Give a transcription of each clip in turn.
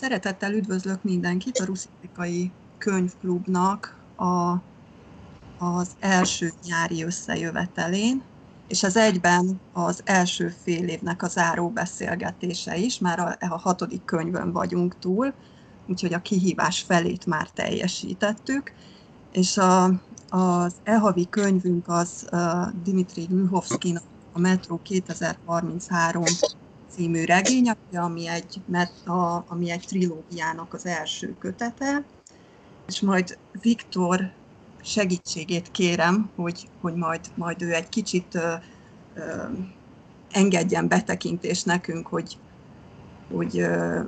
Szeretettel üdvözlök mindenkit a Ruszikai Könyvklubnak a, az első nyári összejövetelén, és ez egyben az első fél évnek a záró beszélgetése is, már a, a hatodik könyvön vagyunk túl, úgyhogy a kihívás felét már teljesítettük, és a, az e-havi könyvünk az uh, Dimitri Gluhovszkinak a Metro 2033 című regény, ami egy, a, ami egy trilógiának az első kötete, és majd Viktor segítségét kérem, hogy, hogy majd, majd ő egy kicsit ö, ö, engedjen betekintést nekünk, hogy, hogy ö,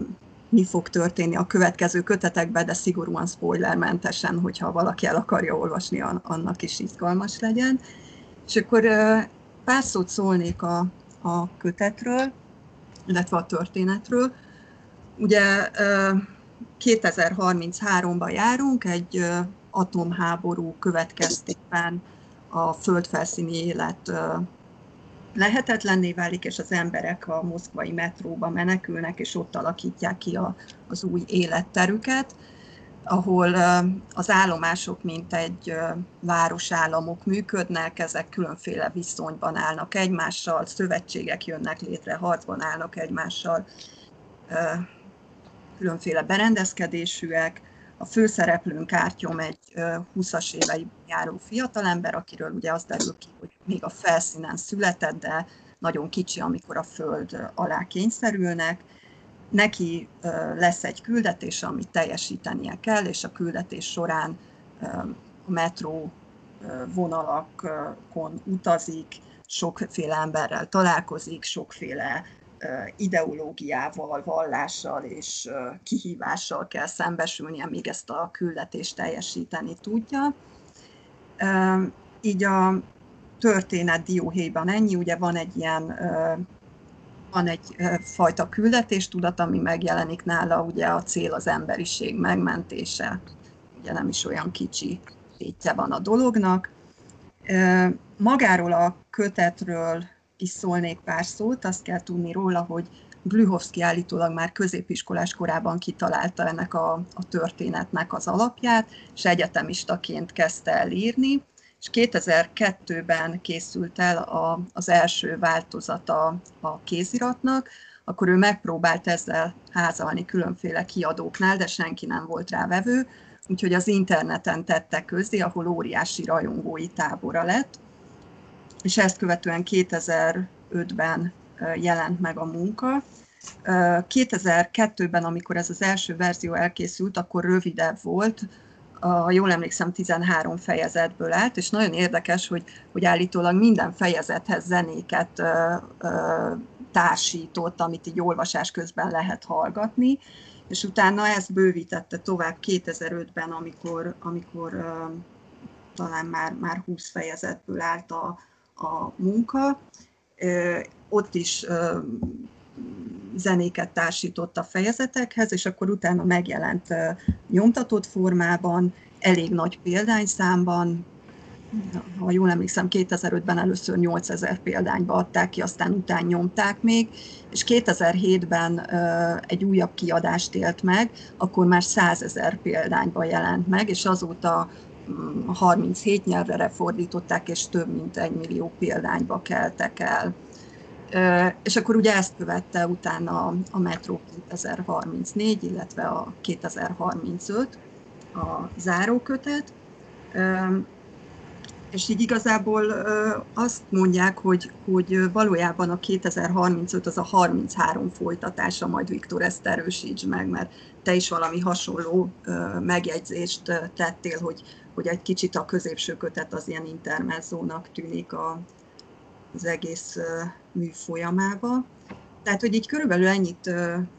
mi fog történni a következő kötetekben, de szigorúan spoilermentesen, hogyha valaki el akarja olvasni, annak is izgalmas legyen. És akkor pár szót szólnék a, a kötetről, illetve a történetről. Ugye 2033-ban járunk, egy atomháború következtében a földfelszíni élet lehetetlenné válik, és az emberek a moszkvai metróba menekülnek, és ott alakítják ki a, az új életterüket, ahol az állomások, mint egy városállamok működnek, ezek különféle viszonyban állnak egymással, szövetségek jönnek létre, harcban állnak egymással, különféle berendezkedésűek, a főszereplőnk Ártyom egy 20-as évei járó fiatalember, akiről ugye az derül ki, hogy még a felszínen született, de nagyon kicsi, amikor a föld alá kényszerülnek. Neki lesz egy küldetés, amit teljesítenie kell, és a küldetés során a metró vonalakon utazik, sokféle emberrel találkozik, sokféle ideológiával, vallással és kihívással kell szembesülnie, még ezt a küldetést teljesíteni tudja. Így a történet dióhéjban ennyi, ugye van egy ilyen van egy fajta küldetéstudat, ami megjelenik nála, ugye a cél az emberiség megmentése, ugye nem is olyan kicsi tétje van a dolognak. Magáról a kötetről is szólnék pár szót, azt kell tudni róla, hogy Glühovszki állítólag már középiskolás korában kitalálta ennek a, a történetnek az alapját, és egyetemistaként kezdte el írni, és 2002-ben készült el a, az első változata a kéziratnak, akkor ő megpróbált ezzel házalni különféle kiadóknál, de senki nem volt rá vevő, úgyhogy az interneten tette közzé, ahol óriási rajongói tábora lett, és ezt követően 2005-ben jelent meg a munka. 2002-ben, amikor ez az első verzió elkészült, akkor rövidebb volt, ha jól emlékszem, 13 fejezetből állt, és nagyon érdekes, hogy, hogy állítólag minden fejezethez zenéket ö, ö, társított, amit így olvasás közben lehet hallgatni, és utána ezt bővítette tovább 2005-ben, amikor, amikor ö, talán már, már 20 fejezetből állt a, a munka. Ott is zenéket társított a fejezetekhez, és akkor utána megjelent nyomtatott formában, elég nagy példányszámban, ha jól emlékszem, 2005-ben először 8000 példányba adták ki, aztán után nyomták még, és 2007-ben egy újabb kiadást élt meg, akkor már 100 ezer példányba jelent meg, és azóta 37 nyelvre fordították, és több mint egy millió példányba keltek el. És akkor ugye ezt követte utána a Metro 2034, illetve a 2035, a zárókötet, és így igazából azt mondják, hogy, hogy valójában a 2035 az a 33 folytatása, majd Viktor ezt erősíts meg, mert te is valami hasonló megjegyzést tettél, hogy, hogy egy kicsit a középső kötet az ilyen intermezzónak tűnik a, az egész mű folyamába. Tehát, hogy így körülbelül ennyit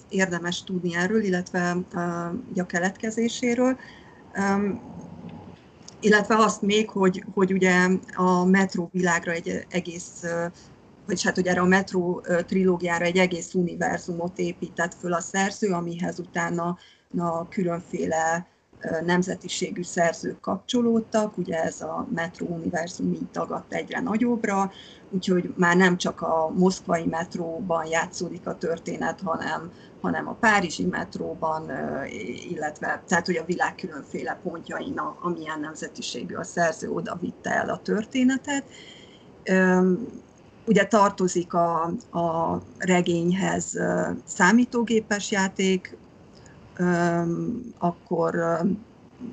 érdemes tudni erről, illetve a keletkezéséről. Illetve azt még, hogy, hogy ugye a metró világra egy egész, vagy hát ugye erre a metró trilógiára egy egész univerzumot épített föl a szerző, amihez utána na, különféle nemzetiségű szerzők kapcsolódtak, ugye ez a Metro Univerzum így tagadt egyre nagyobbra, úgyhogy már nem csak a moszkvai metróban játszódik a történet, hanem, hanem a párizsi metróban, illetve tehát, hogy a világ különféle pontjain, amilyen nemzetiségű a szerző oda vitte el a történetet. Ugye tartozik a, a regényhez számítógépes játék, akkor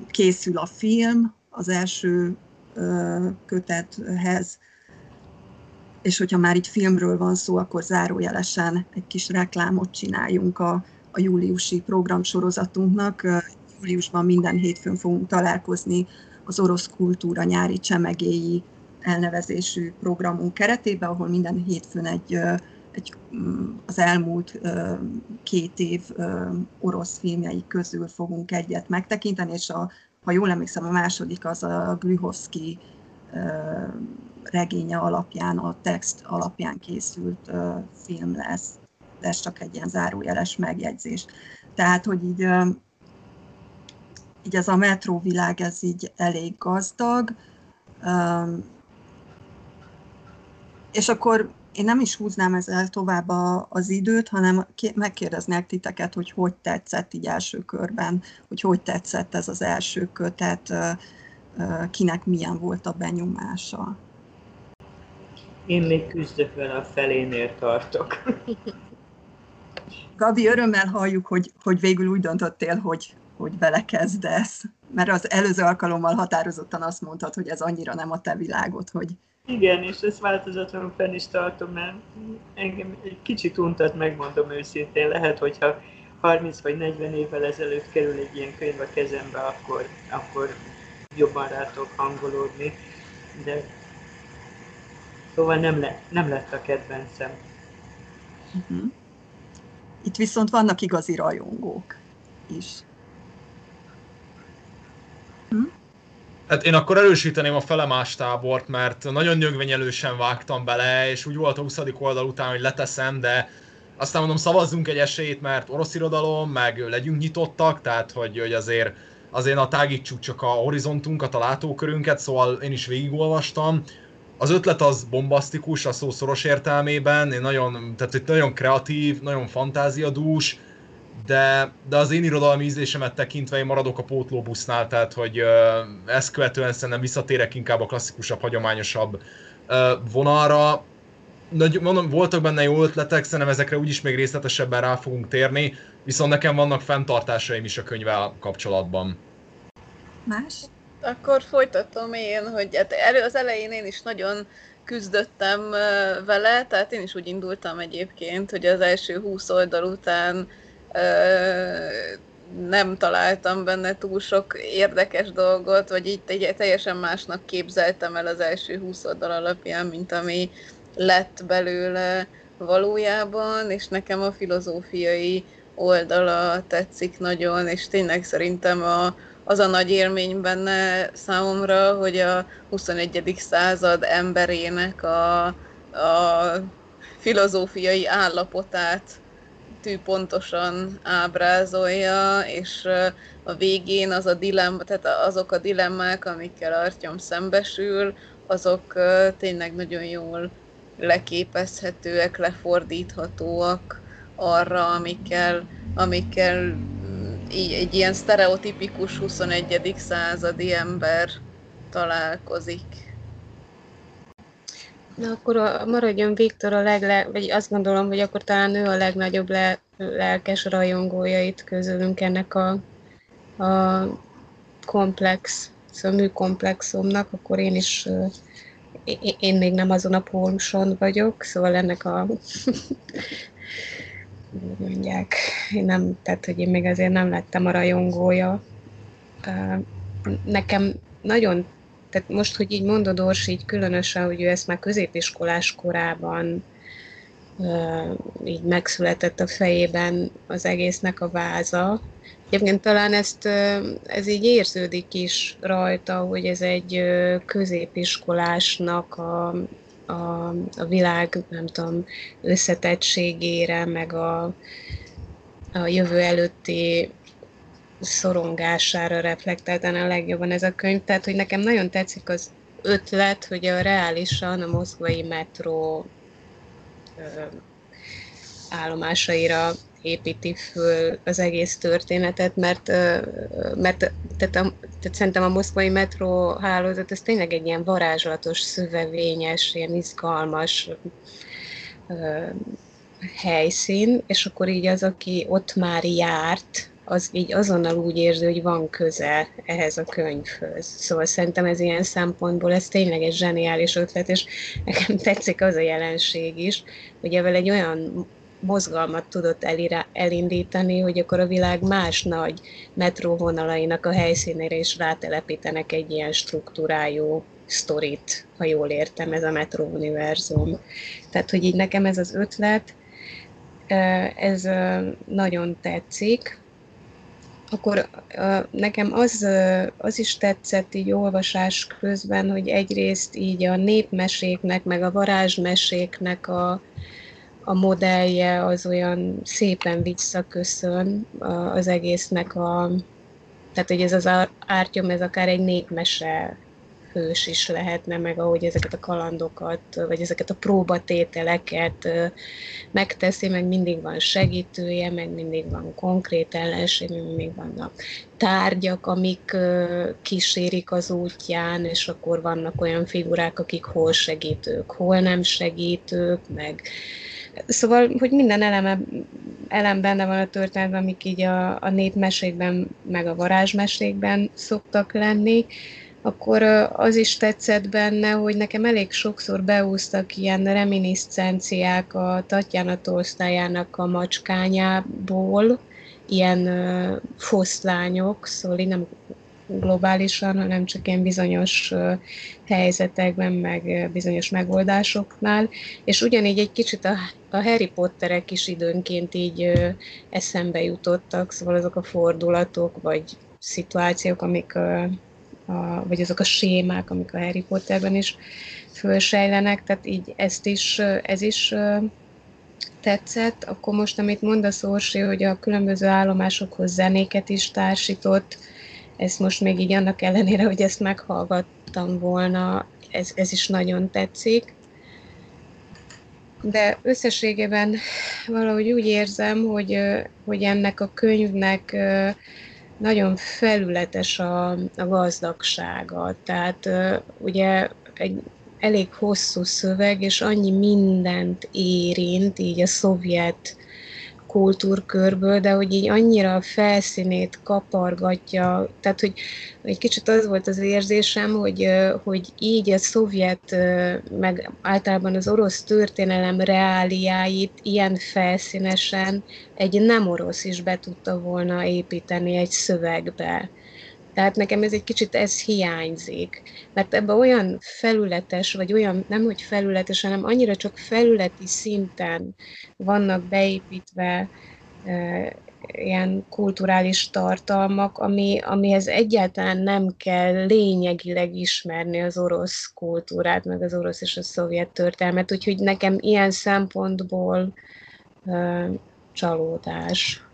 készül a film az első kötethez, és hogyha már itt filmről van szó, akkor zárójelesen egy kis reklámot csináljunk a, a júliusi programsorozatunknak. Júliusban minden hétfőn fogunk találkozni az orosz kultúra nyári csemegéi elnevezésű programunk keretében, ahol minden hétfőn egy egy, mm, az elmúlt két év orosz filmjei közül fogunk egyet megtekinteni, és a, ha jól emlékszem, a második az a Glühovszki regénye alapján, a text alapján készült film lesz. De ez csak egy ilyen zárójeles megjegyzés. Tehát, hogy így, így ez a metróvilág, ez így elég gazdag, és akkor én nem is húznám ezzel tovább a, az időt, hanem megkérdeznék titeket, hogy hogy tetszett így első körben, hogy hogy tetszett ez az első kötet, kinek milyen volt a benyomása. Én még küzdök vele, a felénél tartok. Gabi, örömmel halljuk, hogy, hogy végül úgy döntöttél, hogy, hogy belekezdesz. Mert az előző alkalommal határozottan azt mondtad, hogy ez annyira nem a te világod, hogy, igen, és ezt változatlanul fenn is tartom, mert engem egy kicsit untat, megmondom őszintén. Lehet, hogyha 30 vagy 40 évvel ezelőtt kerül egy ilyen könyv a kezembe, akkor, akkor jobban rá tudok hangolódni, de szóval nem, le, nem lett a kedvencem. Uh-huh. Itt viszont vannak igazi rajongók is. Hm? Hát én akkor erősíteném a felemás tábort, mert nagyon nyögvenyelősen vágtam bele, és úgy volt a 20. oldal után, hogy leteszem, de aztán mondom, szavazzunk egy esélyt, mert orosz irodalom, meg legyünk nyitottak, tehát hogy, hogy azért, azért a tágítsuk csak a horizontunkat, a látókörünket, szóval én is végigolvastam. Az ötlet az bombasztikus a szó szoros értelmében, én nagyon, tehát egy nagyon kreatív, nagyon fantáziadús, de, de az én irodalmi ízlésemet tekintve én maradok a pótlóbusznál, tehát hogy uh, ezt követően szerintem visszatérek inkább a klasszikusabb, hagyományosabb uh, vonalra. Nagy, mondom, voltak benne jó ötletek, szerintem ezekre úgyis még részletesebben rá fogunk térni, viszont nekem vannak fenntartásaim is a könyvvel kapcsolatban. Más? Akkor folytatom én, hogy hát elő az elején én is nagyon küzdöttem vele, tehát én is úgy indultam egyébként, hogy az első 20 oldal után nem találtam benne túl sok érdekes dolgot, vagy így teljesen másnak képzeltem el az első 20 oldal alapján, mint ami lett belőle valójában, és nekem a filozófiai oldala tetszik nagyon, és tényleg szerintem a, az a nagy élmény benne számomra, hogy a 21. század emberének a, a filozófiai állapotát tű pontosan ábrázolja, és a végén az a dilemma, tehát azok a dilemmák, amikkel Artyom szembesül, azok tényleg nagyon jól leképezhetőek, lefordíthatóak arra, amikkel, amikkel mm, egy ilyen sztereotipikus 21. századi ember találkozik. Na akkor a, maradjon Viktor a legle, vagy azt gondolom, hogy akkor talán ő a legnagyobb le, lelkes rajongója itt közülünk ennek a, a komplex, szóval műkomplexumnak, akkor én is én még nem azon a póluson vagyok, szóval ennek a mondják, én nem, tehát hogy én még azért nem lettem a rajongója. Nekem nagyon tehát most, hogy így mondod, Orsi, így különösen, hogy ő ezt már középiskolás korában így megszületett a fejében az egésznek a váza. Egyébként talán ezt, ez így érződik is rajta, hogy ez egy középiskolásnak a, a, a világ, nem tudom, összetettségére, meg a, a jövő előtti szorongására a legjobban ez a könyv. Tehát, hogy nekem nagyon tetszik az ötlet, hogy a reálisan a moszkvai metró állomásaira építi föl az egész történetet, mert, mert tehát, a, tehát szerintem a moszkvai metró hálózat ez tényleg egy ilyen varázslatos, szövevényes, ilyen izgalmas helyszín, és akkor így az, aki ott már járt, az így azonnal úgy érzi, hogy van köze ehhez a könyvhöz. Szóval szerintem ez ilyen szempontból ez tényleg egy zseniális ötlet, és nekem tetszik az a jelenség is, hogy evel egy olyan mozgalmat tudott elira, elindítani, hogy akkor a világ más nagy metróvonalainak a helyszínére is rátelepítenek egy ilyen struktúrájú sztorit, ha jól értem, ez a metróuniverzum. Tehát, hogy így nekem ez az ötlet, ez nagyon tetszik. Akkor nekem az, az is tetszett így olvasás közben, hogy egyrészt így a népmeséknek, meg a varázsmeséknek a, a modellje az olyan szépen visszaköszön az egésznek a, tehát hogy ez az ártyom, ez akár egy népmese hős is lehetne, meg ahogy ezeket a kalandokat, vagy ezeket a próbatételeket megteszi, meg mindig van segítője, meg mindig van konkrét ellenség, meg mindig vannak tárgyak, amik kísérik az útján, és akkor vannak olyan figurák, akik hol segítők, hol nem segítők, meg Szóval, hogy minden eleme, elem benne van a történetben, amik így a, a népmesékben, meg a varázsmesékben szoktak lenni, akkor az is tetszett benne, hogy nekem elég sokszor beúztak ilyen reminiscenciák a Tatjana Tolsztájának a macskányából, ilyen foszlányok, szóval így nem globálisan, hanem csak ilyen bizonyos helyzetekben, meg bizonyos megoldásoknál, és ugyanígy egy kicsit a, a Harry Potterek is időnként így eszembe jutottak, szóval azok a fordulatok, vagy szituációk, amik a, vagy azok a sémák, amik a Harry Potterben is fölsejlenek, tehát így ezt is, ez is tetszett. Akkor most, amit mondasz, Orsi, hogy a különböző állomásokhoz zenéket is társított, ezt most még így annak ellenére, hogy ezt meghallgattam volna, ez, ez is nagyon tetszik. De összességében valahogy úgy érzem, hogy, hogy ennek a könyvnek nagyon felületes a, a gazdagsága. Tehát ugye egy elég hosszú szöveg, és annyi mindent érint, így a szovjet kultúrkörből, de hogy így annyira a felszínét kapargatja, tehát hogy egy kicsit az volt az érzésem, hogy, hogy így a szovjet, meg általában az orosz történelem reáliáit ilyen felszínesen egy nem orosz is be tudta volna építeni egy szövegbe. Tehát nekem ez egy kicsit ez hiányzik, mert ebben olyan felületes, vagy olyan, nem hogy felületes, hanem annyira csak felületi szinten vannak beépítve e, ilyen kulturális tartalmak, ami, amihez egyáltalán nem kell lényegileg ismerni az orosz kultúrát, meg az orosz és a szovjet történelmet, úgyhogy nekem ilyen szempontból e, csalódás.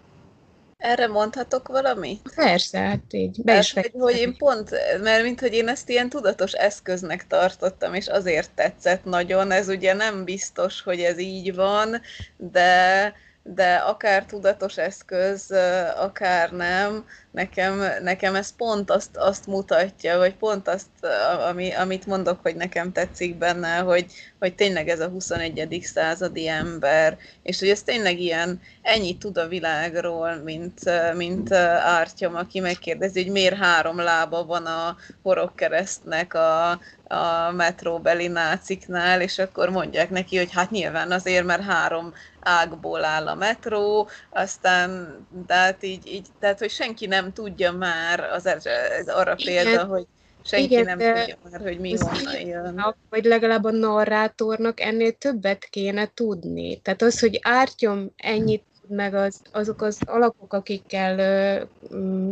Erre mondhatok valami? Persze, hát így. Be is hogy, hogy én pont, mert mint hogy én ezt ilyen tudatos eszköznek tartottam, és azért tetszett nagyon, ez ugye nem biztos, hogy ez így van, de de akár tudatos eszköz, akár nem, nekem, nekem ez pont azt, azt mutatja, vagy pont azt, ami, amit mondok, hogy nekem tetszik benne, hogy, hogy tényleg ez a 21. századi ember, és hogy ez tényleg ilyen, ennyit tud a világról, mint, mint Ártyom, aki megkérdezi, hogy miért három lába van a horogkeresztnek a, a metróbeli náciknál, és akkor mondják neki, hogy hát nyilván azért, mert három ágból áll a metró, aztán, tehát így, így tehát hogy senki nem tudja már, az, ez arra Igen. példa, hogy senki Igen, nem tudja már, hogy mi honnan jön. Vagy legalább a narrátornak ennél többet kéne tudni. Tehát az, hogy ártyom ennyit meg az, azok az alakok, akikkel ö,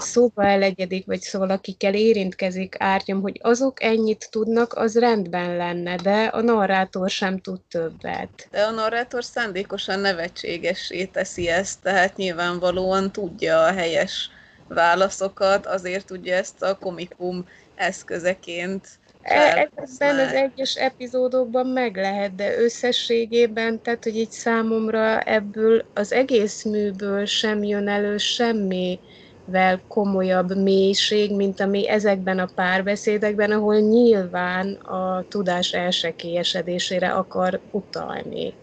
szóba elegyedik, vagy szóval akikkel érintkezik árnyom, hogy azok ennyit tudnak, az rendben lenne, de a narrátor sem tud többet. De a narrátor szándékosan nevetségessé teszi ezt, tehát nyilvánvalóan tudja a helyes válaszokat, azért tudja ezt a komikum eszközeként E, Ebben az egyes epizódokban meg lehet, de összességében, tehát hogy így számomra ebből az egész műből sem jön elő semmivel komolyabb mélység, mint ami ezekben a párbeszédekben, ahol nyilván a tudás elsekélyesedésére akar utalni.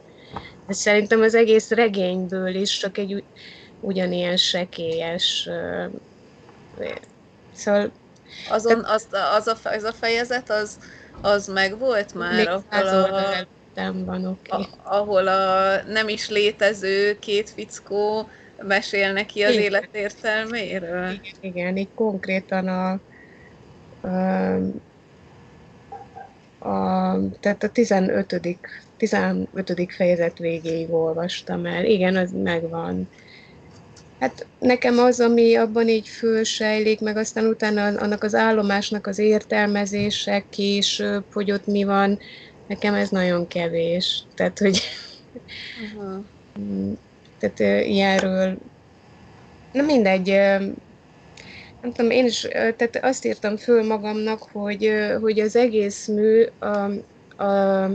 De szerintem az egész regényből is csak egy ugyanilyen sekélyes Szóval azon, az, az, a, az a fejezet, az, az megvolt már? Még ahol a, van, okay. a, ahol a nem is létező két fickó mesél neki az igen. élet értelméről? Igen, igen, így konkrétan a, a, a tehát a 15. 15. fejezet végéig olvastam el. Igen, az megvan. Hát nekem az, ami abban így fölsejlik, meg aztán utána annak az állomásnak az értelmezése később, hogy ott mi van, nekem ez nagyon kevés. Tehát, hogy uh-huh. Tehát ilyenről na mindegy, nem tudom, én is tehát azt írtam föl magamnak, hogy, hogy az egész mű, a, a,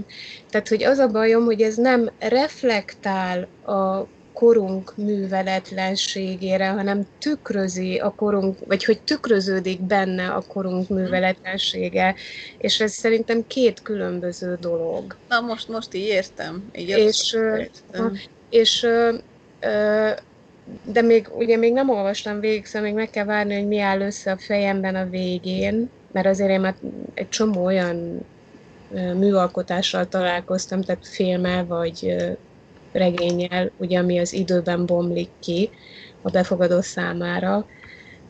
tehát hogy az a bajom, hogy ez nem reflektál a korunk műveletlenségére, hanem tükrözi a korunk, vagy hogy tükröződik benne a korunk mhm. műveletlensége, és ez szerintem két különböző dolog. Na most, most így értem. Így és, értem. és de még, ugye még nem olvastam végig, szóval még meg kell várni, hogy mi áll össze a fejemben a végén, mert azért én már egy csomó olyan műalkotással találkoztam, tehát filmmel vagy regényel, ugye, ami az időben bomlik ki a befogadó számára.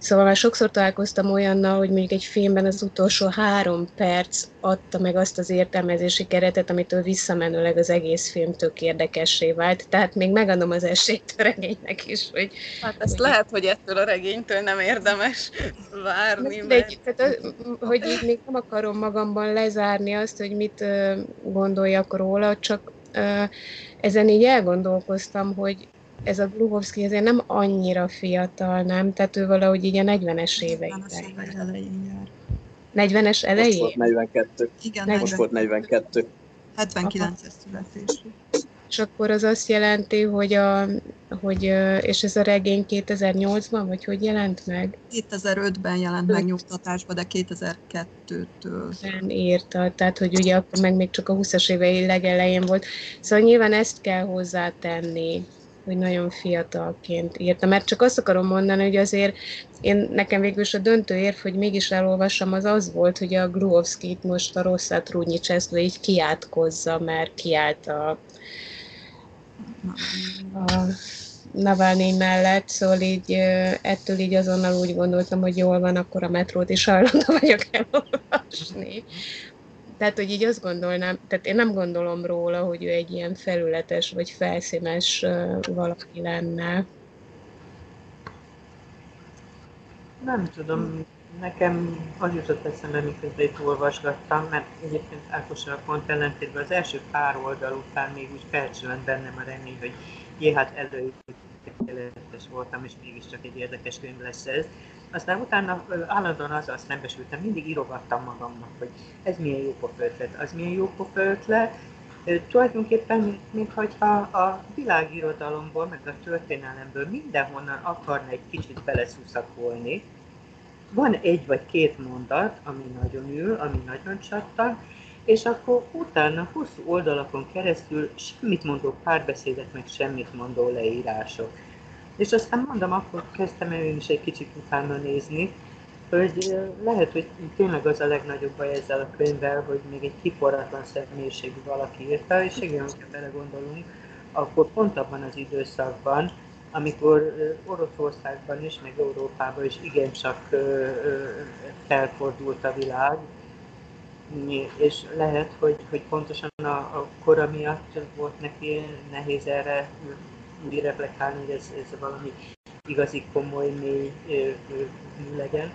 Szóval már sokszor találkoztam olyannal, hogy mondjuk egy filmben az utolsó három perc adta meg azt az értelmezési keretet, amitől visszamenőleg az egész film tök érdekessé vált. Tehát még megadom az esélyt a regénynek is, hogy... Hát ezt hogy lehet, hogy ettől a regénytől nem érdemes várni. De, mert... tehát, hogy így még nem akarom magamban lezárni azt, hogy mit gondoljak róla, csak ezen így elgondolkoztam, hogy ez a Gluhovszki azért nem annyira fiatal, nem? Tehát ő valahogy így a 40-es éveiben. 40-es elején jár. 40-es elején? Most volt 42. Igen, Most volt 42. 79-es születésű. És akkor az azt jelenti, hogy, a, hogy és ez a regény 2008-ban, vagy hogy jelent meg? 2005-ben jelent meg nyugtatásba, de 2002-től. írta, tehát hogy ugye akkor meg még csak a 20-as évei legelején volt. Szóval nyilván ezt kell hozzátenni, hogy nagyon fiatalként írta. Mert csak azt akarom mondani, hogy azért én nekem végül is a döntő érv, hogy mégis elolvassam, az az volt, hogy a Gluhovszkit most a rosszat Rúnyi Cseszlő így kiátkozza, mert kiállt a a Navalnyi mellett, szóval így ettől így azonnal úgy gondoltam, hogy jól van, akkor a metrót is hajlandó vagyok elolvasni. Tehát, hogy így azt gondolnám, tehát én nem gondolom róla, hogy ő egy ilyen felületes vagy felszínes valaki lenne. Nem tudom, nekem az jutott eszembe, miközben itt olvasgattam, mert egyébként Ákossal pont ellentétben az első pár oldal után még úgy felcsönt bennem a remény, hogy jé, hát előítéletes voltam, és mégiscsak egy érdekes könyv lesz ez. Aztán utána állandóan azzal szembesültem, mindig írogattam magamnak, hogy ez milyen jó ötlet, az milyen jó ötlet. Tulajdonképpen, mintha a világirodalomból, meg a történelemből mindenhonnan akarna egy kicsit beleszuszakolni, van egy vagy két mondat, ami nagyon ül, ami nagyon csattan, és akkor utána hosszú oldalakon keresztül semmit mondó párbeszédek, meg semmit mondó leírások. És aztán mondom, akkor kezdtem én is egy kicsit utána nézni, hogy lehet, hogy tényleg az a legnagyobb baj ezzel a könyvvel, hogy még egy kiforratlan személyiségű valaki írta, és igen, hogyha belegondolunk, akkor pont abban az időszakban, amikor Oroszországban is, meg Európában is igencsak felfordult a világ, és lehet, hogy, hogy pontosan a, a kora miatt volt neki nehéz erre úgy reflektálni, hogy ez, ez valami igazi komoly, mély legyen.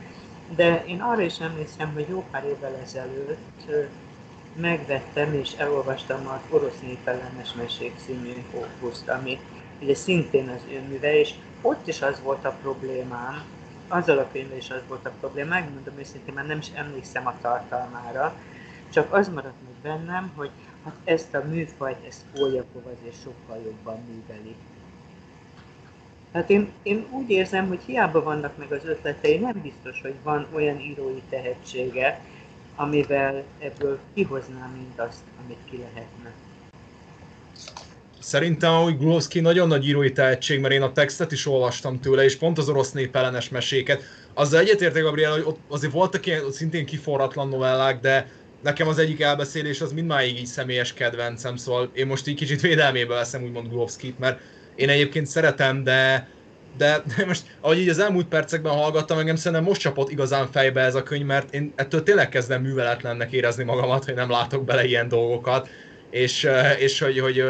De én arra is emlékszem, hogy jó pár évvel ezelőtt megvettem és elolvastam az Orosz Népellenes Mesék című opuszt, ami ugye szintén az ő műve, és ott is az volt a problémám, azzal a könyvvel is az volt a probléma, megmondom őszintén, már nem is emlékszem a tartalmára, csak az maradt meg bennem, hogy hát ezt a műfajt, ezt Poljakov azért sokkal jobban műveli. Hát én, én úgy érzem, hogy hiába vannak meg az ötletei, nem biztos, hogy van olyan írói tehetsége, amivel ebből kihozná mindazt, amit ki lehetne. Szerintem hogy Glowski nagyon nagy írói tehetség, mert én a textet is olvastam tőle, és pont az orosz nép ellenes meséket. Azzal egyetértek, Gabriel, hogy ott azért voltak ilyen szintén kiforratlan novellák, de nekem az egyik elbeszélés az mindmáig így személyes kedvencem, szóval én most így kicsit védelmébe veszem úgymond Glowskit, mert én egyébként szeretem, de de, most, ahogy így az elmúlt percekben hallgattam, engem szerintem most csapott igazán fejbe ez a könyv, mert én ettől tényleg kezdem műveletlennek érezni magamat, hogy nem látok bele ilyen dolgokat, és, és hogy, hogy,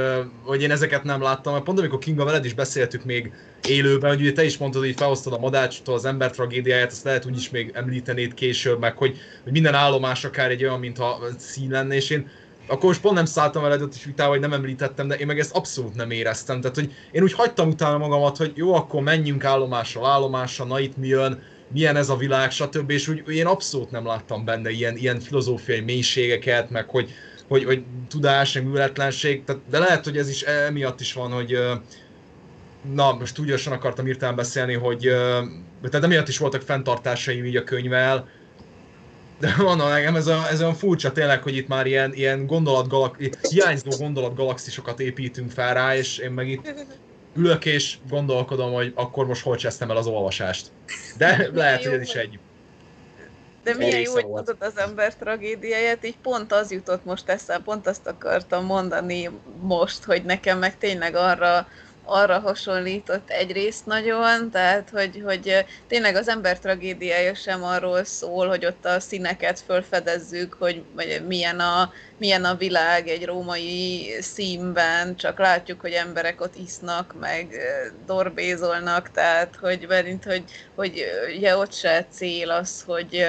hogy, én ezeket nem láttam, mert pont amikor Kinga veled is beszéltük még élőben, hogy ugye te is mondtad, hogy felhoztad a madácstól az ember tragédiáját, azt lehet úgy is még említenéd később, meg hogy, hogy minden állomás akár egy olyan, mintha szín lenne, és én akkor most pont nem szálltam veled ott is vitával, hogy nem említettem, de én meg ezt abszolút nem éreztem. Tehát, hogy én úgy hagytam utána magamat, hogy jó, akkor menjünk állomásról állomásra, na itt mi jön, milyen ez a világ, stb. És úgy én abszolút nem láttam benne ilyen, ilyen filozófiai mélységeket, meg hogy, hogy, hogy tudás, meg műveletlenség, tehát, de lehet, hogy ez is emiatt is van, hogy na, most úgy akartam írtán beszélni, hogy tehát emiatt is voltak fenntartásaim így a könyvvel, de mondom nekem ez, a, ez olyan furcsa tényleg, hogy itt már ilyen, ilyen gondolatgalak, hiányzó gondolatgalaxisokat építünk fel rá, és én meg itt ülök és gondolkodom, hogy akkor most hol csesztem el az olvasást. De lehet, hogy ez is egy de milyen jó, hogy tudod az ember tragédiáját, így pont az jutott most eszembe, pont azt akartam mondani most, hogy nekem meg tényleg arra arra hasonlított egyrészt nagyon, tehát hogy, hogy tényleg az ember tragédiája sem arról szól, hogy ott a színeket fölfedezzük, hogy milyen a, milyen a világ egy római színben, csak látjuk, hogy emberek ott isznak, meg dorbézolnak, tehát hogy, mert, hogy, hogy ugye ott se cél az, hogy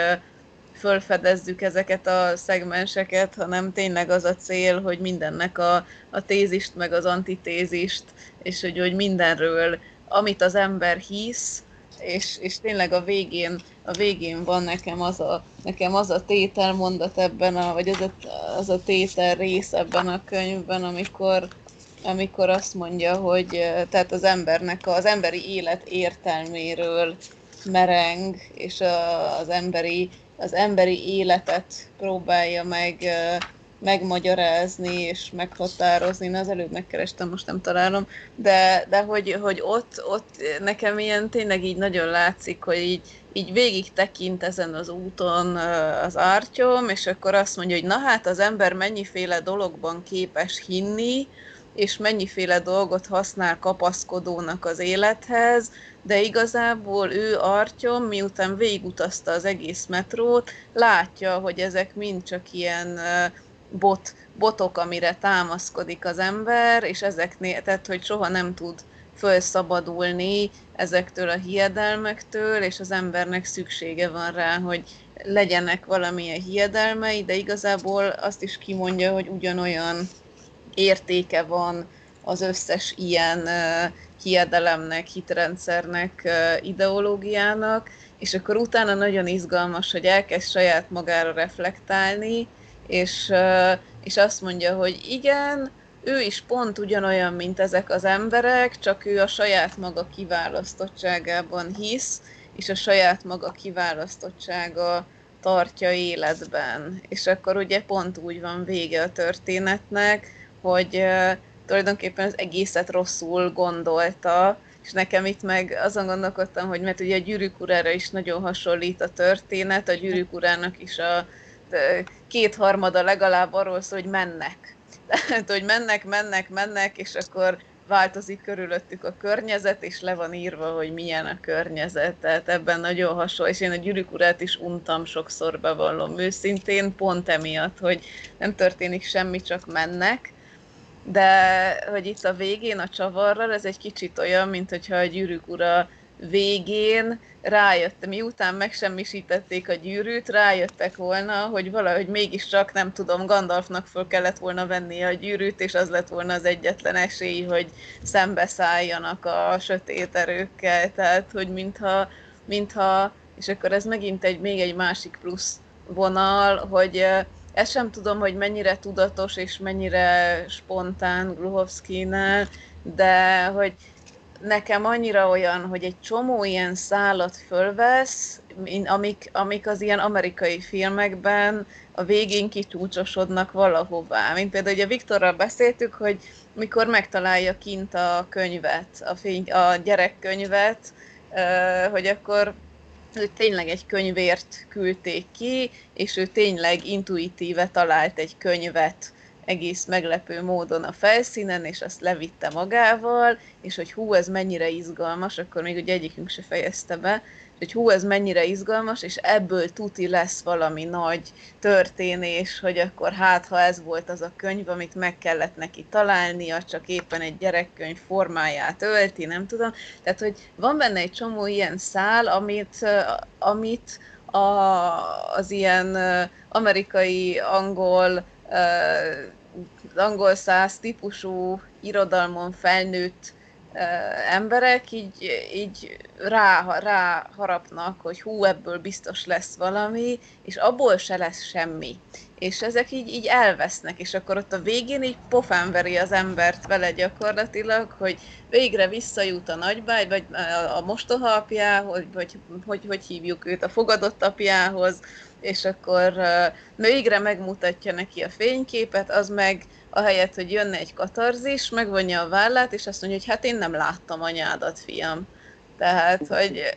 fölfedezzük ezeket a szegmenseket, hanem tényleg az a cél, hogy mindennek a, a tézist, meg az antitézist és hogy, hogy mindenről, amit az ember hisz, és, és tényleg a végén, a végén van nekem az a, nekem az a tétel mondat ebben, a, vagy az a, az a tétel rész ebben a könyvben, amikor, amikor azt mondja, hogy tehát az embernek, az emberi élet értelméről mereng, és a, az emberi, az emberi életet próbálja meg megmagyarázni és meghatározni. Na, az előbb megkerestem, most nem találom, de, de hogy, hogy ott, ott nekem ilyen tényleg így nagyon látszik, hogy így, így végig tekint ezen az úton az ártyom, és akkor azt mondja, hogy na hát az ember mennyiféle dologban képes hinni, és mennyiféle dolgot használ kapaszkodónak az élethez, de igazából ő Artyom, miután végigutazta az egész metrót, látja, hogy ezek mind csak ilyen uh, bot, botok, amire támaszkodik az ember, és ezeknél, tehát hogy soha nem tud felszabadulni ezektől a hiedelmektől, és az embernek szüksége van rá, hogy legyenek valamilyen hiedelmei, de igazából azt is kimondja, hogy ugyanolyan értéke van az összes ilyen uh, hiedelemnek, hitrendszernek, uh, ideológiának, és akkor utána nagyon izgalmas, hogy elkezd saját magára reflektálni, és, és azt mondja, hogy igen, ő is pont ugyanolyan, mint ezek az emberek, csak ő a saját maga kiválasztottságában hisz, és a saját maga kiválasztottsága tartja életben. És akkor ugye pont úgy van vége a történetnek, hogy tulajdonképpen az egészet rosszul gondolta, és nekem itt meg azon gondolkodtam, hogy mert ugye a gyűrűk urára is nagyon hasonlít a történet, a gyűrűk urának is a kétharmada legalább arról szól, hogy mennek. Tehát, hogy mennek, mennek, mennek, és akkor változik körülöttük a környezet, és le van írva, hogy milyen a környezet. Tehát ebben nagyon hasonló, és én a gyűrűk urát is untam sokszor, bevallom őszintén, pont emiatt, hogy nem történik semmi, csak mennek, de hogy itt a végén a csavarral, ez egy kicsit olyan, mint hogyha a gyűrűk ura végén rájöttem, miután megsemmisítették a gyűrűt, rájöttek volna, hogy valahogy mégiscsak, nem tudom, Gandalfnak föl kellett volna venni a gyűrűt, és az lett volna az egyetlen esély, hogy szembeszálljanak a sötét erőkkel. Tehát, hogy mintha, mintha és akkor ez megint egy még egy másik plusz vonal, hogy ezt sem tudom, hogy mennyire tudatos és mennyire spontán Gluhovszkinál, de hogy nekem annyira olyan, hogy egy csomó ilyen szállat fölvesz, amik, amik az ilyen amerikai filmekben a végén kicsúcsosodnak valahová. Mint például ugye Viktorral beszéltük, hogy mikor megtalálja kint a könyvet, a, fény, a gyerekkönyvet, hogy akkor ő tényleg egy könyvért küldték ki, és ő tényleg intuitíve talált egy könyvet egész meglepő módon a felszínen, és azt levitte magával, és hogy hú, ez mennyire izgalmas, akkor még ugye egyikünk se fejezte be, hogy hú, ez mennyire izgalmas, és ebből tuti lesz valami nagy történés, hogy akkor hát, ha ez volt az a könyv, amit meg kellett neki találnia, csak éppen egy gyerekkönyv formáját ölti, nem tudom. Tehát, hogy van benne egy csomó ilyen szál, amit, amit a, az ilyen amerikai, angol, angol száz típusú irodalmon felnőtt emberek így, így rá, rá harapnak, hogy hú, ebből biztos lesz valami, és abból se lesz semmi. És ezek így, így elvesznek, és akkor ott a végén így pofán veri az embert vele gyakorlatilag, hogy végre visszajut a nagybágy, vagy a mostoha apjához, vagy hogy, hogy hívjuk őt, a fogadott apjához, és akkor végre megmutatja neki a fényképet, az meg ahelyett, hogy jönne egy katarzis, megvonja a vállát, és azt mondja, hogy hát én nem láttam anyádat, fiam. Tehát, hogy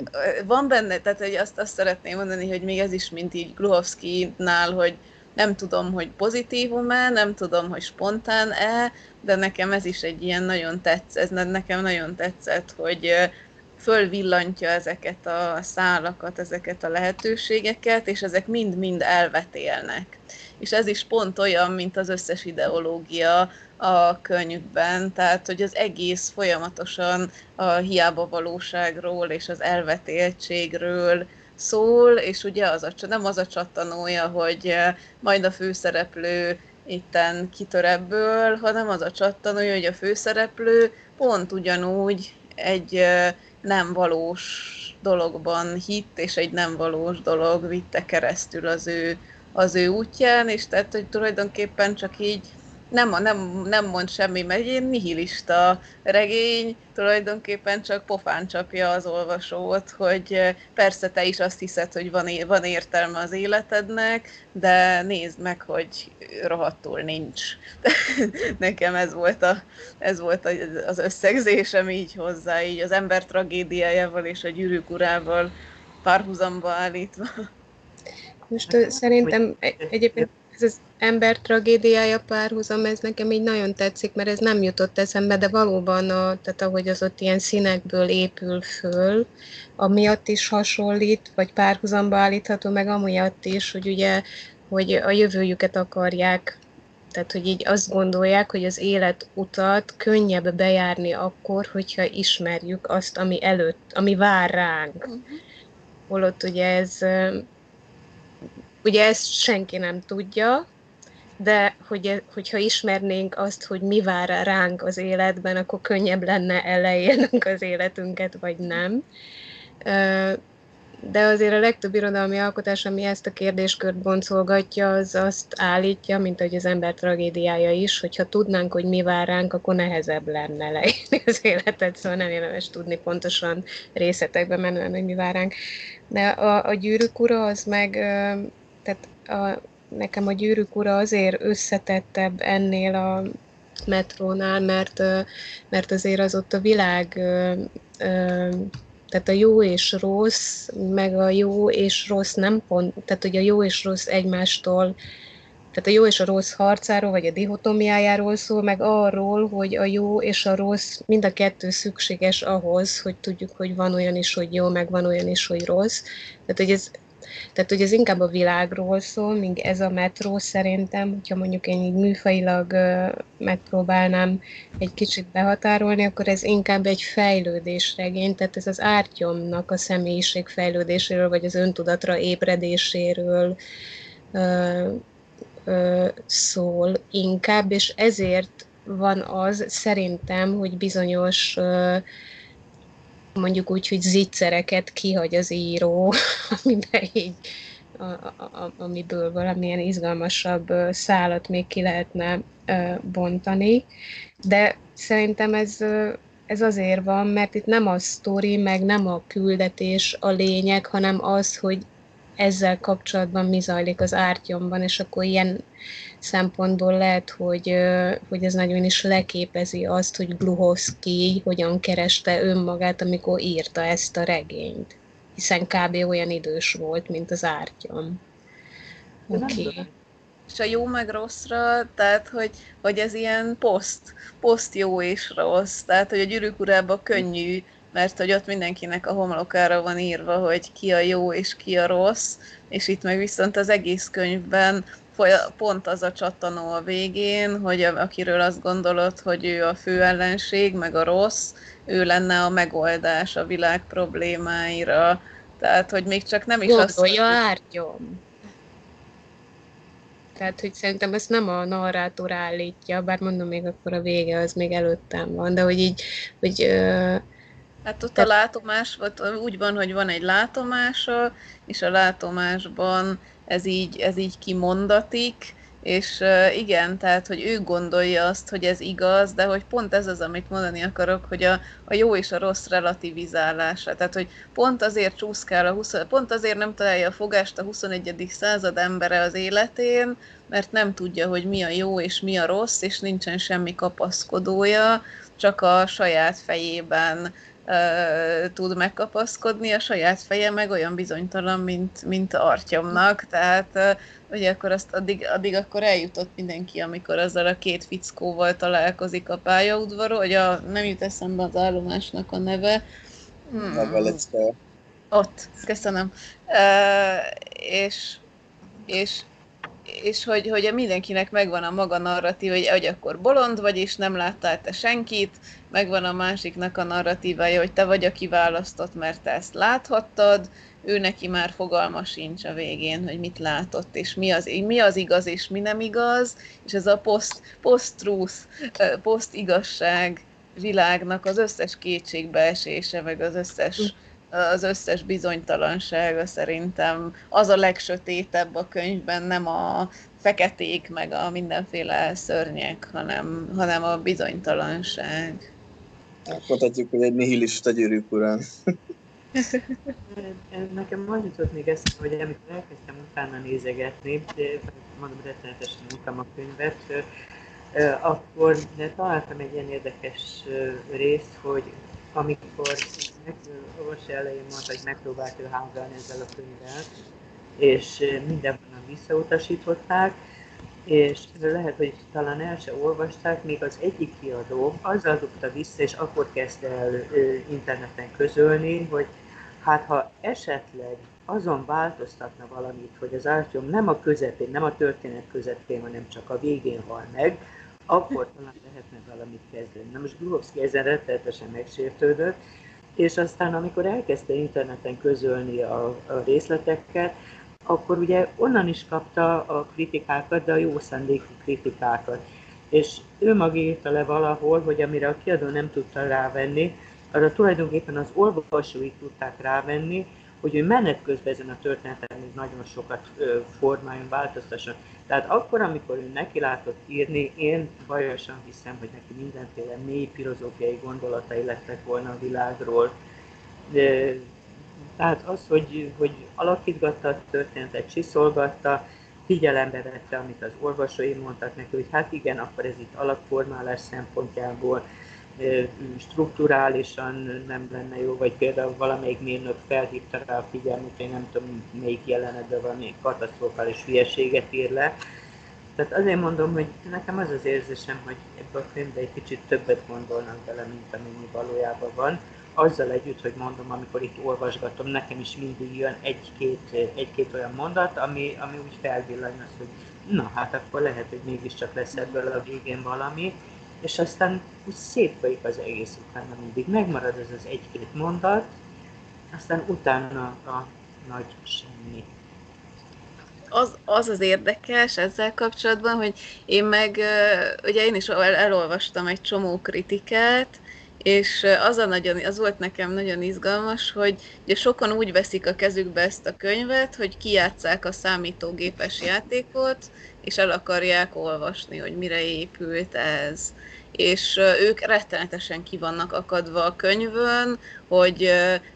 van benne, tehát hogy azt, azt szeretném mondani, hogy még ez is, mint így Gluhovszki-nál, hogy nem tudom, hogy pozitívum-e, nem tudom, hogy spontán-e, de nekem ez is egy ilyen nagyon tetsz, ez nekem nagyon tetszett, hogy fölvillantja ezeket a szálakat, ezeket a lehetőségeket, és ezek mind-mind elvetélnek. És ez is pont olyan, mint az összes ideológia a könyvben, tehát hogy az egész folyamatosan a hiába valóságról és az elvetéltségről szól, és ugye az a, nem az a csattanója, hogy majd a főszereplő itten kitör ebből, hanem az a csattanója, hogy a főszereplő pont ugyanúgy egy nem valós dologban hitt, és egy nem valós dolog vitte keresztül az ő, az ő útján, és tehát, hogy tulajdonképpen csak így nem, nem, nem mond semmi, mert egy nihilista regény tulajdonképpen csak pofán csapja az olvasót, hogy persze te is azt hiszed, hogy van, van értelme az életednek, de nézd meg, hogy rohadtul nincs. Nekem ez volt, a, ez volt az összegzésem így hozzá, így az ember tragédiájával és a gyűrűk urával párhuzamba állítva. Most szerintem egyébként ez az ember tragédiája párhuzam, ez nekem így nagyon tetszik, mert ez nem jutott eszembe, de valóban, a, tehát ahogy az ott ilyen színekből épül föl, amiatt is hasonlít, vagy párhuzamba állítható, meg amiatt is, hogy ugye, hogy a jövőjüket akarják tehát, hogy így azt gondolják, hogy az életutat könnyebb bejárni akkor, hogyha ismerjük azt, ami előtt, ami vár ránk. Uh-huh. Holott ugye ez Ugye ezt senki nem tudja, de hogy, hogyha ismernénk azt, hogy mi vár ránk az életben, akkor könnyebb lenne elejélnünk az életünket, vagy nem. De azért a legtöbb irodalmi alkotás, ami ezt a kérdéskört boncolgatja, az azt állítja, mint ahogy az ember tragédiája is, hogyha tudnánk, hogy mi vár ránk, akkor nehezebb lenne leírni az életet, szóval nem érdemes tudni pontosan részletekben menően, hogy mi vár ránk. De a, a gyűrűk ura az meg tehát a, nekem a gyűrűk ura azért összetettebb ennél a metrónál, mert, mert azért az ott a világ, tehát a jó és rossz, meg a jó és rossz nem pont, tehát hogy a jó és rossz egymástól, tehát a jó és a rossz harcáról, vagy a dihotomiájáról szól, meg arról, hogy a jó és a rossz mind a kettő szükséges ahhoz, hogy tudjuk, hogy van olyan is, hogy jó, meg van olyan is, hogy rossz. Tehát, hogy ez tehát hogy ez inkább a világról szól, míg ez a metró szerintem, hogyha mondjuk én így műfajilag megpróbálnám egy kicsit behatárolni, akkor ez inkább egy fejlődésregény, tehát ez az ártyomnak a személyiség fejlődéséről, vagy az öntudatra ébredéséről szól inkább, és ezért van az szerintem, hogy bizonyos ö, mondjuk úgy, hogy zicsereket kihagy az író, amiben így, a, a, amiből valamilyen izgalmasabb szálat még ki lehetne bontani. De szerintem ez, ez azért van, mert itt nem a sztori, meg nem a küldetés a lényeg, hanem az, hogy ezzel kapcsolatban mi zajlik az ártyomban, és akkor ilyen szempontból lehet, hogy, hogy ez nagyon is leképezi azt, hogy Gluhovsky hogyan kereste önmagát, amikor írta ezt a regényt. Hiszen kb. olyan idős volt, mint az ártyom. Oké. Okay. És a jó meg rosszra, tehát hogy, hogy ez ilyen poszt, poszt jó és rossz. Tehát, hogy a gyűrűk urában könnyű, mert hogy ott mindenkinek a homlokára van írva, hogy ki a jó és ki a rossz, és itt meg viszont az egész könyvben pont az a csattanó a végén, hogy akiről azt gondolod, hogy ő a fő ellenség, meg a rossz, ő lenne a megoldás a világ problémáira. Tehát, hogy még csak nem is Gondolja azt... Gondolja ártyom. Tehát, hogy szerintem ezt nem a narrátor állítja, bár mondom, még akkor a vége az még előttem van, de hogy így, hogy Hát ott a látomás, úgy van, hogy van egy látomása, és a látomásban ez így, ez így kimondatik, és igen, tehát, hogy ő gondolja azt, hogy ez igaz, de hogy pont ez az, amit mondani akarok, hogy a, a jó és a rossz relativizálása. Tehát, hogy pont azért csúszkál a 20, pont azért nem találja a fogást a 21. század embere az életén, mert nem tudja, hogy mi a jó és mi a rossz, és nincsen semmi kapaszkodója, csak a saját fejében tud megkapaszkodni, a saját feje meg olyan bizonytalan, mint, mint Artyomnak, tehát ugye akkor azt addig, addig akkor eljutott mindenki, amikor azzal a két fickóval találkozik a pályaudvaron, hogy a, nem jut eszembe az állomásnak a neve. Hmm. Ott, köszönöm. Uh, és, és és hogy, hogy mindenkinek megvan a maga narratív, hogy, hogy akkor bolond vagy, és nem láttál te senkit, megvan a másiknak a narratívája, hogy te vagy a kiválasztott, mert te ezt láthattad, ő neki már fogalma sincs a végén, hogy mit látott, és mi az, mi az igaz, és mi nem igaz, és ez a post, post-truth, post-igazság világnak az összes kétségbeesése, meg az összes az összes bizonytalansága szerintem az a legsötétebb a könyvben, nem a feketék, meg a mindenféle szörnyek, hanem, hanem a bizonytalanság. Mondhatjuk, hogy egy nihilista gyűrűk urán. Nekem az jutott még ezt, hogy amikor elkezdtem utána nézegetni, mondom, rettenetesen utám a könyvet, akkor találtam egy ilyen érdekes részt, hogy amikor orvosi elején mondta, hogy megpróbált ő házalni ezzel a könyvvel, és mindenhonnan visszautasították, és lehet, hogy talán el se olvasták, még az egyik kiadó azzal dugta vissza, és akkor kezdte el interneten közölni, hogy hát ha esetleg azon változtatna valamit, hogy az ártyom nem a közepén, nem a történet közepén, hanem csak a végén hal meg, akkor talán lehetne valamit kezdeni. Na most Gruhovszki ezen rettenetesen megsértődött, és aztán amikor elkezdte interneten közölni a, a részleteket, akkor ugye onnan is kapta a kritikákat, de a jó szándékú kritikákat. És ő maga írta le valahol, hogy amire a kiadó nem tudta rávenni, arra tulajdonképpen az olvasói tudták rávenni, hogy ő menet közben ezen a történeten még nagyon sokat formáljon, változtasson. Tehát akkor, amikor ő neki látott írni, én bajosan hiszem, hogy neki mindenféle mély filozófiai gondolatai lettek volna a világról. Tehát az, hogy, hogy alakítgatta a történetet, csiszolgatta, figyelembe vette, amit az orvosai mondtak neki, hogy hát igen, akkor ez itt alapformálás szempontjából strukturálisan nem lenne jó, vagy például valamelyik mérnök felhívta rá a figyelmet, hogy nem tudom melyik jelenetben valami katasztrofális hülyeséget ír le. Tehát azért mondom, hogy nekem az az érzésem, hogy ebben a könyvben egy kicsit többet gondolnak bele, mint amennyi valójában van. Azzal együtt, hogy mondom, amikor itt olvasgatom, nekem is mindig jön egy-két, egy-két olyan mondat, ami, ami úgy felvillan az, hogy na hát akkor lehet, hogy mégiscsak lesz ebből a végén valami, és aztán úgy szétfolyik az egész utána mindig. Megmarad ez az egy-két mondat, aztán utána a nagy semmi. Az, az az érdekes ezzel kapcsolatban, hogy én meg, ugye én is elolvastam egy csomó kritikát, és az, a nagyon, az volt nekem nagyon izgalmas, hogy ugye sokan úgy veszik a kezükbe ezt a könyvet, hogy kijátszák a számítógépes játékot, és el akarják olvasni, hogy mire épült ez. És ők rettenetesen ki vannak akadva a könyvön, hogy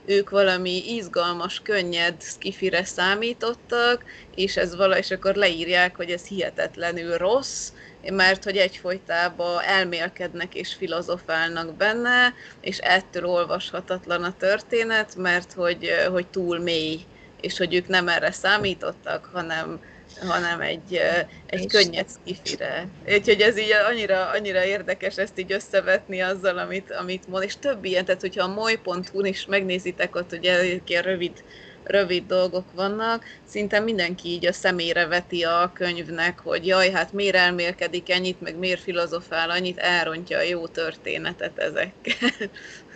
ők valami izgalmas, könnyed skifire számítottak, és ez vala, és akkor leírják, hogy ez hihetetlenül rossz, mert hogy egyfolytában elmélkednek és filozofálnak benne, és ettől olvashatatlan a történet, mert hogy, hogy túl mély, és hogy ők nem erre számítottak, hanem hanem egy, egy könnyed skifire. Úgyhogy ez így annyira, annyira érdekes ezt így összevetni azzal, amit, amit mond, és több ilyen, tehát hogyha a moly.hu-n is megnézitek ott, hogy ilyen rövid, rövid dolgok vannak, szinte mindenki így a szemére veti a könyvnek, hogy jaj, hát miért elmélkedik ennyit, meg miért filozofál annyit, elrontja a jó történetet ezekkel.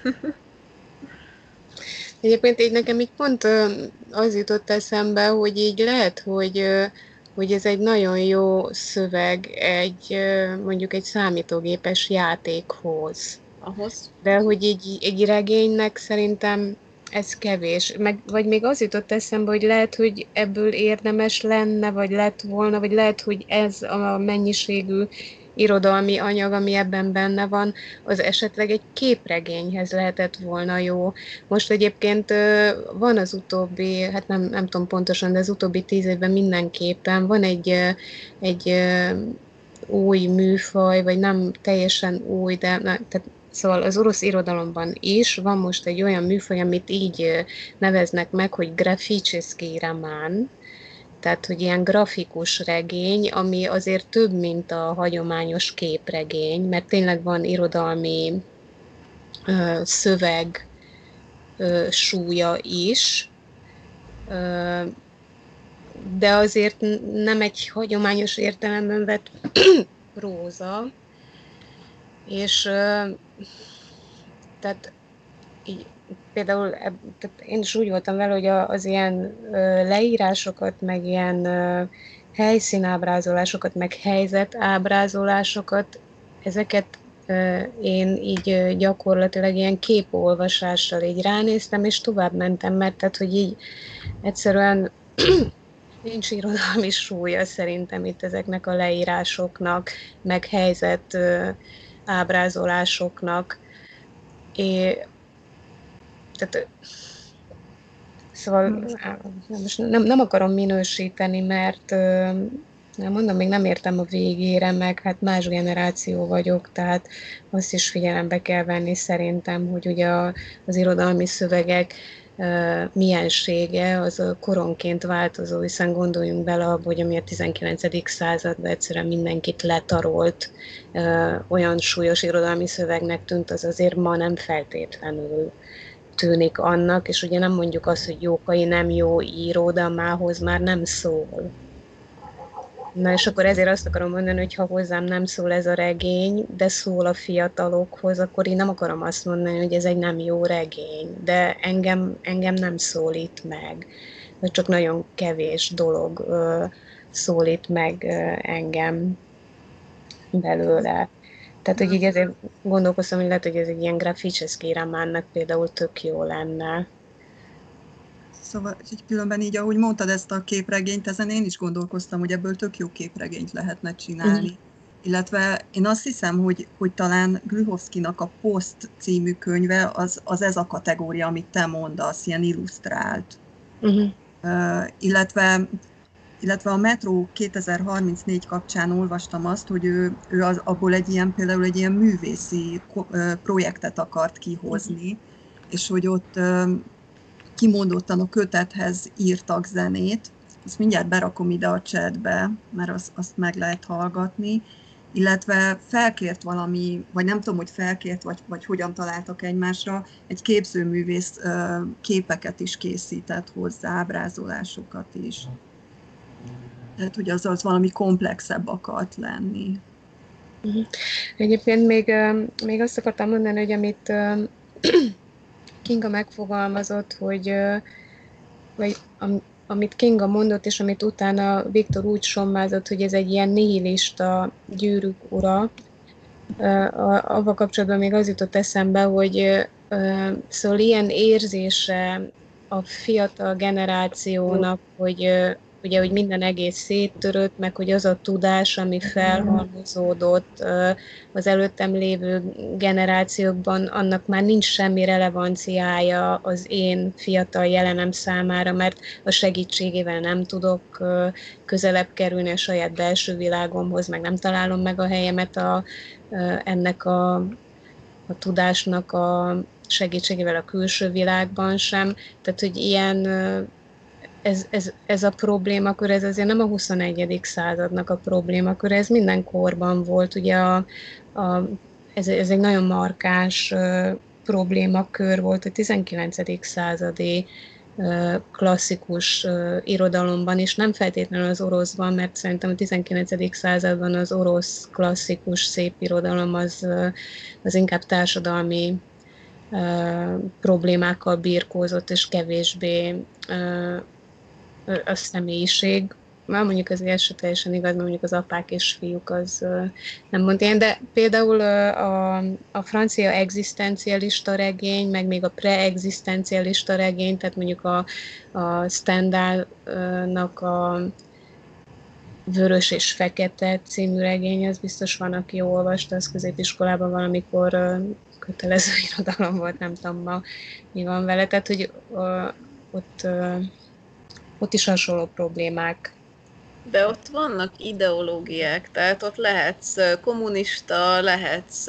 Egyébként így nekem így pont az jutott eszembe, hogy így lehet, hogy hogy ez egy nagyon jó szöveg egy mondjuk egy számítógépes játékhoz. Ahhoz. De hogy egy, egy regénynek szerintem ez kevés. Meg, vagy még az jutott eszembe, hogy lehet, hogy ebből érdemes lenne, vagy lett volna, vagy lehet, hogy ez a mennyiségű irodalmi anyag, ami ebben benne van, az esetleg egy képregényhez lehetett volna jó. Most egyébként van az utóbbi, hát nem, nem tudom pontosan, de az utóbbi tíz évben mindenképpen van egy, egy új műfaj, vagy nem teljesen új, de na, tehát Szóval az orosz irodalomban is van most egy olyan műfaj, amit így neveznek meg, hogy graficseszki román, tehát hogy ilyen grafikus regény, ami azért több, mint a hagyományos képregény, mert tényleg van irodalmi ö, szöveg ö, súlya is, ö, de azért nem egy hagyományos értelemben vett próza, és tehát így például tehát én is úgy voltam vele, hogy az ilyen leírásokat, meg ilyen helyszínábrázolásokat, meg helyzetábrázolásokat, ezeket én így gyakorlatilag ilyen képolvasással így ránéztem, és tovább mentem, mert tehát, hogy így egyszerűen nincs irodalmi súlya szerintem itt ezeknek a leírásoknak, meg helyzet ábrázolásoknak. É, tehát Szóval most nem, nem akarom minősíteni, mert nem mondom, még nem értem a végére, meg hát más generáció vagyok, tehát azt is figyelembe kell venni szerintem, hogy ugye az irodalmi szövegek miensége az koronként változó, hiszen gondoljunk bele abba, hogy ami a 19. században egyszerűen mindenkit letarolt, olyan súlyos irodalmi szövegnek tűnt, az azért ma nem feltétlenül tűnik annak, és ugye nem mondjuk azt, hogy Jókai nem jó író, de a mához már nem szól. Na és akkor ezért azt akarom mondani, hogy ha hozzám nem szól ez a regény, de szól a fiatalokhoz, akkor én nem akarom azt mondani, hogy ez egy nem jó regény, de engem, engem nem szólít meg. Vagy csak nagyon kevés dolog ö, szólít meg ö, engem belőle. Tehát, hogy így ezért gondolkoztam, hogy lehet, hogy ez egy ilyen graficseszki románnak például tök jó lenne. Szóval így különben így, ahogy mondtad ezt a képregényt, ezen én is gondolkoztam, hogy ebből tök jó képregényt lehetne csinálni. Mm. Illetve én azt hiszem, hogy, hogy talán Glühovszkinak a Post című könyve az, az ez a kategória, amit te mondasz, ilyen illusztrált. Uh-huh. Uh, illetve illetve a Metro 2034 kapcsán olvastam azt, hogy ő, ő az, abból egy ilyen, például egy ilyen művészi projektet akart kihozni, és hogy ott kimondottan a kötethez írtak zenét, ezt mindjárt berakom ide a chatbe, mert azt, azt meg lehet hallgatni, illetve felkért valami, vagy nem tudom, hogy felkért, vagy, vagy hogyan találtak egymásra, egy képzőművész képeket is készített hozzá, ábrázolásokat is. Tehát, hogy az, az valami komplexebb akart lenni. Uh-huh. Egyébként még, még azt akartam mondani, hogy amit Kinga megfogalmazott, hogy vagy amit Kinga mondott, és amit utána Viktor úgy sommázott, hogy ez egy ilyen nihilista gyűrűk ura, avval kapcsolatban még az jutott eszembe, hogy szóval ilyen érzése a fiatal generációnak, hogy ugye, hogy minden egész széttörött, meg hogy az a tudás, ami felhalmozódott az előttem lévő generációkban, annak már nincs semmi relevanciája az én fiatal jelenem számára, mert a segítségével nem tudok közelebb kerülni a saját belső világomhoz, meg nem találom meg a helyemet a, ennek a, a tudásnak a segítségével a külső világban sem. Tehát, hogy ilyen ez, ez, ez a problémakör, ez azért nem a 21. századnak a problémakör, ez minden korban volt. Ugye a, a, ez, ez egy nagyon markás uh, problémakör volt a 19. századi uh, klasszikus uh, irodalomban, és nem feltétlenül az oroszban, mert szerintem a 19. században az orosz klasszikus szép irodalom az, az inkább társadalmi problémákkal birkózott, és kevésbé a személyiség, már mondjuk az első teljesen igaz, mert mondjuk az apák és fiúk az nem mond ilyen, de például a, a francia egzisztencialista regény, meg még a preegzisztencialista regény, tehát mondjuk a, a Stendhalnak a Vörös és Fekete című regény, az biztos van, aki olvasta, az középiskolában valamikor kötelező irodalom volt, nem tudom ma mi van vele, tehát hogy ott ott is hasonló problémák. De ott vannak ideológiák, tehát ott lehetsz kommunista, lehetsz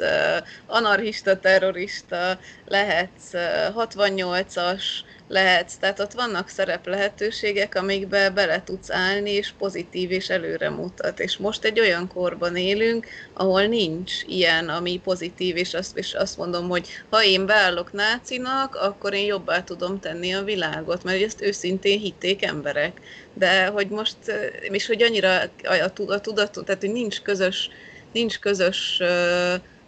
anarchista, terrorista, lehetsz 68-as, lehetsz, tehát ott vannak szerep lehetőségek, amikbe bele tudsz állni, és pozitív és előre mutat. És most egy olyan korban élünk, ahol nincs ilyen, ami pozitív, és azt, és azt mondom, hogy ha én beállok nácinak, akkor én jobbá tudom tenni a világot, mert ezt őszintén hitték emberek. De hogy most, és hogy annyira a, a tudat, tehát hogy nincs közös, nincs közös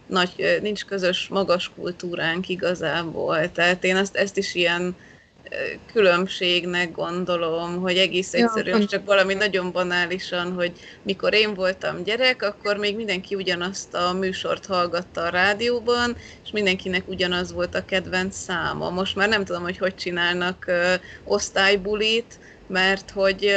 nagy, nincs közös magas kultúránk igazából. Tehát én azt, ezt is ilyen különbségnek gondolom, hogy egész egyszerűen ja. csak valami nagyon banálisan, hogy mikor én voltam gyerek, akkor még mindenki ugyanazt a műsort hallgatta a rádióban, és mindenkinek ugyanaz volt a kedvenc száma. Most már nem tudom, hogy hogy csinálnak ö, osztálybulit, mert hogy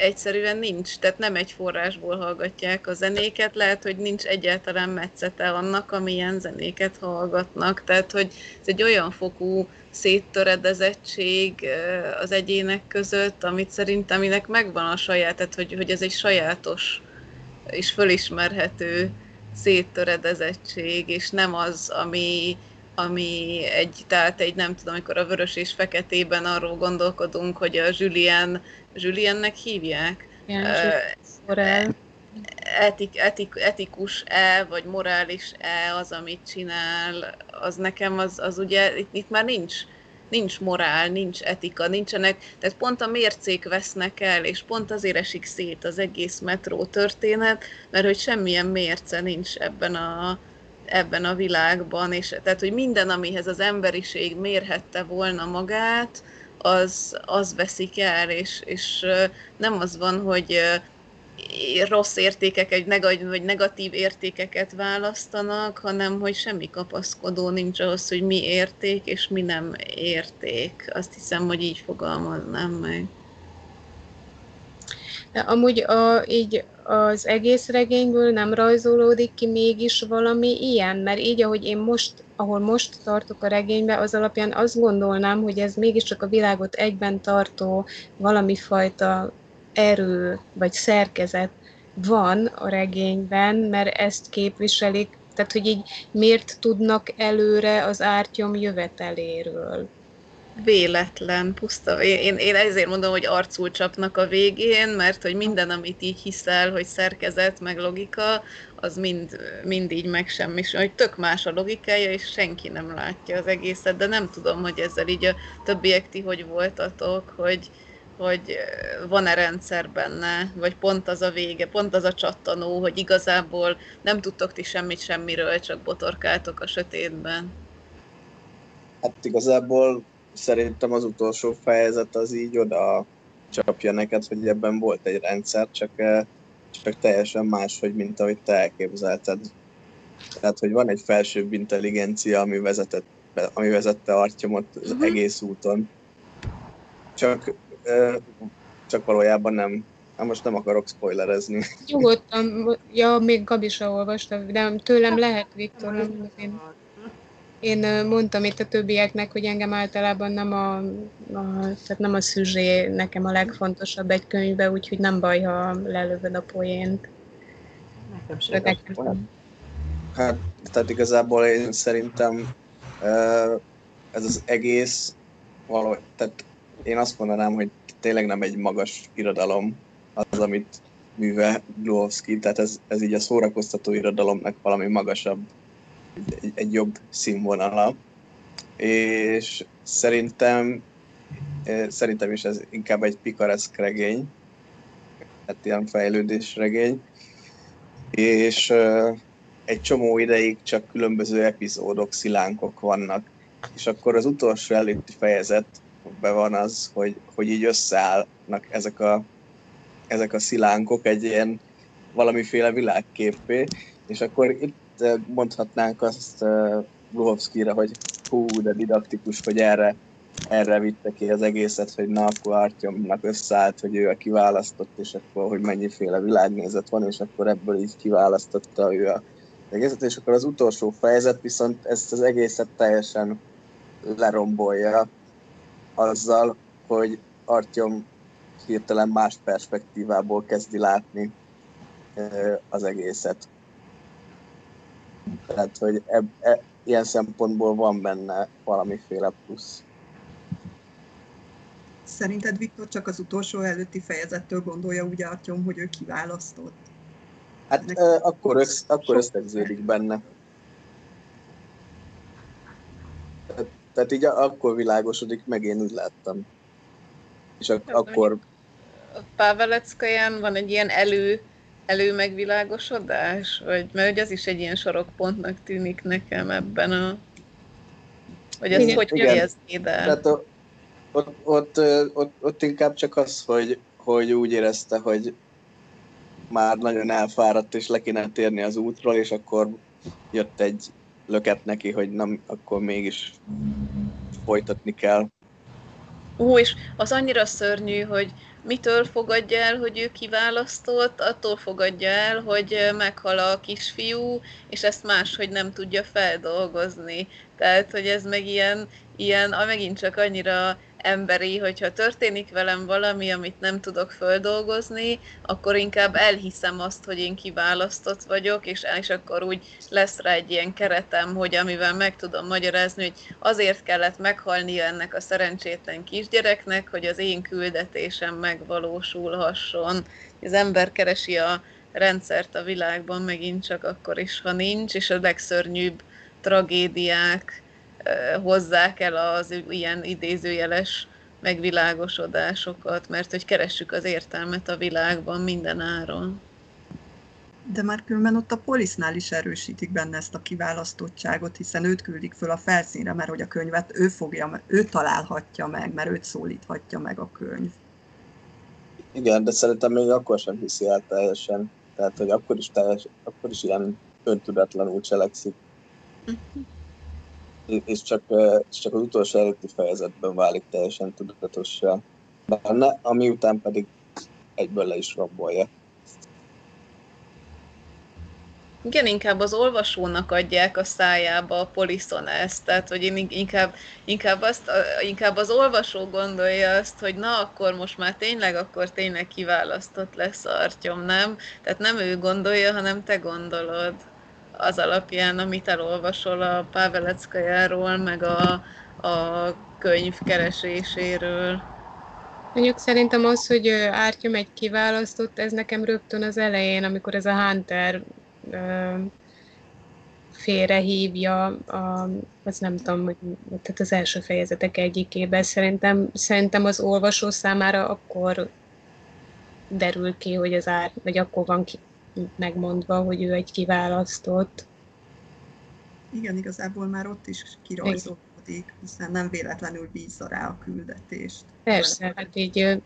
egyszerűen nincs, tehát nem egy forrásból hallgatják a zenéket, lehet, hogy nincs egyáltalán metszete annak, amilyen zenéket hallgatnak, tehát hogy ez egy olyan fokú széttöredezettség az egyének között, amit szerintem aminek megvan a saját, tehát hogy, hogy ez egy sajátos és fölismerhető széttöredezettség, és nem az, ami, ami egy, tehát egy nem tudom, amikor a vörös és feketében arról gondolkodunk, hogy a Julien, Juliennek hívják? Igen, uh, etik, etik, etikus-e, vagy morális-e az, amit csinál, az nekem az, az ugye, itt, itt már nincs, nincs morál, nincs etika, nincsenek, tehát pont a mércék vesznek el, és pont azért esik szét az egész metró történet, mert hogy semmilyen mérce nincs ebben a, ebben a világban, és tehát, hogy minden, amihez az emberiség mérhette volna magát, az, az veszik el, és, és nem az van, hogy rossz értékeket, vagy negatív értékeket választanak, hanem hogy semmi kapaszkodó nincs ahhoz, hogy mi érték és mi nem érték. Azt hiszem, hogy így fogalmaznám meg. De amúgy a, így az egész regényből nem rajzolódik ki mégis valami ilyen, mert így, ahogy én most, ahol most tartok a regénybe, az alapján azt gondolnám, hogy ez mégiscsak a világot egyben tartó valami fajta erő vagy szerkezet van a regényben, mert ezt képviselik, tehát hogy így miért tudnak előre az ártyom jöveteléről. Véletlen, puszta. Én, én ezért mondom, hogy arcul csapnak a végén, mert hogy minden, amit így hiszel, hogy szerkezet, meg logika, az mind, mind így megsemmisül, hogy tök más a logikája, és senki nem látja az egészet, de nem tudom, hogy ezzel így a többiek ti hogy voltatok, hogy, hogy van-e rendszer benne, vagy pont az a vége, pont az a csattanó, hogy igazából nem tudtok ti semmit semmiről, csak botorkáltok a sötétben. Hát igazából szerintem az utolsó fejezet az így oda csapja neked, hogy ebben volt egy rendszer, csak, eh, csak teljesen más, hogy mint ahogy te elképzelted. Tehát, hogy van egy felsőbb intelligencia, ami, vezetett, ami vezette Artyomot az uh-huh. egész úton. Csak, eh, csak valójában nem. Hát most nem akarok spoilerezni. Nyugodtan, ja, még Gabi se olvasta, de tőlem lehet, Viktor, nem én. Én mondtam itt a többieknek, hogy engem általában nem a, a, tehát nem a szüzsé nekem a legfontosabb egy könyvbe, úgyhogy nem baj, ha lelövöd a poént. Nekem sem. Nekem Hát, tehát igazából én szerintem ez az egész valahogy, tehát én azt mondanám, hogy tényleg nem egy magas irodalom az, amit művel Glovski, tehát ez, ez így a szórakoztató irodalomnak valami magasabb egy, egy jobb színvonala, és szerintem szerintem is ez inkább egy pikareszk regény, hát ilyen fejlődés regény, és egy csomó ideig csak különböző epizódok, szilánkok vannak, és akkor az utolsó előtti fejezetben van az, hogy, hogy így összeállnak ezek a, ezek a szilánkok egy ilyen valamiféle világképé, és akkor itt mondhatnánk azt Luhovszkira, hogy hú, de didaktikus, hogy erre, erre vitte ki az egészet, hogy na, akkor Artyomnak összeállt, hogy ő a kiválasztott, és akkor, hogy mennyiféle világnézet van, és akkor ebből így kiválasztotta ő a egészet, és akkor az utolsó fejezet viszont ezt az egészet teljesen lerombolja azzal, hogy Artyom hirtelen más perspektívából kezdi látni az egészet. Tehát, hogy e, e, ilyen szempontból van benne valamiféle plusz. Szerinted Viktor csak az utolsó előtti fejezettől gondolja úgy Artyom, hogy ő kiválasztott? Hát Nek... e, akkor, össz, akkor összegződik benne. Tehát, tehát így akkor világosodik, meg én úgy láttam. És ak- akkor... A Páveleckajan van egy ilyen elő előmegvilágosodás? Vagy, mert hogy az is egy ilyen sorokpontnak tűnik nekem ebben a... Vagy ezt hogy fejeznéd Tehát ott, ott, ott, ott, ott, inkább csak az, hogy, hogy úgy érezte, hogy már nagyon elfáradt, és le kéne térni az útról, és akkor jött egy löket neki, hogy nem, akkor mégis folytatni kell. Ó, és az annyira szörnyű, hogy mitől fogadja el, hogy ő kiválasztott, attól fogadja el, hogy meghal a kisfiú, és ezt máshogy nem tudja feldolgozni. Tehát, hogy ez meg ilyen, ilyen megint csak annyira emberi, hogyha történik velem valami, amit nem tudok földolgozni, akkor inkább elhiszem azt, hogy én kiválasztott vagyok, és, és akkor úgy lesz rá egy ilyen keretem, hogy amivel meg tudom magyarázni, hogy azért kellett meghalnia ennek a szerencsétlen kisgyereknek, hogy az én küldetésem megvalósulhasson. Az ember keresi a rendszert a világban megint csak akkor is, ha nincs, és a legszörnyűbb tragédiák hozzák el az ilyen idézőjeles megvilágosodásokat, mert hogy keressük az értelmet a világban minden áron. De már különben ott a polisznál is erősítik benne ezt a kiválasztottságot, hiszen őt küldik föl a felszínre, mert hogy a könyvet ő fogja, ő találhatja meg, mert őt szólíthatja meg a könyv. Igen, de szerintem még akkor sem hiszi el teljesen. Tehát, hogy akkor is, teljes, akkor is ilyen öntudatlanul cselekszik. És csak, és csak az utolsó előtti fejezetben válik teljesen tudatossá benne, ami után pedig egyből le is rabolja. Igen, inkább az olvasónak adják a szájába a poliszon ezt, tehát hogy én inkább, inkább, azt, inkább az olvasó gondolja azt, hogy na akkor most már tényleg, akkor tényleg kiválasztott lesz Artyom, nem? Tehát nem ő gondolja, hanem te gondolod az alapján, amit elolvasol a Paveleckajáról, meg a, a könyv kereséséről. Mondjuk szerintem az, hogy Ártyom egy kiválasztott, ez nekem rögtön az elején, amikor ez a Hunter félrehívja, a, az nem tudom, tehát az első fejezetek egyikében szerintem, szerintem az olvasó számára akkor derül ki, hogy az ár, vagy akkor van ki, megmondva, hogy ő egy kiválasztott. Igen, igazából már ott is kirajzolódik, hiszen nem véletlenül bízza rá a küldetést. Persze, hát így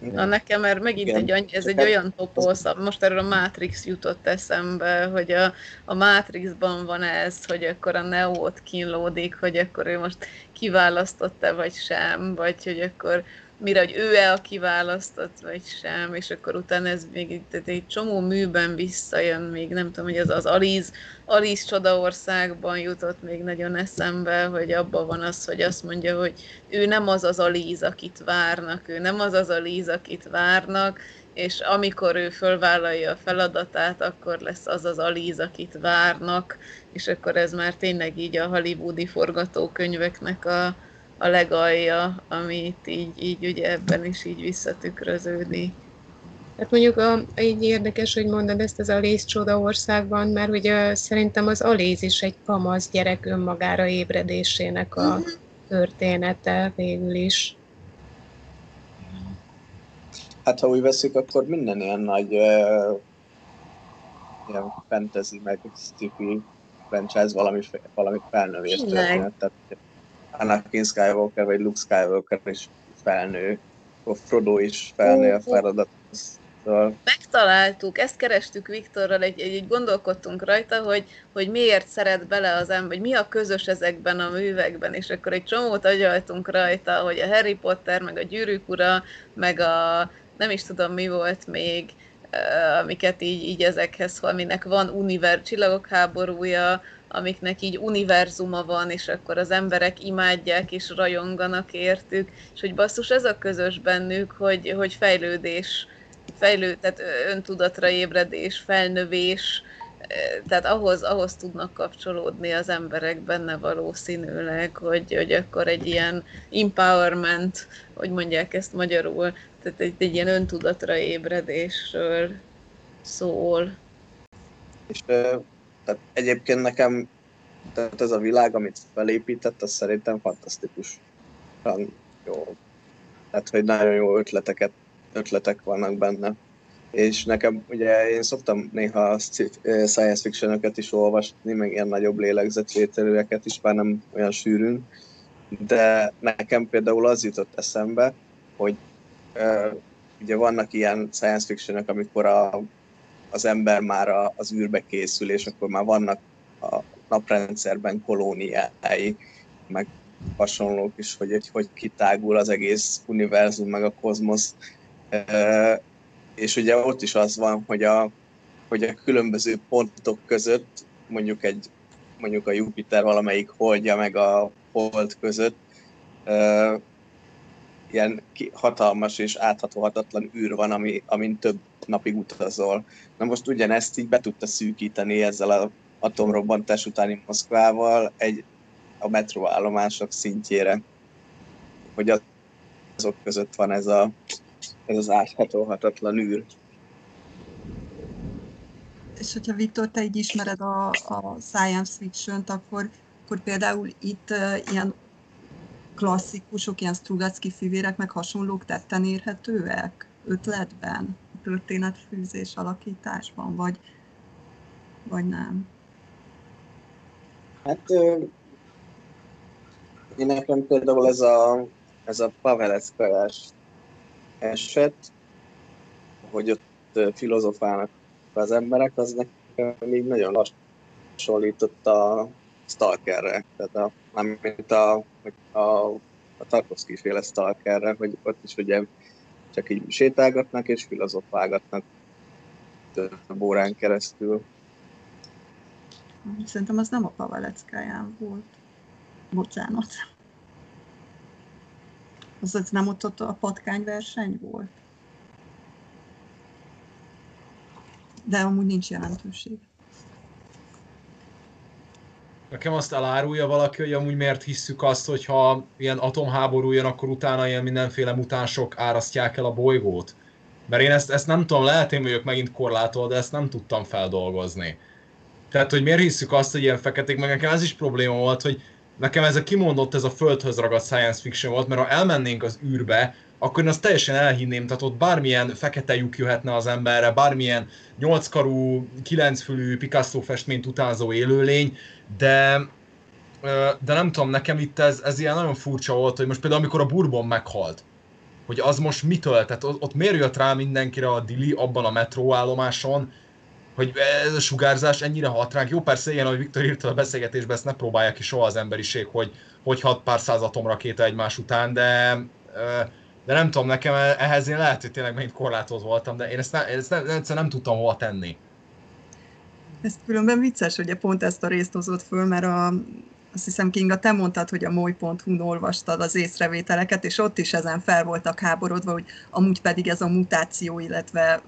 Na nekem már megint egy, egy, ez egy olyan toposz, most erről a Matrix jutott eszembe, hogy a, a Matrixban van ez, hogy akkor a Neo-t kínlódik, hogy akkor ő most kiválasztott-e vagy sem, vagy hogy akkor mire, hogy ő-e a kiválasztott, vagy sem, és akkor utána ez még tehát egy csomó műben visszajön, még nem tudom, hogy az az Aliz, Aliz Csodaországban jutott még nagyon eszembe, hogy abban van az, hogy azt mondja, hogy ő nem az az Aliz, akit várnak, ő nem az az Aliz, akit várnak, és amikor ő fölvállalja a feladatát, akkor lesz az az Aliz, akit várnak, és akkor ez már tényleg így a hollywoodi forgatókönyveknek a, a legalja, amit így, így ugye ebben is így visszatükröződik. Hát mondjuk a, így érdekes, hogy mondod ezt az Alész csoda országban, mert ugye szerintem az Aléz is egy kamasz gyerek önmagára ébredésének a uh-huh. története végül is. Hát ha úgy veszik, akkor minden ilyen nagy uh, ilyen fantasy, meg sci-fi franchise valami, valami felnövést történet. Tehát Anakin Skywalker vagy Luke Skywalker is felnő, a Frodo is felnő a feladat. Szóval... Megtaláltuk, ezt kerestük Viktorral, egy, egy, egy gondolkodtunk rajta, hogy, hogy miért szeret bele az ember, hogy mi a közös ezekben a művekben, és akkor egy csomót agyaltunk rajta, hogy a Harry Potter, meg a Gyűrűk ura, meg a nem is tudom mi volt még, amiket így, így ezekhez, aminek van univer, csillagok háborúja, amiknek így univerzuma van, és akkor az emberek imádják és rajonganak értük, és hogy basszus, ez a közös bennük, hogy, hogy fejlődés, fejlő, tehát öntudatra ébredés, felnövés, tehát ahhoz, ahhoz tudnak kapcsolódni az emberek benne valószínűleg, hogy, hogy akkor egy ilyen empowerment, hogy mondják ezt magyarul, tehát egy, egy ilyen öntudatra ébredésről szól. És tehát egyébként nekem tehát ez a világ, amit felépített, az szerintem fantasztikus. Jó. Tehát, hogy nagyon jó ötleteket, ötletek vannak benne. És nekem, ugye én szoktam néha science fiction is olvasni, meg ilyen nagyobb lélegzetvételőeket is, már nem olyan sűrűn, de nekem például az jutott eszembe, hogy ugye vannak ilyen science fiction amikor a az ember már a, az űrbe készül, és akkor már vannak a naprendszerben kolóniái, meg hasonlók is, hogy, hogy, kitágul az egész univerzum, meg a kozmosz. És ugye ott is az van, hogy a, hogy a különböző pontok között, mondjuk egy mondjuk a Jupiter valamelyik holdja, meg a hold között ilyen hatalmas és áthatóhatatlan űr van, ami, amin több napig utazol. Na most ugyanezt így be tudta szűkíteni ezzel az atomrobbantás utáni Moszkvával egy a metróállomások szintjére, hogy azok között van ez, a, ez az áthatóhatatlan űr. És hogyha Viktor, te így ismered a, a science fiction-t, akkor, akkor például itt uh, ilyen klasszikusok, ilyen Strugacki fivérek, meg hasonlók tetten érhetőek ötletben, történetfűzés alakításban, vagy, vagy nem? Hát én nekem például ez a, ez a Paveleckajás eset, hogy ott filozofálnak az emberek, az nekem még nagyon hasonlított a Stalkerre, tehát a, mint a, a, a Tarkovsky féle Stalkerre, hogy ott is ugye csak így sétálgatnak és filozofálgatnak több órán keresztül. Szerintem az nem a Paveleckáján volt. Bocsánat. Az, az nem ott, ott a patkányverseny volt? De amúgy nincs jelentőség. Nekem azt elárulja valaki, hogy amúgy miért hisszük azt, hogy ha ilyen atomháború jön, akkor utána ilyen mindenféle mutánsok árasztják el a bolygót. Mert én ezt, ezt nem tudom, lehet én vagyok megint korlától, de ezt nem tudtam feldolgozni. Tehát, hogy miért hiszük azt, hogy ilyen feketék, meg nekem ez is probléma volt, hogy nekem ez a kimondott, ez a földhöz ragadt science fiction volt, mert ha elmennénk az űrbe, akkor én azt teljesen elhinném, tehát ott bármilyen fekete lyuk jöhetne az emberre, bármilyen nyolckarú, kilencfülű Picasso festményt utánzó élőlény, de de nem tudom, nekem itt ez, ez ilyen nagyon furcsa volt, hogy most például amikor a Bourbon meghalt, hogy az most mitől, tehát ott, miért jött rá mindenkire a Dili abban a metróállomáson, hogy ez a sugárzás ennyire hat ránk. Jó, persze ilyen, ahogy Viktor írta a beszélgetésben, ezt ne próbálja ki soha az emberiség, hogy hogy hat pár száz atomrakéta egymás után, de de nem tudom, nekem ehhez én lehet, hogy tényleg megint korlátoz voltam, de én ezt, ne, ezt nem, egyszerűen nem tudtam hova tenni. Ez különben vicces, hogy pont ezt a részt hozott föl, mert a, azt hiszem Kinga, te mondtad, hogy a moly.hu-n olvastad az észrevételeket, és ott is ezen fel voltak háborodva, hogy amúgy pedig ez a mutáció, illetve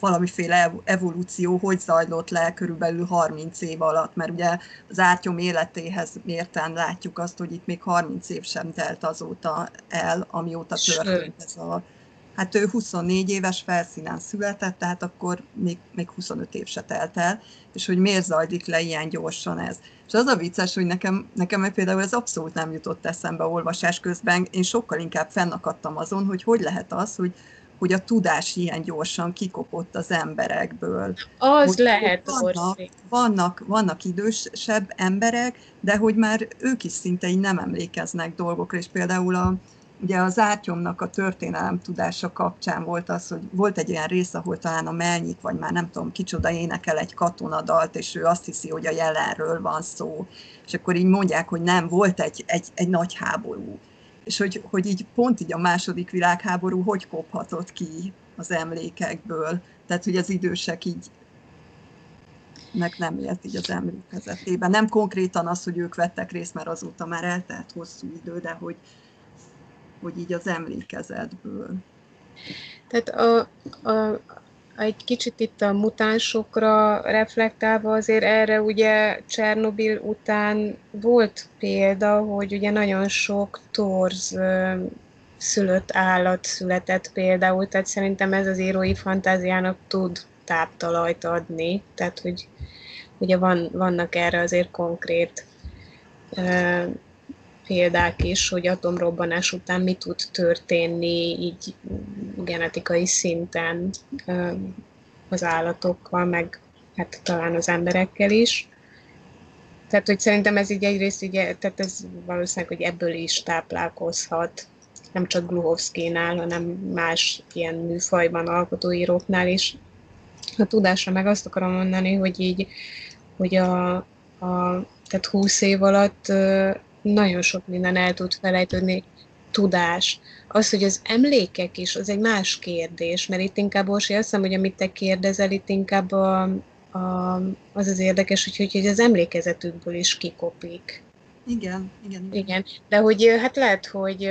valamiféle evolúció hogy zajlott le körülbelül 30 év alatt, mert ugye az ártyom életéhez mérten látjuk azt, hogy itt még 30 év sem telt azóta el, amióta történt ez a Hát ő 24 éves felszínen született, tehát akkor még, még 25 év se telt el, és hogy miért zajlik le ilyen gyorsan ez. És az a vicces, hogy nekem, nekem például ez abszolút nem jutott eszembe olvasás közben, én sokkal inkább fennakadtam azon, hogy hogy lehet az, hogy hogy a tudás ilyen gyorsan kikopott az emberekből. Az hogy lehet, vannak, vannak, vannak idősebb emberek, de hogy már ők is szinte így nem emlékeznek dolgokra, és például a, ugye az ártyomnak a történelem tudása kapcsán volt az, hogy volt egy olyan rész, ahol talán a Melnyik, vagy már nem tudom kicsoda énekel egy katonadalt, és ő azt hiszi, hogy a jelenről van szó. És akkor így mondják, hogy nem, volt egy, egy, egy nagy háború és hogy, hogy így pont így a második világháború hogy kophatott ki az emlékekből. Tehát, hogy az idősek így meg nem élt így az emlékezetében. Nem konkrétan az, hogy ők vettek részt, mert azóta már eltelt hosszú idő, de hogy, hogy így az emlékezetből. Tehát a, a, egy kicsit itt a mutánsokra reflektálva azért erre ugye Csernobil után volt példa, hogy ugye nagyon sok torz szülött állat született például, tehát szerintem ez az írói fantáziának tud táptalajt adni, tehát hogy ugye van, vannak erre azért konkrét példák is, hogy atomrobbanás után mi tud történni így genetikai szinten az állatokkal, meg hát talán az emberekkel is. Tehát, hogy szerintem ez így egyrészt, ugye, tehát ez valószínűleg, hogy ebből is táplálkozhat, nem csak Gluhovszkénál, hanem más ilyen műfajban alkotóíróknál is. A tudásra meg azt akarom mondani, hogy így, hogy a, a tehát 20 év alatt nagyon sok minden el tud felejtődni, tudás. Az, hogy az emlékek is, az egy más kérdés, mert itt inkább, Orsi, azt hiszem, hogy amit te kérdezel, itt inkább a, a, az az érdekes, hogy, hogy az emlékezetükből is kikopik. Igen, igen. Igen, de hogy hát lehet, hogy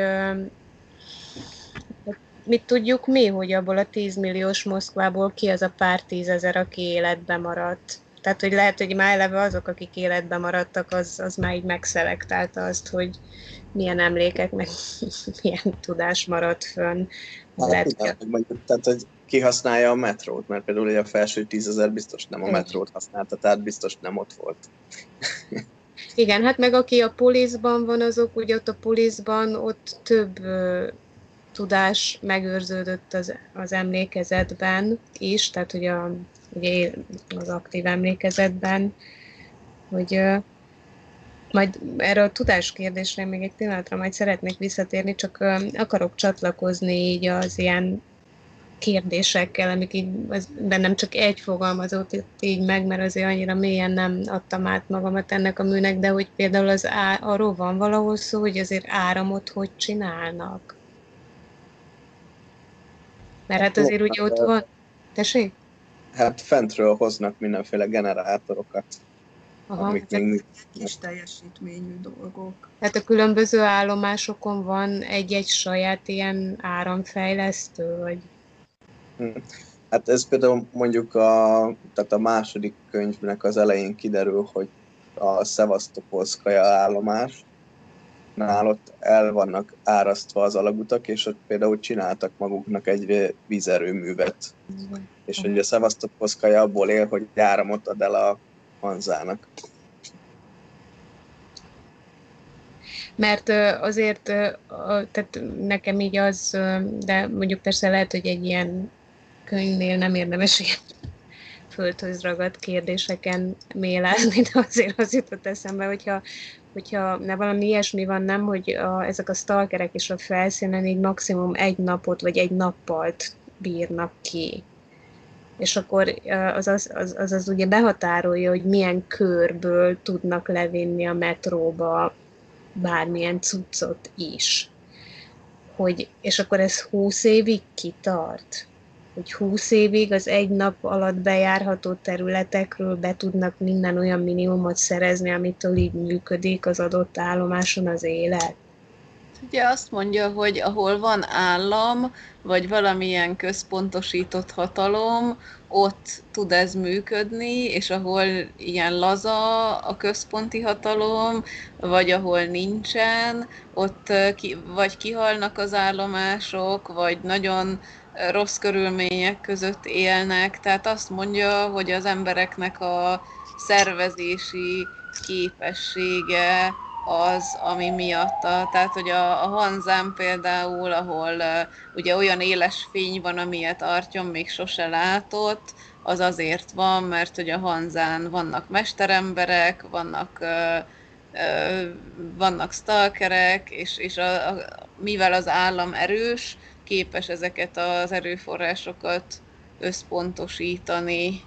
mit tudjuk mi, hogy abból a 10 milliós Moszkvából ki az a pár tízezer, aki életbe maradt. Tehát, hogy lehet, hogy már eleve azok, akik életben maradtak, az, az már így megszelektálta azt, hogy milyen emlékek, meg milyen tudás maradt fönn. Hát, lehet, igen, hogy mondjuk, tehát, hogy kihasználja a metrót, mert például a felső tízezer biztos nem a metrót használta, tehát biztos nem ott volt. Igen, hát meg aki a poliszban van, azok ugye ott a poliszban ott több ö, tudás megőrződött az, az emlékezetben is, tehát hogy a ugye az aktív emlékezetben, hogy majd erre a tudás kérdésre még egy pillanatra majd szeretnék visszatérni, csak akarok csatlakozni így az ilyen kérdésekkel, amik így az bennem csak egy fogalmazott így meg, mert azért annyira mélyen nem adtam át magamat ennek a műnek, de hogy például az á, arról van valahol szó, hogy azért áramot hogy csinálnak. Mert hát azért ugye ott van... Tessék? Hát fentről hoznak mindenféle generátorokat. Aha, amik még... kis teljesítményű dolgok. Tehát a különböző állomásokon van egy-egy saját ilyen áramfejlesztő, vagy? Hm. Hát ez például mondjuk a, tehát a második könyvnek az elején kiderül, hogy a Szevasztopolszkaja állomás, nál ott el vannak árasztva az alagutak, és ott például csináltak maguknak egy vízerőművet. És hogy a Szevasztopolszkaja abból él, hogy áramot ad el a Hanzának. Mert azért, tehát nekem így az, de mondjuk persze lehet, hogy egy ilyen könyvnél nem érdemes ilyen földhöz ragadt kérdéseken mélázni, de azért az jutott eszembe, hogyha, hogyha ne valami ilyesmi van, nem, hogy a, ezek a stalkerek is a felszínen így maximum egy napot vagy egy nappalt bírnak ki. És akkor az az, az, az, az ugye behatárolja, hogy milyen körből tudnak levinni a metróba bármilyen cuccot is. Hogy, és akkor ez húsz évig kitart hogy 20 évig az egy nap alatt bejárható területekről be tudnak minden olyan minimumot szerezni, amitől így működik az adott állomáson az élet? Ugye azt mondja, hogy ahol van állam, vagy valamilyen központosított hatalom, ott tud ez működni, és ahol ilyen laza a központi hatalom, vagy ahol nincsen, ott ki, vagy kihalnak az állomások, vagy nagyon rossz körülmények között élnek, tehát azt mondja, hogy az embereknek a szervezési képessége az, ami miatta. Tehát, hogy a, a Hanzán például, ahol uh, ugye olyan éles fény van, amilyet Artyom még sose látott, az azért van, mert hogy a Hanzán vannak mesteremberek, vannak uh, vannak stalkerek, és, és a, a, mivel az állam erős, képes ezeket az erőforrásokat összpontosítani.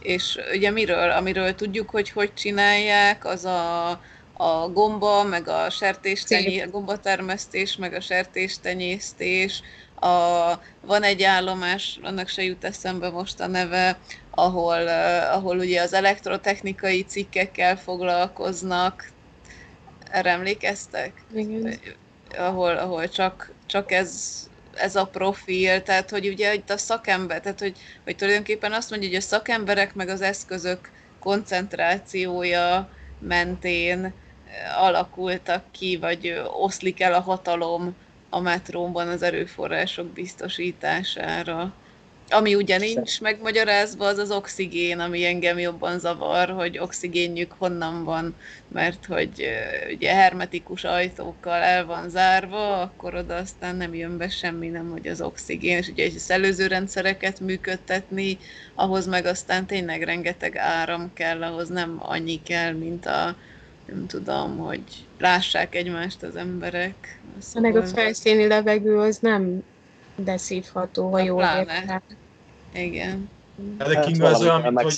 És ugye miről? Amiről tudjuk, hogy hogy csinálják, az a, a gomba, meg a sertéstenyé, a gombatermesztés, meg a sertéstenyésztés. A, van egy állomás, annak se jut eszembe most a neve, ahol, uh, ahol ugye az elektrotechnikai cikkekkel foglalkoznak. Erre emlékeztek? Igen. Ahol, ahol csak csak ez, ez a profil, tehát hogy ugye itt a szakember, tehát hogy, hogy tulajdonképpen azt mondja, hogy a szakemberek meg az eszközök koncentrációja mentén eh, alakultak ki, vagy oszlik el a hatalom a metróban az erőforrások biztosítására. Ami ugye nincs megmagyarázva, az az oxigén, ami engem jobban zavar, hogy oxigénjük honnan van, mert hogy ugye hermetikus ajtókkal el van zárva, akkor oda aztán nem jön be semmi, nem hogy az oxigén, és ugye egy szelőző rendszereket működtetni, ahhoz meg aztán tényleg rengeteg áram kell, ahhoz nem annyi kell, mint a nem tudom, hogy lássák egymást az emberek. Szóval... Meg a felszíni levegő az nem beszívható, ha jól értem. Igen. Hát de King az olyan, mint hogy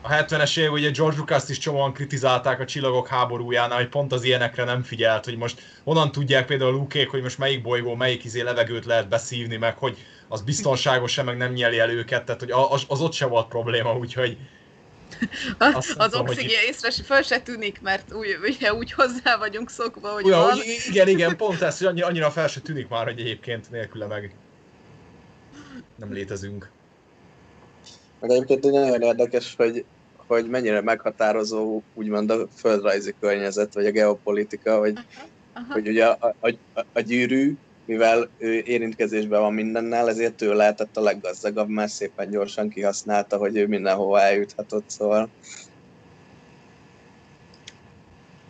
a 70-es évek ugye George Lucas-t is csomóan kritizálták a csillagok háborújánál, hogy pont az ilyenekre nem figyelt, hogy most honnan tudják például a luke hogy most melyik bolygó, melyik izé levegőt lehet beszívni, meg hogy az biztonságos-e, meg nem nyeli el őket, tehát hogy az, az ott se volt probléma, úgyhogy az, az oxigén hogy... észre föl se tűnik, mert úgy, ugye, úgy hozzá vagyunk szokva, hogy Ugyan, van. Igen, igen, pont ez, hogy annyira fel se tűnik már, hogy egyébként nélküle meg nem létezünk. Meg egyébként nagyon érdekes, hogy, hogy mennyire meghatározó úgymond a földrajzi környezet, vagy a geopolitika, hogy, aha, aha. hogy ugye a, a, a, a gyűrű, mivel ő érintkezésben van mindennel, ezért ő lehetett a leggazdagabb, mert szépen gyorsan kihasználta, hogy ő mindenhova eljuthatott, szóval.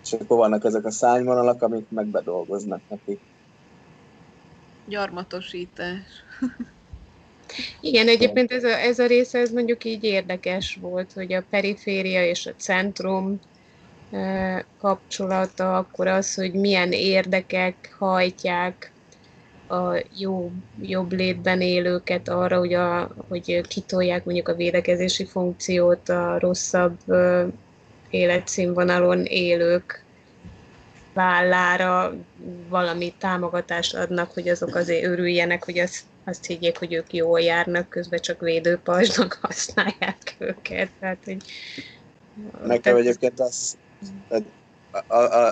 És akkor vannak ezek a szányvonalak, amik megbedolgoznak neki. Gyarmatosítás. Igen, egyébként ez a, ez a része, ez mondjuk így érdekes volt, hogy a periféria és a centrum kapcsolata, akkor az, hogy milyen érdekek hajtják a jó, jobb létben élőket arra, hogy, a, hogy kitolják mondjuk a védekezési funkciót a rosszabb életszínvonalon élők vállára valami támogatást adnak, hogy azok azért örüljenek, hogy az, azt higgyék, hogy ők jól járnak, közben csak védőpajzsnak használják őket. Tehát, hogy, Nekem tehát... egyébként az,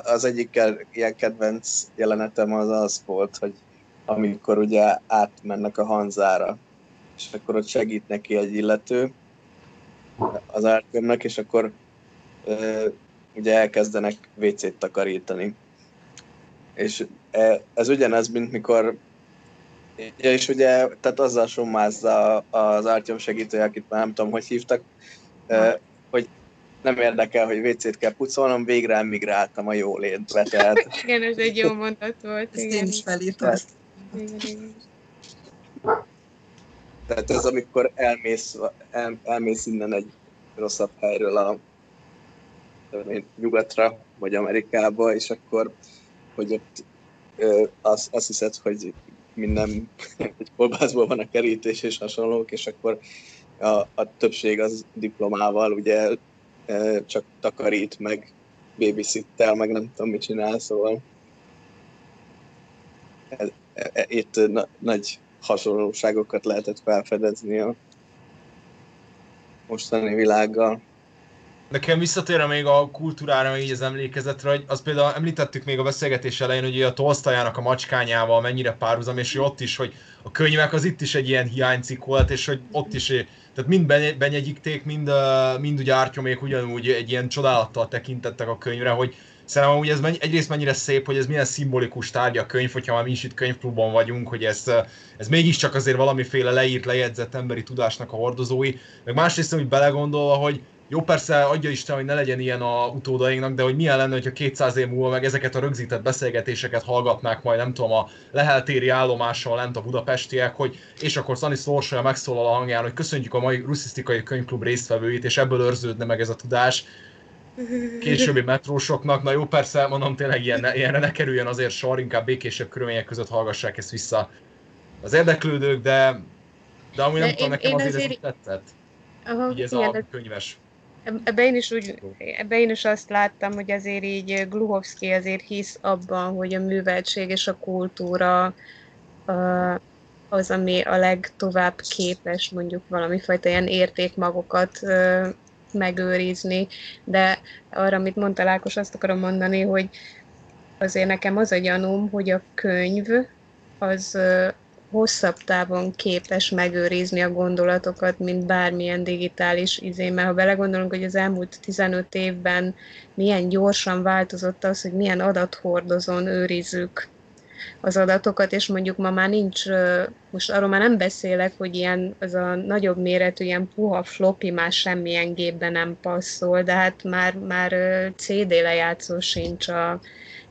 az egyik ilyen kedvenc jelenetem az az volt, hogy amikor ugye átmennek a Hanzára, és akkor ott segít neki egy illető az árkömnek, és akkor ugye elkezdenek WC-t takarítani. És ez ugyanez, mint mikor Ja, és ugye, tehát azzal sommázza az Artyom segítő, akit már nem tudom, hogy hívtak, hogy nem érdekel, hogy WC-t kell pucolnom, végre emigráltam a jólétbe. Tehát... igen, ez egy jó mondat volt. Ezt igen. én is felírtam. Tehát... Ez amikor elmész, el, elmész innen egy rosszabb helyről a nyugatra, vagy Amerikába, és akkor, hogy ott ö, azt, azt hiszed, hogy minden egy kolbászból van a kerítés és hasonlók, és akkor a, a többség az diplomával ugye csak takarít, meg babysittel, meg nem tudom mit csinál, szóval itt na, nagy hasonlóságokat lehetett felfedezni a mostani világgal. Nekem visszatérve még a kultúrára, így az emlékezetre, hogy az például említettük még a beszélgetés elején, hogy a Tolstajának a macskányával mennyire párhuzam, és hogy ott is, hogy a könyvek az itt is egy ilyen hiánycikk volt, és hogy ott is, tehát mind benyegyikték, mind, mind ugye ártyomék ugyanúgy egy ilyen csodálattal tekintettek a könyvre, hogy Szerintem hogy ez menny- egyrészt mennyire szép, hogy ez milyen szimbolikus tárgya a könyv, hogyha már mi is itt könyvklubban vagyunk, hogy ez, ez mégiscsak azért valamiféle leírt, lejegyzett emberi tudásnak a hordozói, meg másrészt, hogy belegondolva, hogy jó, persze adja Isten, hogy ne legyen ilyen a utódainknak, de hogy milyen lenne, hogyha 200 év múlva meg ezeket a rögzített beszélgetéseket hallgatnák majd, nem tudom, a leheltéri állomáson lent a budapestiek, hogy és akkor Szani Szorsolya megszólal a hangján, hogy köszönjük a mai russzisztikai könyvklub résztvevőit, és ebből őrződne meg ez a tudás későbbi metrósoknak. Na jó, persze, mondom tényleg ilyen, ilyenre ne kerüljön azért sor, inkább békésebb körülmények között hallgassák ezt vissza az érdeklődők, de, de amúgy nem de tudom, én, nekem én azért, azért ez tetszett. Aha, így ez igen, a könyves Ebbe én, is úgy, ebbe én is azt láttam, hogy azért így Gluhovszki azért hisz abban, hogy a műveltség és a kultúra az, ami a legtovább képes mondjuk valami fajta ilyen értékmagokat megőrizni, de arra, amit mondta Lákos, azt akarom mondani, hogy azért nekem az a gyanúm, hogy a könyv az hosszabb távon képes megőrizni a gondolatokat, mint bármilyen digitális izé, mert ha belegondolunk, hogy az elmúlt 15 évben milyen gyorsan változott az, hogy milyen adathordozón őrizzük az adatokat, és mondjuk ma már nincs, most arról már nem beszélek, hogy ilyen az a nagyobb méretű, ilyen puha floppy már semmilyen gépben nem passzol, de hát már, már CD lejátszó sincs a,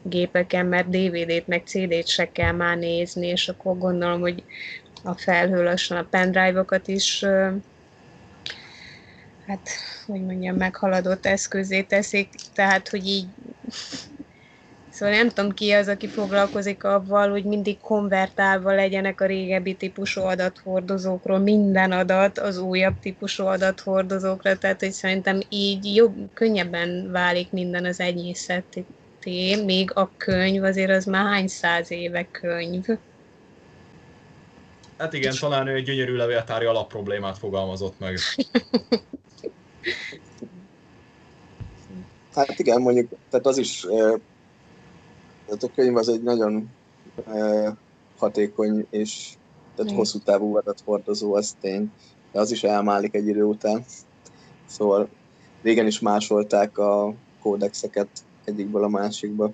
gépeken, mert DVD-t meg CD-t se kell már nézni, és akkor gondolom, hogy a felhő lassan a pendrive-okat is hát, hogy mondjam, meghaladott eszközé teszik, tehát, hogy így Szóval nem tudom ki az, aki foglalkozik avval, hogy mindig konvertálva legyenek a régebbi típusú adathordozókról minden adat az újabb típusú adathordozókra, tehát hogy szerintem így jobb, könnyebben válik minden az enyészet té, még a könyv azért az már hány száz éve könyv. Hát igen, talán ő egy gyönyörű levéltári alapproblémát fogalmazott meg. Hát igen, mondjuk, tehát az is, tehát a könyv az egy nagyon hatékony és tehát hosszú távú adathordozó, az tény, de az is elmálik egy idő után. Szóval régen is másolták a kódexeket egyikből a másikba.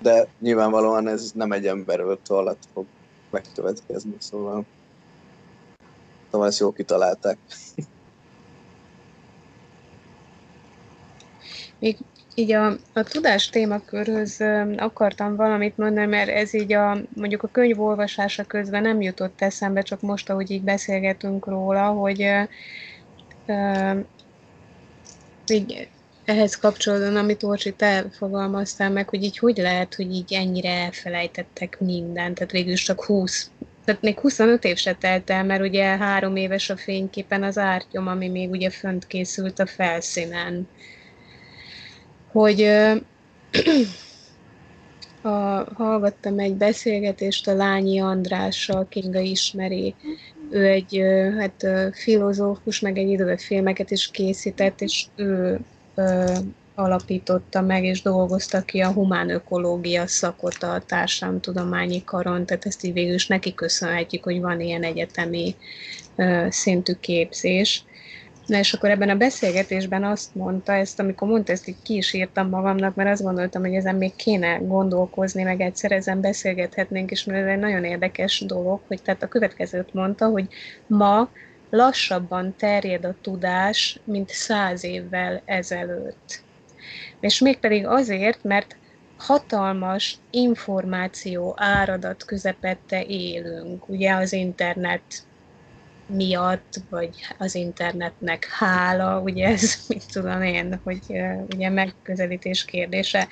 De nyilvánvalóan ez nem egy emberről alatt fog megkövetkezni, szóval szóval ezt jól kitalálták. Még így a, a tudás témakörhöz akartam valamit mondani, mert ez így a, mondjuk a könyv olvasása közben nem jutott eszembe, csak most, ahogy így beszélgetünk róla, hogy uh, így ehhez kapcsolódóan, amit Orcsi, te fogalmaztál meg, hogy így hogy lehet, hogy így ennyire elfelejtettek mindent, tehát végül csak 20, tehát még 25 év se telt el, mert ugye három éves a fényképen az ártyom, ami még ugye fönt készült a felszínen. Hogy a, hallgattam egy beszélgetést a Lányi Andrással, Kinga ismeri. Ő egy hát, filozófus, meg egy időben filmeket is készített, és ő ö, alapította meg és dolgozta ki a humán ökológia szakot a társadalomtudományi karon, tehát ezt így végül is neki köszönhetjük, hogy van ilyen egyetemi ö, szintű képzés. Na és akkor ebben a beszélgetésben azt mondta, ezt amikor mondta, ezt így ki is írtam magamnak, mert azt gondoltam, hogy ezen még kéne gondolkozni, meg egyszer ezen beszélgethetnénk, és mert ez egy nagyon érdekes dolog, hogy tehát a következőt mondta, hogy ma lassabban terjed a tudás, mint száz évvel ezelőtt. És mégpedig azért, mert hatalmas információ áradat közepette élünk. Ugye az internet miatt, vagy az internetnek hála, ugye ez, mit tudom én, hogy ugye megközelítés kérdése.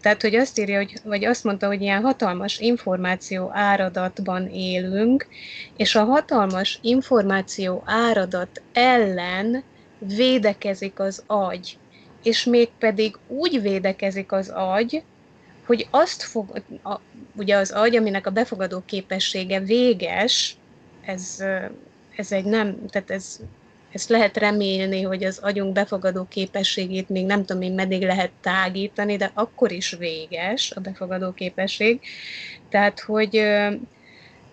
Tehát, hogy azt írja, hogy, vagy azt mondta, hogy ilyen hatalmas információ áradatban élünk, és a hatalmas információ áradat ellen védekezik az agy. És mégpedig úgy védekezik az agy, hogy azt fog, a, ugye az agy, aminek a befogadó képessége véges, ez ez egy nem, tehát ez, ezt lehet remélni, hogy az agyunk befogadó képességét még nem tudom én meddig lehet tágítani, de akkor is véges a befogadó képesség. Tehát, hogy ö,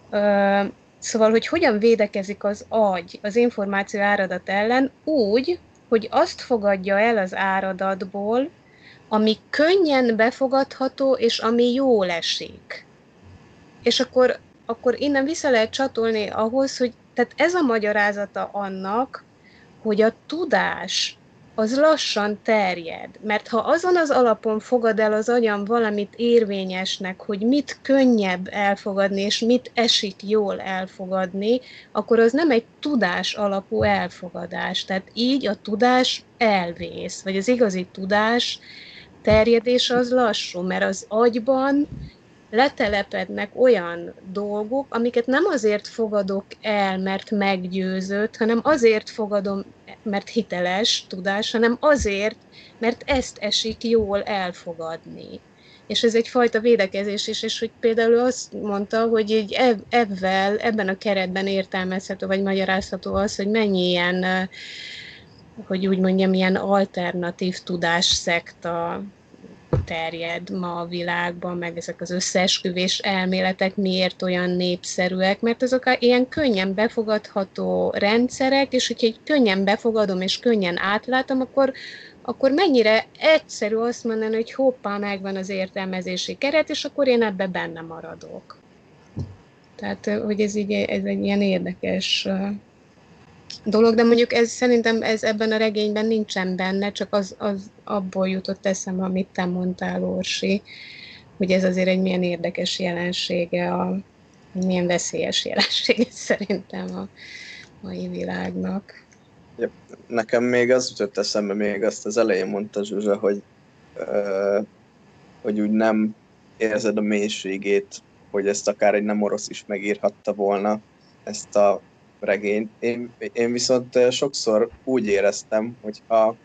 ö, szóval, hogy hogyan védekezik az agy az információ áradat ellen úgy, hogy azt fogadja el az áradatból, ami könnyen befogadható, és ami jól esik. És akkor, akkor innen vissza lehet csatolni ahhoz, hogy tehát ez a magyarázata annak, hogy a tudás az lassan terjed. Mert ha azon az alapon fogad el az agyam valamit érvényesnek, hogy mit könnyebb elfogadni, és mit esik jól elfogadni, akkor az nem egy tudás alapú elfogadás. Tehát így a tudás elvész, vagy az igazi tudás terjedés az lassú, mert az agyban letelepednek olyan dolgok, amiket nem azért fogadok el, mert meggyőzött, hanem azért fogadom, mert hiteles tudás, hanem azért, mert ezt esik jól elfogadni. És ez egyfajta védekezés is, és hogy például azt mondta, hogy így ebben, ebben a keretben értelmezhető, vagy magyarázható az, hogy mennyi ilyen, hogy úgy mondjam, ilyen alternatív tudásszekta terjed ma a világban, meg ezek az összeesküvés elméletek miért olyan népszerűek, mert azok ilyen könnyen befogadható rendszerek, és hogyha egy könnyen befogadom és könnyen átlátom, akkor, akkor mennyire egyszerű azt mondani, hogy hoppá, megvan az értelmezési keret, és akkor én ebbe benne maradok. Tehát, hogy ez, így, ez egy ilyen érdekes dolog, de mondjuk ez szerintem ez ebben a regényben nincsen benne, csak az, az abból jutott eszembe, amit te mondtál, Orsi, hogy ez azért egy milyen érdekes jelensége, a, milyen veszélyes jelensége szerintem a mai világnak. Nekem még az jutott eszembe, még azt az elején mondta Zsuzsa, hogy, hogy úgy nem érzed a mélységét, hogy ezt akár egy nem orosz is megírhatta volna, ezt a regényt. Én, én viszont sokszor úgy éreztem, hogy ha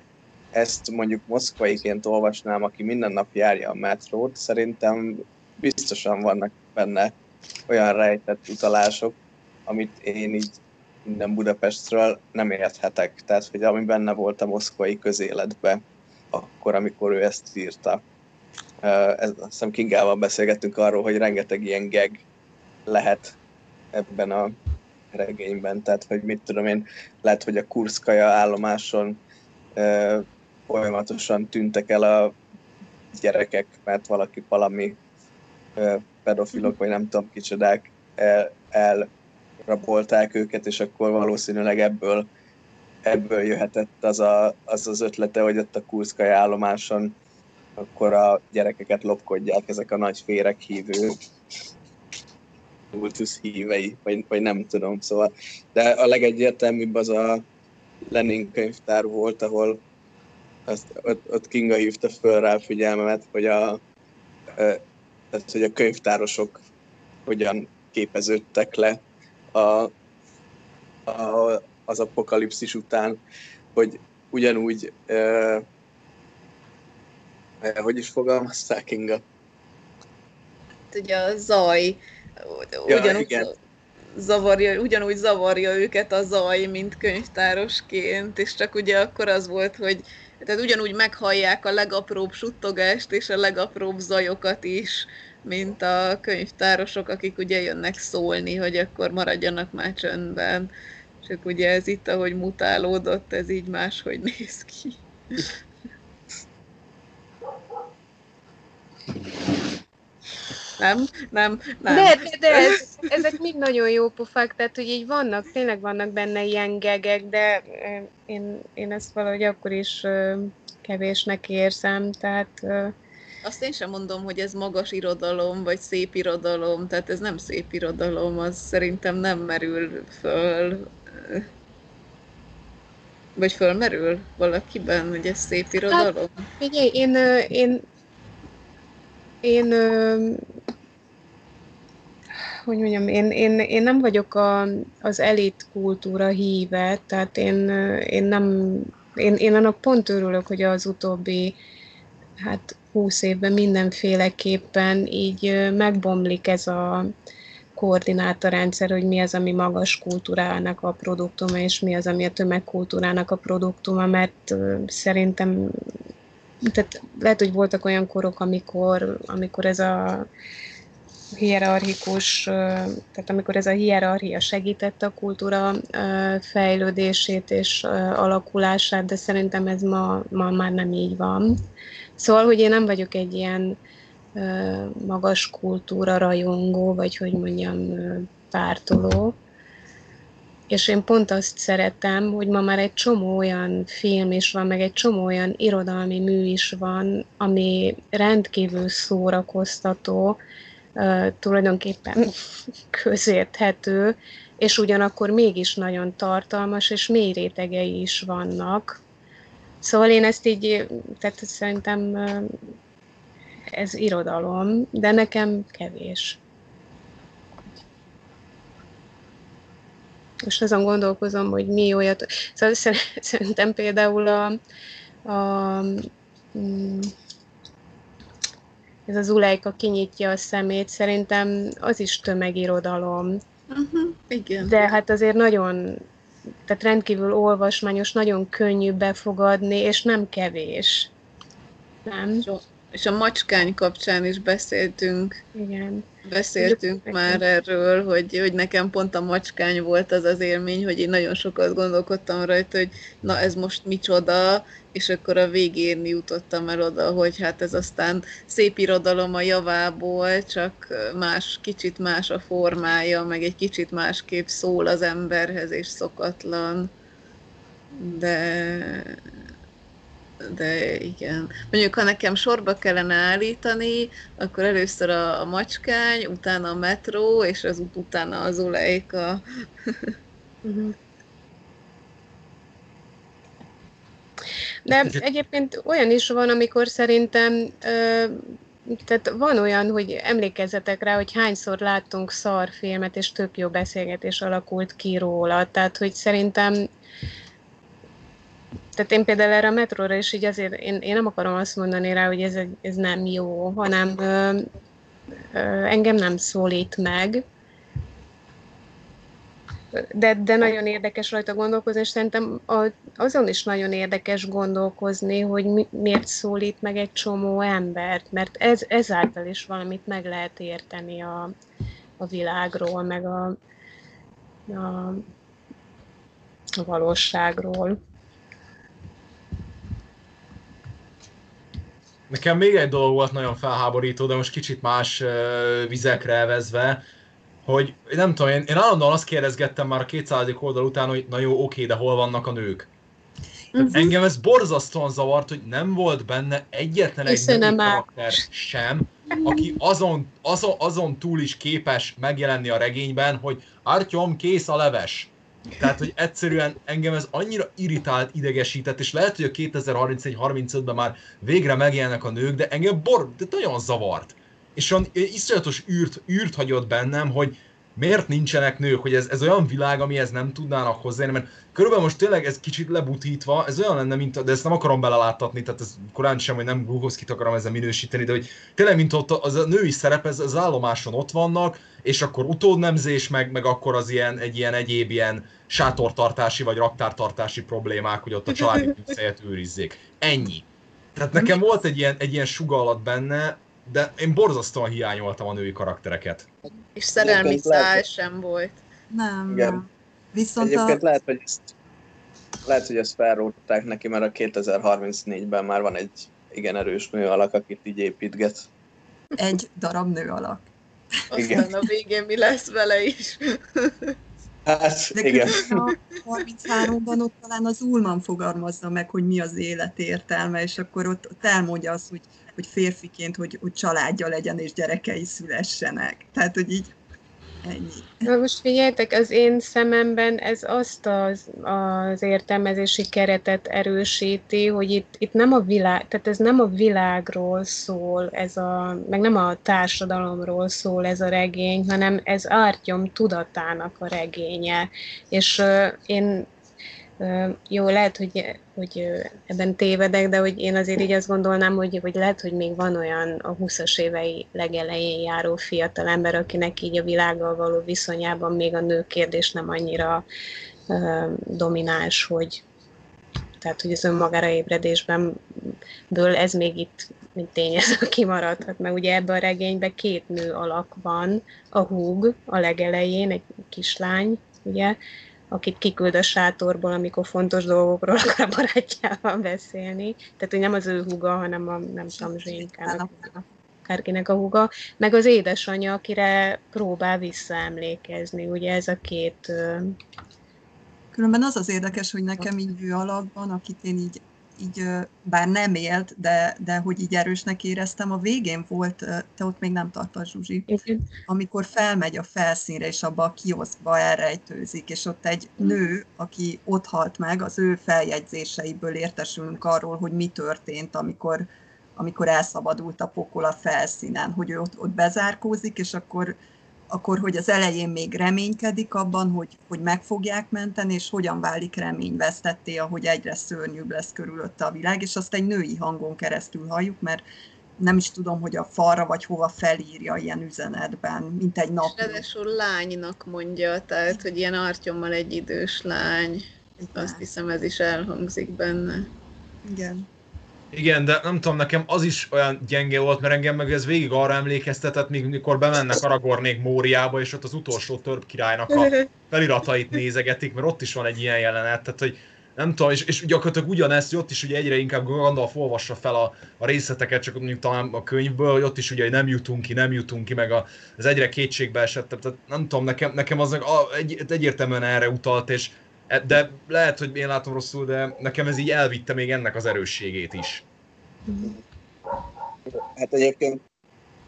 ezt mondjuk moszkvaiként olvasnám, aki minden nap járja a metrót, szerintem biztosan vannak benne olyan rejtett utalások, amit én így minden Budapestről nem érthetek. Tehát, hogy ami benne volt a moszkvai közéletbe, akkor, amikor ő ezt írta. Ez, azt hiszem Kingával beszélgettünk arról, hogy rengeteg ilyen geg lehet ebben a regényben, tehát hogy mit tudom én, lehet, hogy a Kurszkaja állomáson ö, folyamatosan tűntek el a gyerekek, mert valaki valami ö, pedofilok, vagy nem tudom kicsodák el, elrabolták őket, és akkor valószínűleg ebből ebből jöhetett az, a, az az ötlete, hogy ott a Kurszkaja állomáson akkor a gyerekeket lopkodják ezek a nagy férek hívő kultusz hívei, vagy, vagy nem tudom, szóval. De a legegyértelműbb az a Lenin könyvtár volt, ahol azt, ott, ott Kinga hívta föl rá a figyelmemet, hogy a, tehát, hogy a könyvtárosok hogyan képeződtek le a, a, az apokalipszis után, hogy ugyanúgy, eh, hogy is fogalmazták Kinga? Hát ugye a zaj ugyanúgy, ja, zavarja, ugyanúgy zavarja őket a zaj, mint könyvtárosként, és csak ugye akkor az volt, hogy tehát ugyanúgy meghallják a legapróbb suttogást és a legapróbb zajokat is, mint a könyvtárosok, akik ugye jönnek szólni, hogy akkor maradjanak már csöndben. Csak ugye ez itt, ahogy mutálódott, ez így máshogy néz ki. Nem, nem, nem. De, de, de ez, ezek mind nagyon jó pofák, tehát hogy így vannak, tényleg vannak benne ilyen gegek, de én, én ezt valahogy akkor is kevésnek érzem, tehát... Azt én sem mondom, hogy ez magas irodalom, vagy szép irodalom, tehát ez nem szép irodalom, az szerintem nem merül föl. Vagy fölmerül valakiben, hogy ez szép irodalom? Hát, figyelj, én, én, én, hogy mondjam, én, én, én nem vagyok a, az elit kultúra híve, tehát én, én nem, én, én annak pont örülök, hogy az utóbbi hát 20 évben mindenféleképpen így megbomlik ez a koordinátorrendszer, hogy mi az, ami magas kultúrának a produktuma, és mi az, ami a tömegkultúrának a produktuma, mert szerintem tehát lehet, hogy voltak olyan korok, amikor, amikor ez a hierarchikus, tehát amikor ez a hierarchia segítette a kultúra fejlődését és alakulását, de szerintem ez ma, ma már nem így van. Szóval, hogy én nem vagyok egy ilyen magas kultúra rajongó, vagy hogy mondjam, pártoló, és én pont azt szeretem, hogy ma már egy csomó olyan film is van, meg egy csomó olyan irodalmi mű is van, ami rendkívül szórakoztató, tulajdonképpen közérthető, és ugyanakkor mégis nagyon tartalmas, és mély rétegei is vannak. Szóval én ezt így, tehát szerintem ez irodalom, de nekem kevés. Most azon gondolkozom, hogy mi olyat... Szóval szerintem például a, a mm, ez az Ulejka kinyitja a szemét, szerintem az is tömegirodalom. Uh-huh, igen. De hát azért nagyon, tehát rendkívül olvasmányos, nagyon könnyű befogadni, és nem kevés. Nem? És a macskány kapcsán is beszéltünk. Igen. Beszéltünk Igen. már erről, hogy, hogy nekem pont a macskány volt az az élmény, hogy én nagyon sokat gondolkodtam rajta, hogy na ez most micsoda, és akkor a végén jutottam el oda, hogy hát ez aztán szép irodalom a javából, csak más, kicsit más a formája, meg egy kicsit másképp szól az emberhez, és szokatlan. De, de igen. Mondjuk, ha nekem sorba kellene állítani, akkor először a, a macskány, utána a metró, és az utána az olejka. Uh-huh. De egyébként olyan is van, amikor szerintem tehát van olyan, hogy emlékezzetek rá, hogy hányszor láttunk szarfilmet, és tök jó beszélgetés alakult ki róla. Tehát, hogy szerintem tehát én például erre a metróra is így azért, én, én nem akarom azt mondani rá, hogy ez, ez nem jó, hanem ö, ö, engem nem szólít meg, de, de nagyon érdekes rajta gondolkozni, és szerintem azon is nagyon érdekes gondolkozni, hogy mi, miért szólít meg egy csomó embert, mert ez, ezáltal is valamit meg lehet érteni a, a világról, meg a, a, a valóságról. Nekem még egy dolog volt nagyon felháborító, de most kicsit más vizekre elvezve, hogy nem tudom, én, én állandóan azt kérdezgettem már a 200. oldal után, hogy na jó, oké, de hol vannak a nők? Uh-huh. Engem ez borzasztóan zavart, hogy nem volt benne egyetlen egy női karakter sem, aki azon, azon, azon túl is képes megjelenni a regényben, hogy Artyom, kész a leves. Tehát, hogy egyszerűen engem ez annyira irritált, idegesített, és lehet, hogy a 2031-35-ben már végre megjelennek a nők, de engem bor, de nagyon zavart. És olyan iszonyatos űrt, űrt hagyott bennem, hogy miért nincsenek nők, hogy ez, ez olyan világ, amihez nem tudnának hozzájönni, mert körülbelül most tényleg ez kicsit lebutítva, ez olyan lenne, mint, de ezt nem akarom beleláttatni, tehát ez korán sem, hogy nem Gruhovszkit akarom ezzel minősíteni, de hogy tényleg, mint ott az a női szerep, ez az állomáson ott vannak, és akkor utódnemzés, meg, meg akkor az ilyen, egy ilyen egyéb ilyen sátortartási vagy raktártartási problémák, hogy ott a családi tűzhelyet őrizzék. Ennyi. Tehát nekem volt egy ilyen, egy ilyen sugallat benne, de én borzasztóan hiányoltam a női karaktereket. És szerelmi szál sem volt. Nem, Igen. nem. Viszont Egyébként a, lehet, hogy ezt, lehet, hogy ezt felrótták neki, mert a 2034-ben már van egy igen erős nő alak, akit így építget. egy darab nő alak. Igen. Aztán a végén mi lesz vele is. Hát, De igen. a 33-ban ott talán az Ulman fogalmazza meg, hogy mi az élet értelme, és akkor ott, ott elmondja azt, hogy, hogy férfiként, hogy, hogy családja legyen és gyerekei szülessenek. Tehát, hogy így ennyi. Na most figyeljetek, az én szememben ez azt az, az értelmezési keretet erősíti, hogy itt, itt nem a világ, tehát ez nem a világról szól, ez a, meg nem a társadalomról szól ez a regény, hanem ez Ártyom tudatának a regénye. És uh, én Jó, lehet, hogy, hogy ebben tévedek, de hogy én azért így azt gondolnám, hogy, hogy lehet, hogy még van olyan a 20-as évei legelején járó fiatal ember, akinek így a világgal való viszonyában még a nő kérdés nem annyira domináns, hogy tehát, hogy az önmagára ébredésben ből ez még itt mint tényező kimaradhat, mert ugye ebben a regényben két nő alak van, a húg a legelején, egy kislány, ugye, akit kiküld a sátorból, amikor fontos dolgokról akar a barátjával beszélni. Tehát, hogy nem az ő húga, hanem a, nem tudom, Zsénkának, akárkinek a húga, meg az édesanyja, akire próbál visszaemlékezni. Ugye ez a két... Különben az az érdekes, hogy nekem így ő alakban, akit én így, így bár nem élt, de, de hogy így erősnek éreztem, a végén volt, te ott még nem tartasz, Zsuzsi, amikor felmegy a felszínre, és abba a kioszkba elrejtőzik, és ott egy nő, aki ott halt meg, az ő feljegyzéseiből értesülünk arról, hogy mi történt, amikor, amikor elszabadult a pokol a felszínen, hogy ő ott, ott bezárkózik, és akkor, akkor, hogy az elején még reménykedik abban, hogy, hogy meg fogják menteni, és hogyan válik reményvesztetté, ahogy egyre szörnyűbb lesz körülötte a világ, és azt egy női hangon keresztül halljuk, mert nem is tudom, hogy a falra vagy hova felírja ilyen üzenetben, mint egy nap. ráadásul lánynak mondja, tehát, hogy ilyen artyommal egy idős lány. Azt hiszem, ez is elhangzik benne. Igen. Igen, de nem tudom, nekem az is olyan gyenge volt, mert engem meg ez végig arra emlékeztetett, míg mikor bemennek Aragornék Móriába, és ott az utolsó törp királynak a feliratait nézegetik, mert ott is van egy ilyen jelenet, tehát hogy nem tudom, és, és gyakorlatilag ugyanezt, hogy ott is ugye egyre inkább Gandalf olvassa fel a, a részleteket, csak mondjuk talán a könyvből, hogy ott is ugye hogy nem jutunk ki, nem jutunk ki, meg a, az egyre kétségbe esett, tehát nem tudom, nekem, nekem az a, egy, egyértelműen erre utalt, és de lehet, hogy én látom rosszul, de nekem ez így elvitte még ennek az erősségét is. Hát egyébként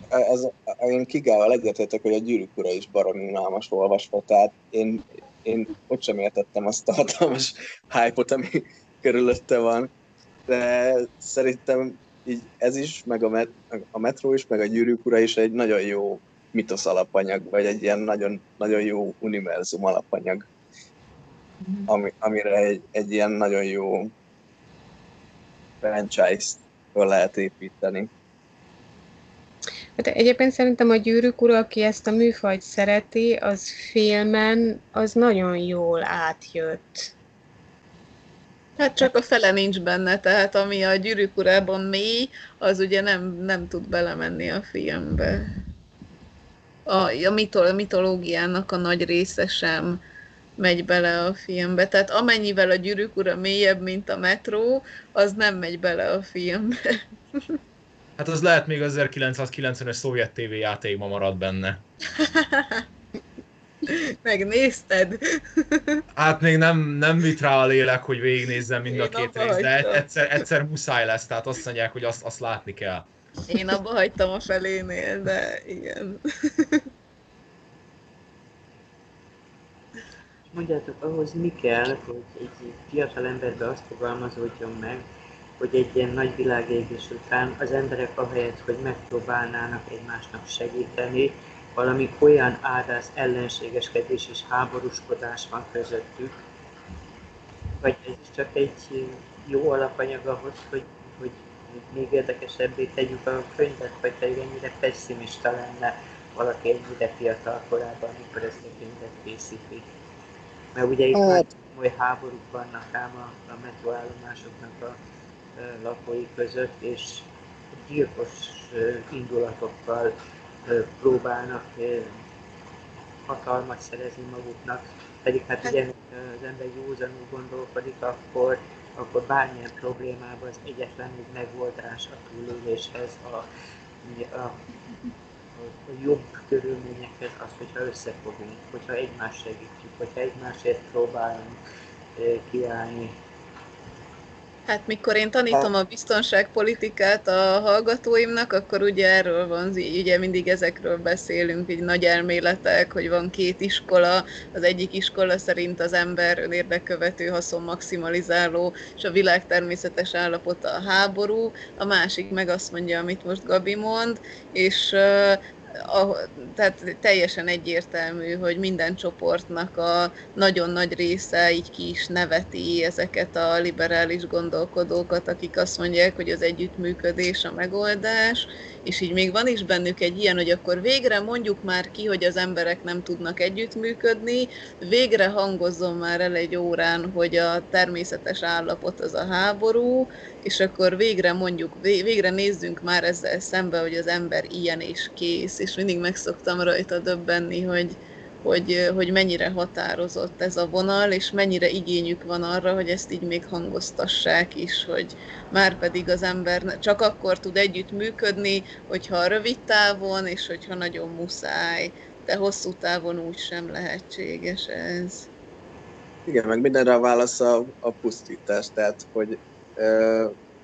ez, én Kigával egyetértek, hogy a gyűrűk ura is baromi unalmas olvasva, tehát én, én ott sem értettem azt a hatalmas hype ami körülötte van, de szerintem így ez is, meg a, met, a metró is, meg a gyűrűk ura is egy nagyon jó mitosz alapanyag, vagy egy ilyen nagyon, nagyon jó univerzum alapanyag, ami, amire egy, egy ilyen nagyon jó franchise-t föl lehet építeni. Hát egyébként szerintem a gyűrűk ura, aki ezt a műfajt szereti, az filmen az nagyon jól átjött. Hát csak a fele nincs benne, tehát ami a gyűrűk urában mély, az ugye nem, nem tud belemenni a filmbe. A, a, mitol, a mitológiának a nagy része sem megy bele a filmbe. Tehát amennyivel a gyűrűk ura mélyebb, mint a metró, az nem megy bele a filmbe. Hát az lehet még az 1990-es szovjet TV játékban maradt benne. Megnézted? Hát még nem, nem vit rá a lélek, hogy végignézzem mind a Én két abba részt, de egyszer, egyszer muszáj lesz, tehát azt mondják, hogy azt, azt látni kell. Én abba hagytam a felénél, de igen. Mondjátok, ahhoz mi kell, hogy egy fiatal emberbe azt fogalmazódjon meg, hogy egy ilyen nagy világégés után az emberek ahelyett, hogy megpróbálnának egymásnak segíteni, valami olyan ádász ellenségeskedés és háborúskodás van közöttük, vagy ez is csak egy jó alapanyag ahhoz, hogy, hogy még érdekesebbé tegyük a könyvet, vagy pedig ennyire pessimista lenne valaki ennyire fiatal korában, amikor ezt a könyvet készíti. Mert ugye itt Hát- már komoly háborúk vannak ám a, a metroállomásoknak a ö, lakói között, és gyilkos indulatokkal próbálnak ö, hatalmat szerezni maguknak, Pedig hát ugye az ember józanul gondolkodik, akkor, akkor bármilyen problémában az egyetlen egy megoldás a túléléshez, a, a, jobb körülményekhez az, hogyha összefogunk, hogyha egymást segítjük, hogyha egymásért próbálunk kiállni, Hát mikor én tanítom a biztonságpolitikát a hallgatóimnak, akkor ugye erről van, ugye mindig ezekről beszélünk, így nagy elméletek, hogy van két iskola, az egyik iskola szerint az ember önérdekkövető, haszon maximalizáló, és a világ természetes állapota a háború, a másik meg azt mondja, amit most Gabi mond, és a, tehát teljesen egyértelmű, hogy minden csoportnak a nagyon nagy része így ki is neveti ezeket a liberális gondolkodókat, akik azt mondják, hogy az együttműködés a megoldás, és így még van is bennük egy ilyen, hogy akkor végre mondjuk már ki, hogy az emberek nem tudnak együttműködni, végre hangozzon már el egy órán, hogy a természetes állapot az a háború, és akkor végre mondjuk, végre nézzünk már ezzel szembe, hogy az ember ilyen és kész, és mindig megszoktam rajta döbbenni, hogy, hogy, hogy mennyire határozott ez a vonal, és mennyire igényük van arra, hogy ezt így még hangoztassák is, hogy már pedig az ember csak akkor tud együtt működni, hogyha rövid távon, és hogyha nagyon muszáj, de hosszú távon úgy sem lehetséges ez. Igen, meg mindenre a válasz a, a pusztítás, tehát hogy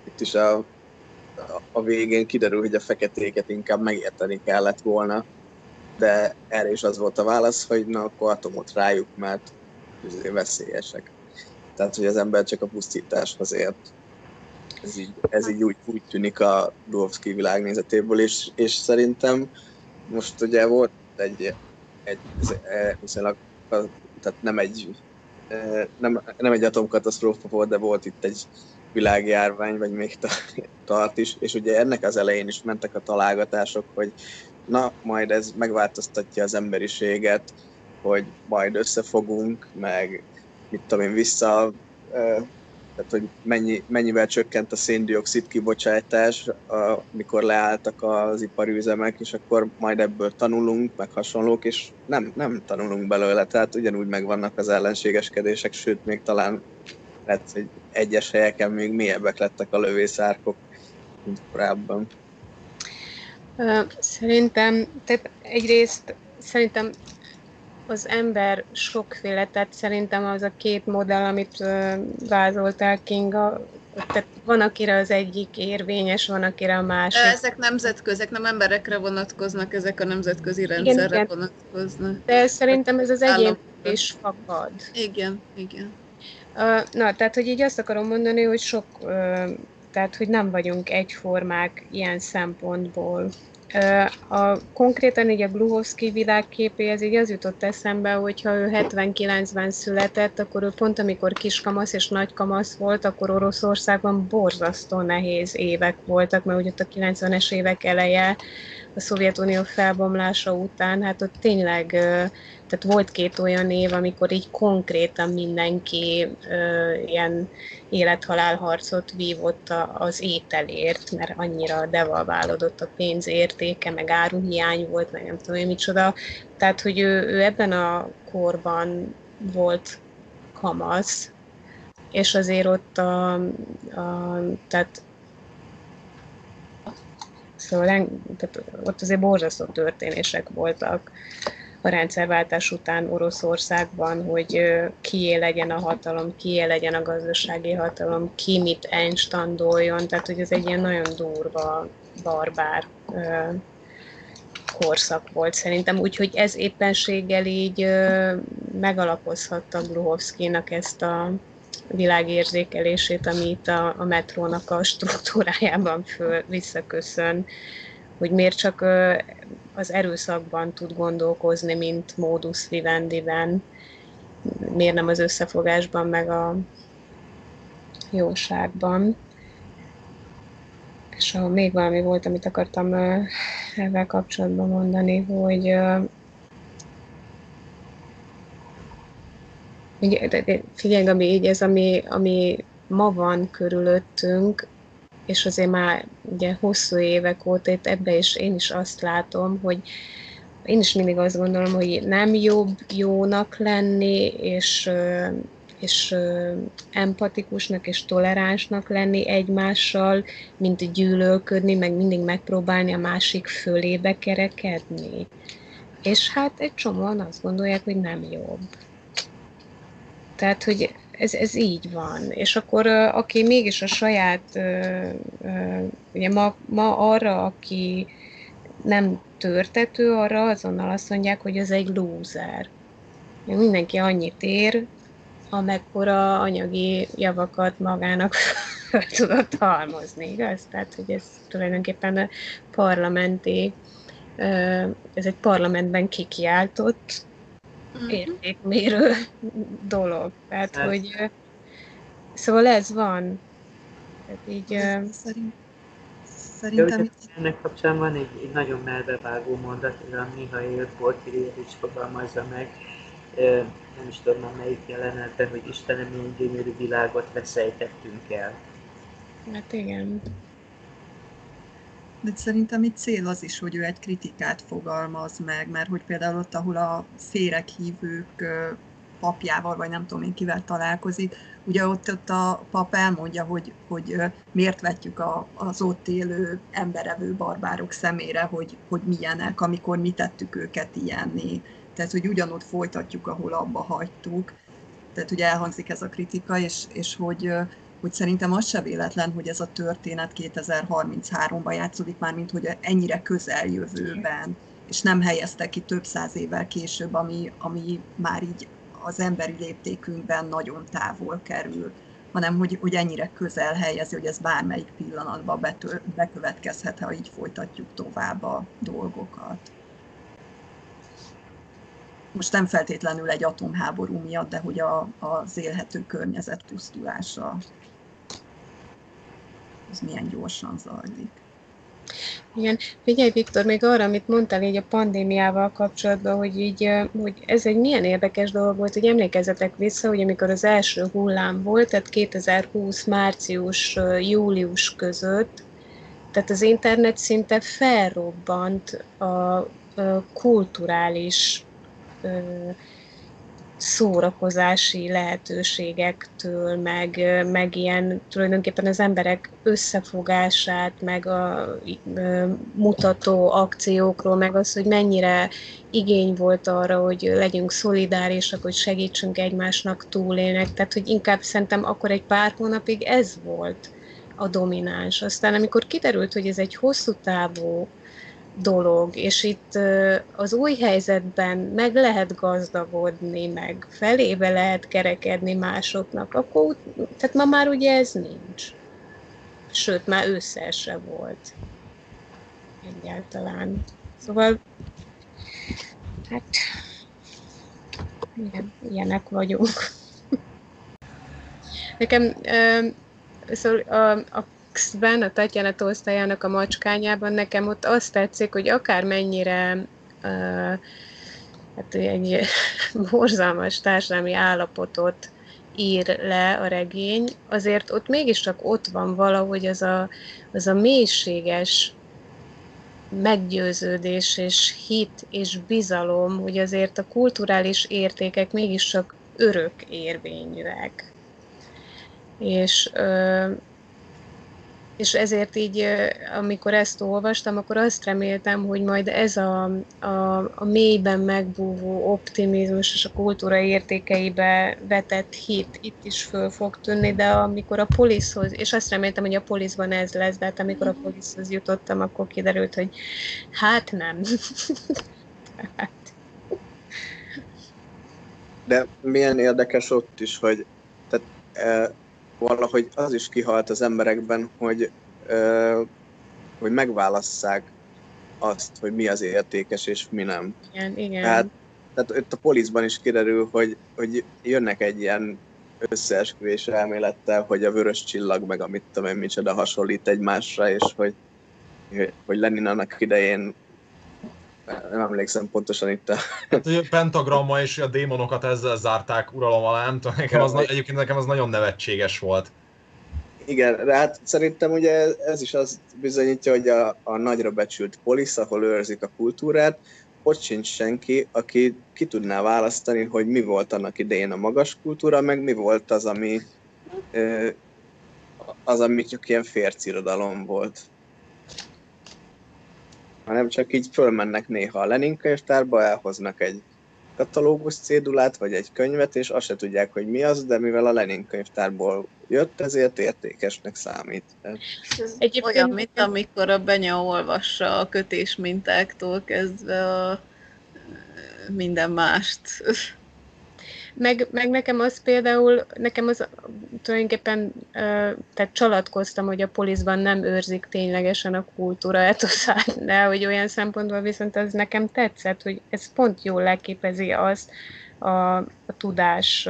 itt is a, a végén kiderül, hogy a feketéket inkább megérteni kellett volna, de erre is az volt a válasz, hogy na akkor atomot rájuk, mert veszélyesek. Tehát, hogy az ember csak a pusztításhoz ért. Ez így, ez így úgy, úgy tűnik a Duhovszki világnézetéből, és, és szerintem most ugye volt egy, egy viszonylag, tehát nem egy, nem, nem egy atomkatasztrófa volt, de volt itt egy világjárvány, vagy még tart is, és ugye ennek az elején is mentek a találgatások, hogy na, majd ez megváltoztatja az emberiséget, hogy majd összefogunk, meg mit tudom én, vissza, tehát hogy mennyi, mennyivel csökkent a széndiokszid kibocsátás, mikor leálltak az ipari és akkor majd ebből tanulunk, meg hasonlók, és nem, nem tanulunk belőle, tehát ugyanúgy megvannak az ellenségeskedések, sőt, még talán lehet, hogy egyes helyeken még mélyebbek lettek a lövészárkok, mint korábban. Szerintem, tehát egyrészt szerintem az ember sokféle, tehát szerintem az a két modell, amit vázoltál Kinga, tehát van, akire az egyik érvényes, van, akire a másik. Ezek nemzetközek, nem emberekre vonatkoznak, ezek a nemzetközi rendszerre igen, igen. vonatkoznak. De szerintem ez az egyén is fakad. Igen, igen. Na, tehát, hogy így azt akarom mondani, hogy sok tehát hogy nem vagyunk egyformák ilyen szempontból. A, konkrétan így a Gluhovszki világképéhez így az jutott eszembe, hogyha ő 79-ben született, akkor ő pont amikor kiskamasz és nagykamasz volt, akkor Oroszországban borzasztó nehéz évek voltak, mert ugye ott a 90-es évek eleje, a Szovjetunió felbomlása után, hát ott tényleg, tehát volt két olyan év, amikor így konkrétan mindenki ilyen élethalál harcot vívott az ételért, mert annyira devalválódott a pénz értéke, meg áruhiány volt, meg nem tudom én micsoda. Tehát, hogy ő, ő ebben a korban volt kamasz, és azért ott a, a tehát Szóval tehát ott azért borzasztó történések voltak a rendszerváltás után Oroszországban, hogy kié legyen a hatalom, kié legyen a gazdasági hatalom, ki mit enstandoljon, tehát hogy ez egy ilyen nagyon durva, barbár korszak volt szerintem, úgyhogy ez éppenséggel így megalapozhatta Gluhovszkinak ezt a világérzékelését, ami itt a, a metrónak a struktúrájában föl visszaköszön, hogy miért csak az erőszakban tud gondolkozni, mint módusz vivendiben, miért nem az összefogásban, meg a jóságban. És ha még valami volt, amit akartam ezzel kapcsolatban mondani, hogy figyelj, Gabi, így ez, ami, ami ma van körülöttünk, és azért már ugye hosszú évek óta itt ebbe is én is azt látom, hogy én is mindig azt gondolom, hogy nem jobb jónak lenni, és, és empatikusnak és toleránsnak lenni egymással, mint gyűlölködni, meg mindig megpróbálni a másik fölébe kerekedni. És hát egy csomóan azt gondolják, hogy nem jobb. Tehát, hogy ez, ez így van. És akkor aki mégis a saját, ugye ma, ma arra, aki nem törtető, arra azonnal azt mondják, hogy ez egy lúzer. Mindenki annyit ér, amekkora anyagi javakat magának fel tudott halmozni, igaz? Tehát, hogy ez tulajdonképpen a parlamenti, ez egy parlamentben kikiáltott. Értékmérő dolog. Tehát, ez. hogy szóval ez van. Tehát így, Szerint, szerintem... ennek kapcsán van egy, egy nagyon melbevágó mondat, ez a Mihail Porfirjevics fogalmazza meg, nem is tudom már melyik jelenetben, hogy Istenem, milyen gyönyörű világot veszejtettünk el. Hát igen. De szerintem itt cél az is, hogy ő egy kritikát fogalmaz meg, mert hogy például ott, ahol a hívők papjával, vagy nem tudom én kivel találkozik, ugye ott, ott a pap elmondja, hogy, hogy miért vetjük a, az ott élő emberevő barbárok szemére, hogy, hogy milyenek, amikor mi tettük őket ilyenni. Tehát, hogy ugyanott folytatjuk, ahol abba hagytuk. Tehát ugye elhangzik ez a kritika, és, és hogy, hogy szerintem az se véletlen, hogy ez a történet 2033-ban játszódik már, mint hogy ennyire közeljövőben, és nem helyezte ki több száz évvel később, ami, ami már így az emberi léptékünkben nagyon távol kerül, hanem hogy, hogy ennyire közel helyezi, hogy ez bármelyik pillanatban bető, bekövetkezhet, ha így folytatjuk tovább a dolgokat. Most nem feltétlenül egy atomháború miatt, de hogy a, az élhető környezet pusztulása az milyen gyorsan zajlik. Igen, figyelj Viktor, még arra, amit mondtál így a pandémiával kapcsolatban, hogy így, hogy ez egy milyen érdekes dolog volt, hogy emlékezzetek vissza, hogy amikor az első hullám volt, tehát 2020 március, július között, tehát az internet szinte felrobbant a, kulturális szórakozási lehetőségektől, meg, meg ilyen tulajdonképpen az emberek összefogását, meg a mutató akciókról, meg az, hogy mennyire igény volt arra, hogy legyünk szolidárisak, hogy segítsünk egymásnak túlélnek. Tehát, hogy inkább szerintem akkor egy pár hónapig ez volt a domináns. Aztán amikor kiderült, hogy ez egy hosszú távú dolog, és itt az új helyzetben meg lehet gazdagodni, meg felébe lehet kerekedni másoknak, akkor, tehát ma már ugye ez nincs. Sőt, már ősszel se volt. Egyáltalán. Szóval, hát, ilyen, ilyenek vagyunk. Nekem, szóval a, a X-ben, a Tatjana Tolsztájának a macskányában nekem ott azt tetszik, hogy akármennyire uh, hát egy borzalmas társadalmi állapotot ír le a regény, azért ott mégiscsak ott van valahogy az a, az a mélységes meggyőződés és hit és bizalom, hogy azért a kulturális értékek mégiscsak örök érvényűek. És és ezért így, amikor ezt olvastam, akkor azt reméltem, hogy majd ez a, a, a mélyben megbúvó optimizmus és a kultúra értékeibe vetett hit itt is föl fog tűnni, de amikor a poliszhoz, és azt reméltem, hogy a poliszban ez lesz, de hát amikor a poliszhoz jutottam, akkor kiderült, hogy hát nem. hát. De milyen érdekes ott is, hogy tehát, e, valahogy az is kihalt az emberekben, hogy, ö, hogy megválasszák azt, hogy mi az értékes és mi nem. Igen, igen. Tehát, tehát itt a poliszban is kiderül, hogy, hogy jönnek egy ilyen összeesküvés elmélettel, hogy a vörös csillag meg a mit tudom én micsoda hasonlít egymásra, és hogy, hogy Lenin annak idején nem emlékszem pontosan itt a... Hát, a pentagramma és a démonokat ezzel zárták uralom alá, nem tudom, nekem az, egyébként nekem az nagyon nevetséges volt. Igen, de hát szerintem ugye ez is azt bizonyítja, hogy a, a nagyra becsült polisz, ahol őrzik a kultúrát, ott sincs senki, aki ki tudná választani, hogy mi volt annak idején a magas kultúra, meg mi volt az, ami az, ami csak ilyen fércirodalom volt. Hanem csak így fölmennek néha a Lenin könyvtárba, elhoznak egy katalógus cédulát, vagy egy könyvet, és azt se tudják, hogy mi az, de mivel a Lenin könyvtárból jött, ezért értékesnek számít. Egyébként olyan, mint amikor a Benya olvassa a kötés mintáktól kezdve a minden mást. Meg, meg nekem az például, nekem az tulajdonképpen, tehát csalatkoztam, hogy a poliszban nem őrzik ténylegesen a kultúra etoszát, de hogy olyan szempontból viszont az nekem tetszett, hogy ez pont jól leképezi azt a, a tudás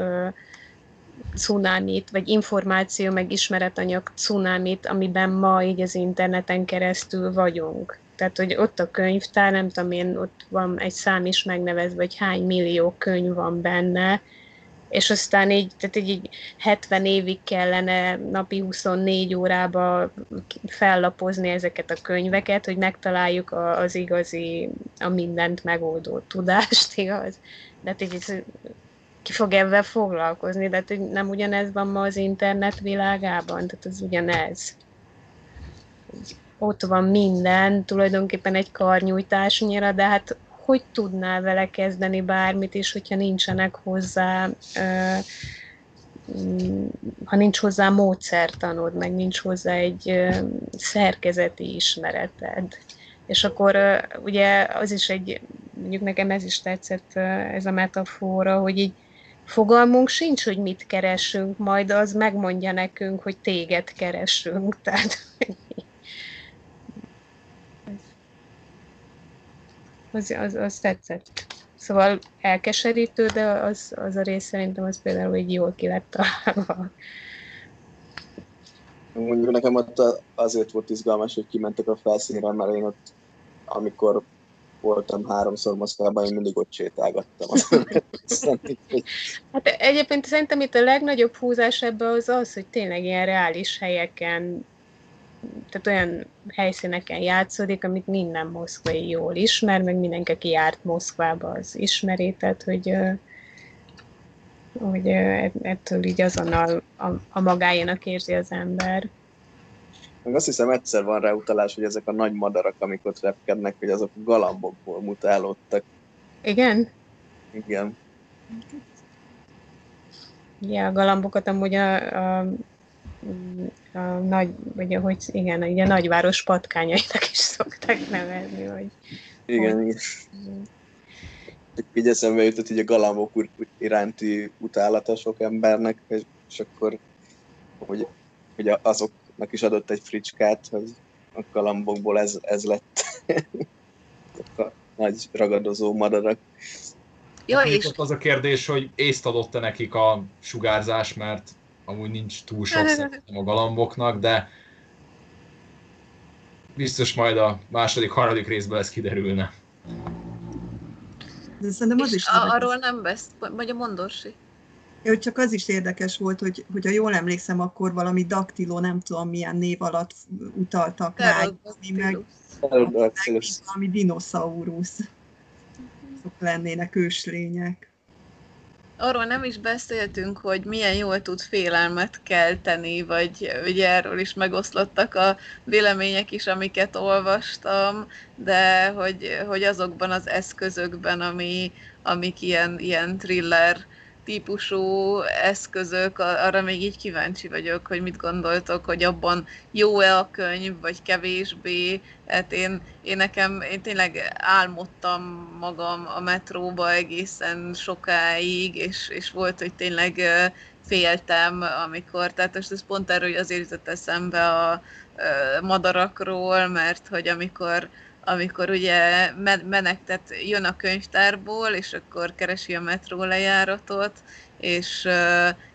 cunámit, vagy információ, meg ismeretanyag cunámit, amiben ma így az interneten keresztül vagyunk. Tehát, hogy ott a könyvtár, nem tudom én, ott van egy szám is megnevezve, hogy hány millió könyv van benne, és aztán így, tehát így, így 70 évig kellene napi 24 órába fellapozni ezeket a könyveket, hogy megtaláljuk az igazi, a mindent megoldó tudást, igaz? De hát így ki fog ebben foglalkozni, de hát nem ugyanez van ma az internet világában, tehát az ugyanez. Ott van minden, tulajdonképpen egy karnyújtásnyira, de hát hogy tudnál vele kezdeni bármit is, hogyha nincsenek hozzá, mm, ha nincs hozzá módszertanod, meg nincs hozzá egy szerkezeti ismereted. És akkor ugye az is egy, mondjuk nekem ez is tetszett, ez a metafora, hogy így fogalmunk sincs, hogy mit keresünk, majd az megmondja nekünk, hogy téged keresünk. Tehát az, az, az tetszett. Szóval elkeserítő, de az, az a rész szerintem az például így jól ki lett találva. Mondjuk nekem ott azért volt izgalmas, hogy kimentek a felszínre, mert én ott, amikor voltam háromszor Moszkvában, én mindig ott sétálgattam. hát egyébként szerintem itt a legnagyobb húzás ebben az az, hogy tényleg ilyen reális helyeken tehát olyan helyszíneken játszódik, amit minden moszkvai jól ismer, meg mindenki, aki járt Moszkvába, az ismeri, tehát hogy, hogy ettől így azonnal a, a magáénak érzi az ember. Meg azt hiszem egyszer van rá utalás, hogy ezek a nagy madarak, amik ott repkednek, hogy azok galambokból mutálódtak. Igen? Igen. Ja, a galambokat amúgy a, a a nagy, vagy hogy igen, ugye a nagyváros patkányainak is szokták nevezni, hogy... Igen, hogy... igen. Így eszembe jutott így a galambok iránti utálata sok embernek, és, és akkor hogy, hogy azoknak is adott egy fricskát, hogy a galambokból ez, ez lett a nagy ragadozó madarak. Jó, és... az a kérdés, hogy észt adott-e nekik a sugárzás, mert amúgy nincs túl sok szerintem a galamboknak, de biztos majd a második, harmadik részben ez kiderülne. De szerintem az is a, arról nem vesz, vagy a mondorsi. Ja, csak az is érdekes volt, hogy, hogy ha jól emlékszem, akkor valami daktiló, nem tudom milyen név alatt utaltak rá, meg valami dinoszaurusz. Azok lennének őslények arról nem is beszéltünk, hogy milyen jól tud félelmet kelteni, vagy ugye erről is megoszlottak a vélemények is, amiket olvastam, de hogy, hogy azokban az eszközökben, ami, amik ilyen, ilyen thriller típusú eszközök, arra még így kíváncsi vagyok, hogy mit gondoltok, hogy abban jó-e a könyv, vagy kevésbé. Hát én, én nekem, én tényleg álmodtam magam a metróba egészen sokáig, és, és volt, hogy tényleg féltem, amikor, tehát most ez pont erről, hogy azért jutott eszembe a, a madarakról, mert hogy amikor amikor ugye menek, tehát jön a könyvtárból, és akkor keresi a metró lejáratot, és,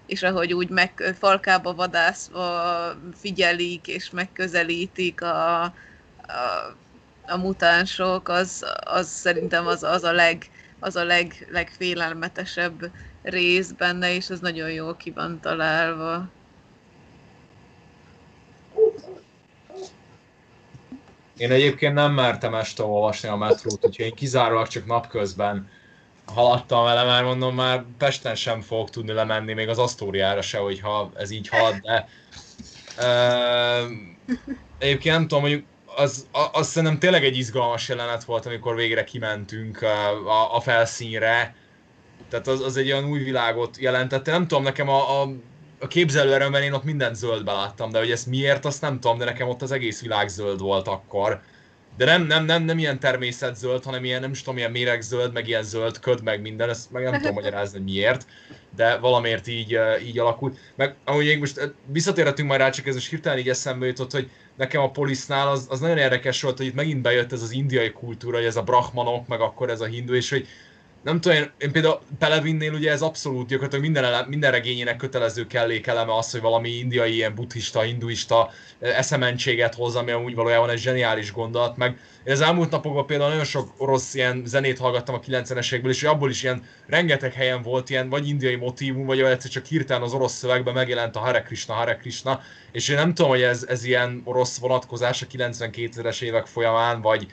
és ahogy úgy meg, falkába vadászva figyelik és megközelítik a, a, a mutánsok, az, az szerintem az, az a, leg, az a leg, legfélelmetesebb rész benne, és az nagyon jól ki van találva. Én egyébként nem mertem este olvasni a metrót, úgyhogy én kizárólag csak napközben haladtam vele, már mondom, már Pesten sem fogok tudni lemenni, még az Asztóriára se, hogyha ez így halad, de uh, egyébként nem tudom, mondjuk az, az szerintem tényleg egy izgalmas jelenet volt, amikor végre kimentünk a, a felszínre, tehát az, az egy olyan új világot jelentette. Nem tudom, nekem a, a, a képzelőerőmben én ott mindent zöldbe láttam, de hogy ezt miért, azt nem tudom, de nekem ott az egész világ zöld volt akkor. De nem, nem, nem, nem ilyen természetzöld, hanem ilyen, nem is tudom, ilyen méregzöld, meg ilyen zöld köd, meg minden, ezt meg nem tudom magyarázni, miért, de valamiért így, így alakult. Meg ahogy most visszatérhetünk majd rá, csak ez most hirtelen így eszembe jutott, hogy nekem a Polisnál az, az nagyon érdekes volt, hogy itt megint bejött ez az indiai kultúra, hogy ez a brahmanok, meg akkor ez a hindu, és hogy nem tudom, én, én például Pelevinnél ugye ez abszolút gyakorlatilag minden, ele, minden regényének kötelező kellékeleme az, hogy valami indiai, ilyen buddhista, hinduista eszementséget hoz, ami amúgy valójában egy zseniális gondolat, meg én az elmúlt napokban például nagyon sok orosz ilyen zenét hallgattam a 90-es évekből, és abból is ilyen rengeteg helyen volt ilyen vagy indiai motívum, vagy egyszer csak hirtelen az orosz szövegben megjelent a Hare Krishna, Hare Krishna, és én nem tudom, hogy ez, ez ilyen orosz vonatkozás a 92-es évek folyamán, vagy,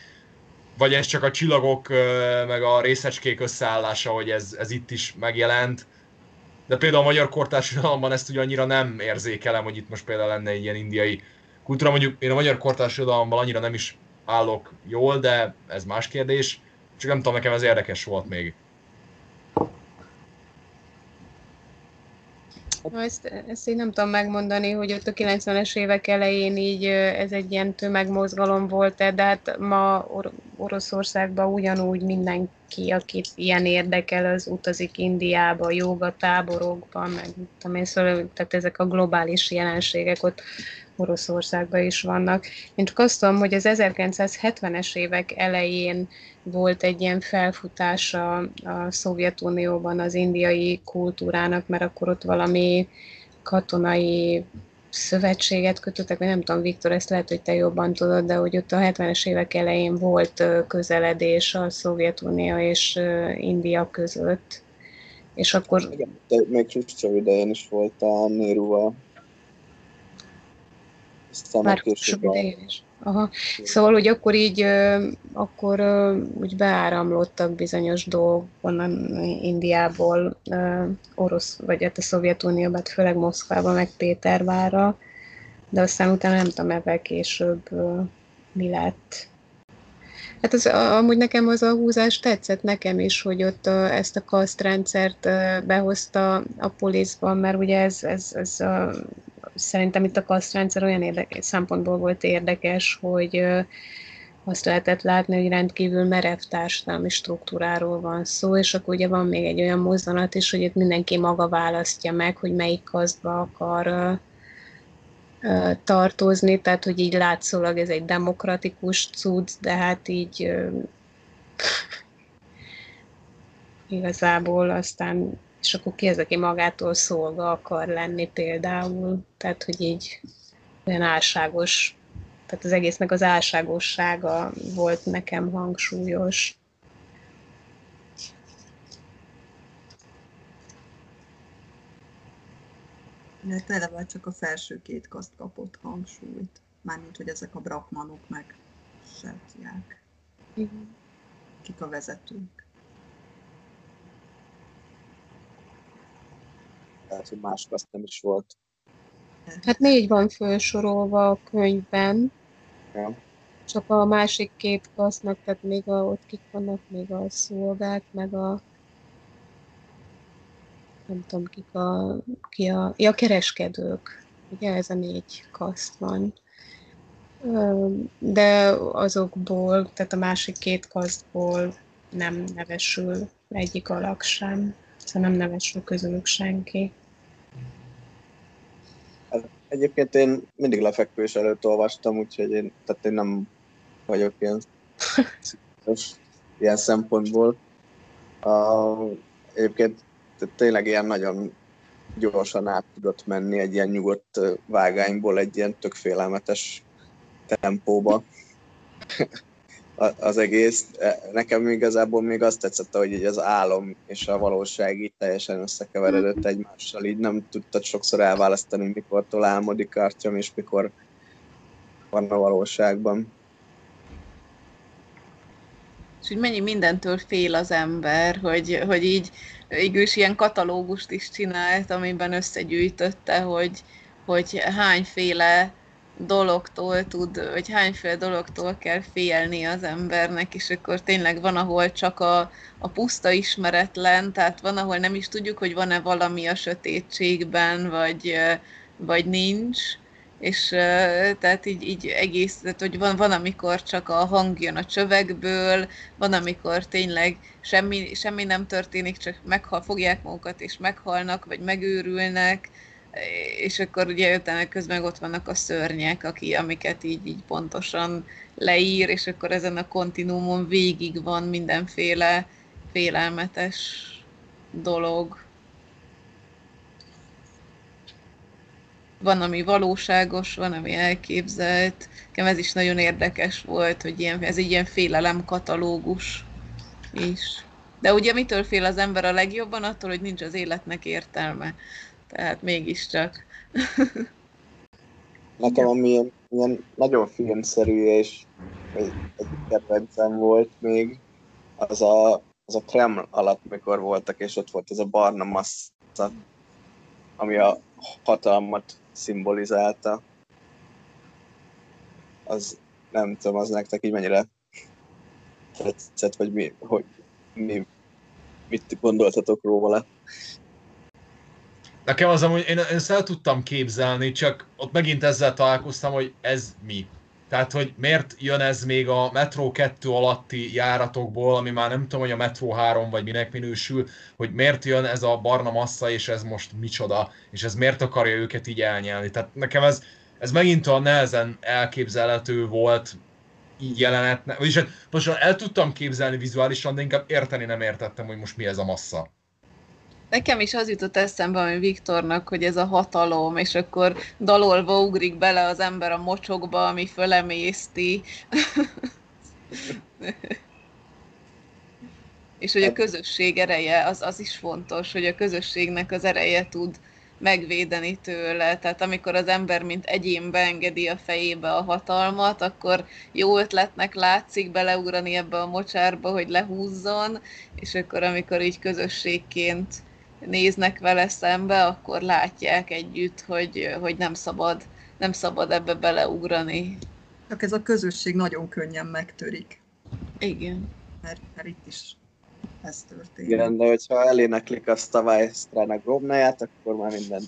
vagy ez csak a csillagok meg a részecskék összeállása, hogy ez, ez itt is megjelent. De például a magyar kortársadalomban ezt ugye annyira nem érzékelem, hogy itt most például lenne egy ilyen indiai kultúra. Mondjuk én a magyar kortársadalomban annyira nem is állok jól, de ez más kérdés. Csak nem tudom, nekem ez érdekes volt még. Ezt, ezt én nem tudom megmondani, hogy ott a 90-es évek elején így ez egy ilyen tömegmozgalom volt de hát ma Or- Oroszországban ugyanúgy mindenki, akit ilyen érdekel, az utazik Indiába, joga táborokba, meg tudom én, szóval, tehát ezek a globális jelenségek ott Oroszországban is vannak. Én csak azt tudom, hogy az 1970-es évek elején volt egy ilyen felfutása a Szovjetunióban az indiai kultúrának, mert akkor ott valami katonai szövetséget kötöttek, vagy nem tudom, Viktor, ezt lehet, hogy te jobban tudod, de hogy ott a 70-es évek elején volt közeledés a Szovjetunió és India között, és akkor... Igen, de még Khrushchev idején is volt a Néruval. Már később idején is. Aha. Szóval, hogy akkor így, akkor úgy beáramlottak bizonyos dolgok onnan Indiából, orosz, vagy hát a Szovjetunióba, hát főleg Moszkvába, meg Pétervára, de aztán utána nem tudom, ebben később mi lett. Hát az, amúgy nekem az a húzás tetszett nekem is, hogy ott ezt a kasztrendszert behozta a poliszban, mert ugye ez, ez, ez a szerintem itt a kasztrendszer olyan érdekes, szempontból volt érdekes, hogy azt lehetett látni, hogy rendkívül merev társadalmi struktúráról van szó, és akkor ugye van még egy olyan mozzanat is, hogy itt mindenki maga választja meg, hogy melyik kasztba akar tartozni, tehát hogy így látszólag ez egy demokratikus cucc, de hát így igazából aztán és akkor ki az, aki magától szolga akar lenni például, tehát hogy így olyan álságos, tehát az egésznek az álságossága volt nekem hangsúlyos. Illetve eleve csak a felső két kaszt kapott hangsúlyt. Mármint, hogy ezek a brakmanok meg sertják. Kik a vezetők. Tehát hogy más kaszt nem is volt. Hát négy van felsorolva a könyvben. Ja. Csak a másik két kasznak, tehát még a, ott kik vannak, még a szolgák, meg a nem tudom, kik a, ki a, ja, kereskedők. Ugye ez a négy kaszt van. De azokból, tehát a másik két kasztból nem nevesül egyik alak sem. Szóval nem nevesül közülük senki. Egyébként én mindig lefekvés előtt olvastam, úgyhogy én, tehát én nem vagyok ilyen, ilyen szempontból. Uh, egyébként tényleg ilyen nagyon gyorsan át tudott menni egy ilyen nyugodt vágányból egy ilyen tök félelmetes tempóba az egész. E, nekem igazából még azt tetszett, hogy így az álom és a valóság így teljesen összekeveredett egymással, így nem tudtad sokszor elválasztani, mikor álmodik Artyom, és mikor van a valóságban. és hogy mennyi mindentől fél az ember, hogy, hogy így végül is ilyen katalógust is csinált, amiben összegyűjtötte, hogy, hogy hányféle dologtól tud, vagy hányféle dologtól kell félni az embernek, és akkor tényleg van, ahol csak a, a puszta ismeretlen, tehát van, ahol nem is tudjuk, hogy van-e valami a sötétségben, vagy, vagy nincs, és tehát így, így egész, tehát hogy van, van, amikor csak a hang jön a csövekből, van, amikor tényleg semmi, semmi nem történik, csak meghal, fogják magukat és meghalnak, vagy megőrülnek, és akkor ugye utána közben ott vannak a szörnyek, aki, amiket így, így pontosan leír, és akkor ezen a kontinúmon végig van mindenféle félelmetes dolog. Van, ami valóságos, van, ami elképzelt. Nekem ez is nagyon érdekes volt, hogy ilyen, ez egy ilyen félelem katalógus is. De ugye mitől fél az ember a legjobban? Attól, hogy nincs az életnek értelme. Tehát mégiscsak. Nekem ami ilyen, ilyen nagyon filmszerű és egy, egy kedvencem volt még, az a, az a Kreml alatt, mikor voltak, és ott volt ez a barna massza, ami a hatalmat szimbolizálta. Az nem tudom, az nektek így mennyire tetszett, vagy mi, hogy mi, mit gondoltatok róla. Nekem az amúgy, én, én ezt el tudtam képzelni, csak ott megint ezzel találkoztam, hogy ez mi. Tehát, hogy miért jön ez még a Metro 2 alatti járatokból, ami már nem tudom, hogy a Metro 3 vagy minek minősül, hogy miért jön ez a barna massza, és ez most micsoda, és ez miért akarja őket így elnyelni. Tehát nekem ez, ez megint a nehezen elképzelhető volt így jelenet, vagyis hát most el tudtam képzelni vizuálisan, de inkább érteni nem értettem, hogy most mi ez a massza. Nekem is az jutott eszembe, hogy Viktornak, hogy ez a hatalom, és akkor dalolva ugrik bele az ember a mocsokba, ami fölemészti. és hogy a közösség ereje, az, az is fontos, hogy a közösségnek az ereje tud megvédeni tőle. Tehát amikor az ember mint egyén beengedi a fejébe a hatalmat, akkor jó ötletnek látszik beleugrani ebbe a mocsárba, hogy lehúzzon, és akkor amikor így közösségként néznek vele szembe, akkor látják együtt, hogy, hogy nem szabad, nem szabad ebbe beleugrani. Csak ez a közösség nagyon könnyen megtörik. Igen. Mert, mert itt is ez történik. Igen, de hogyha eléneklik a Stavajstrának gomnáját, akkor már minden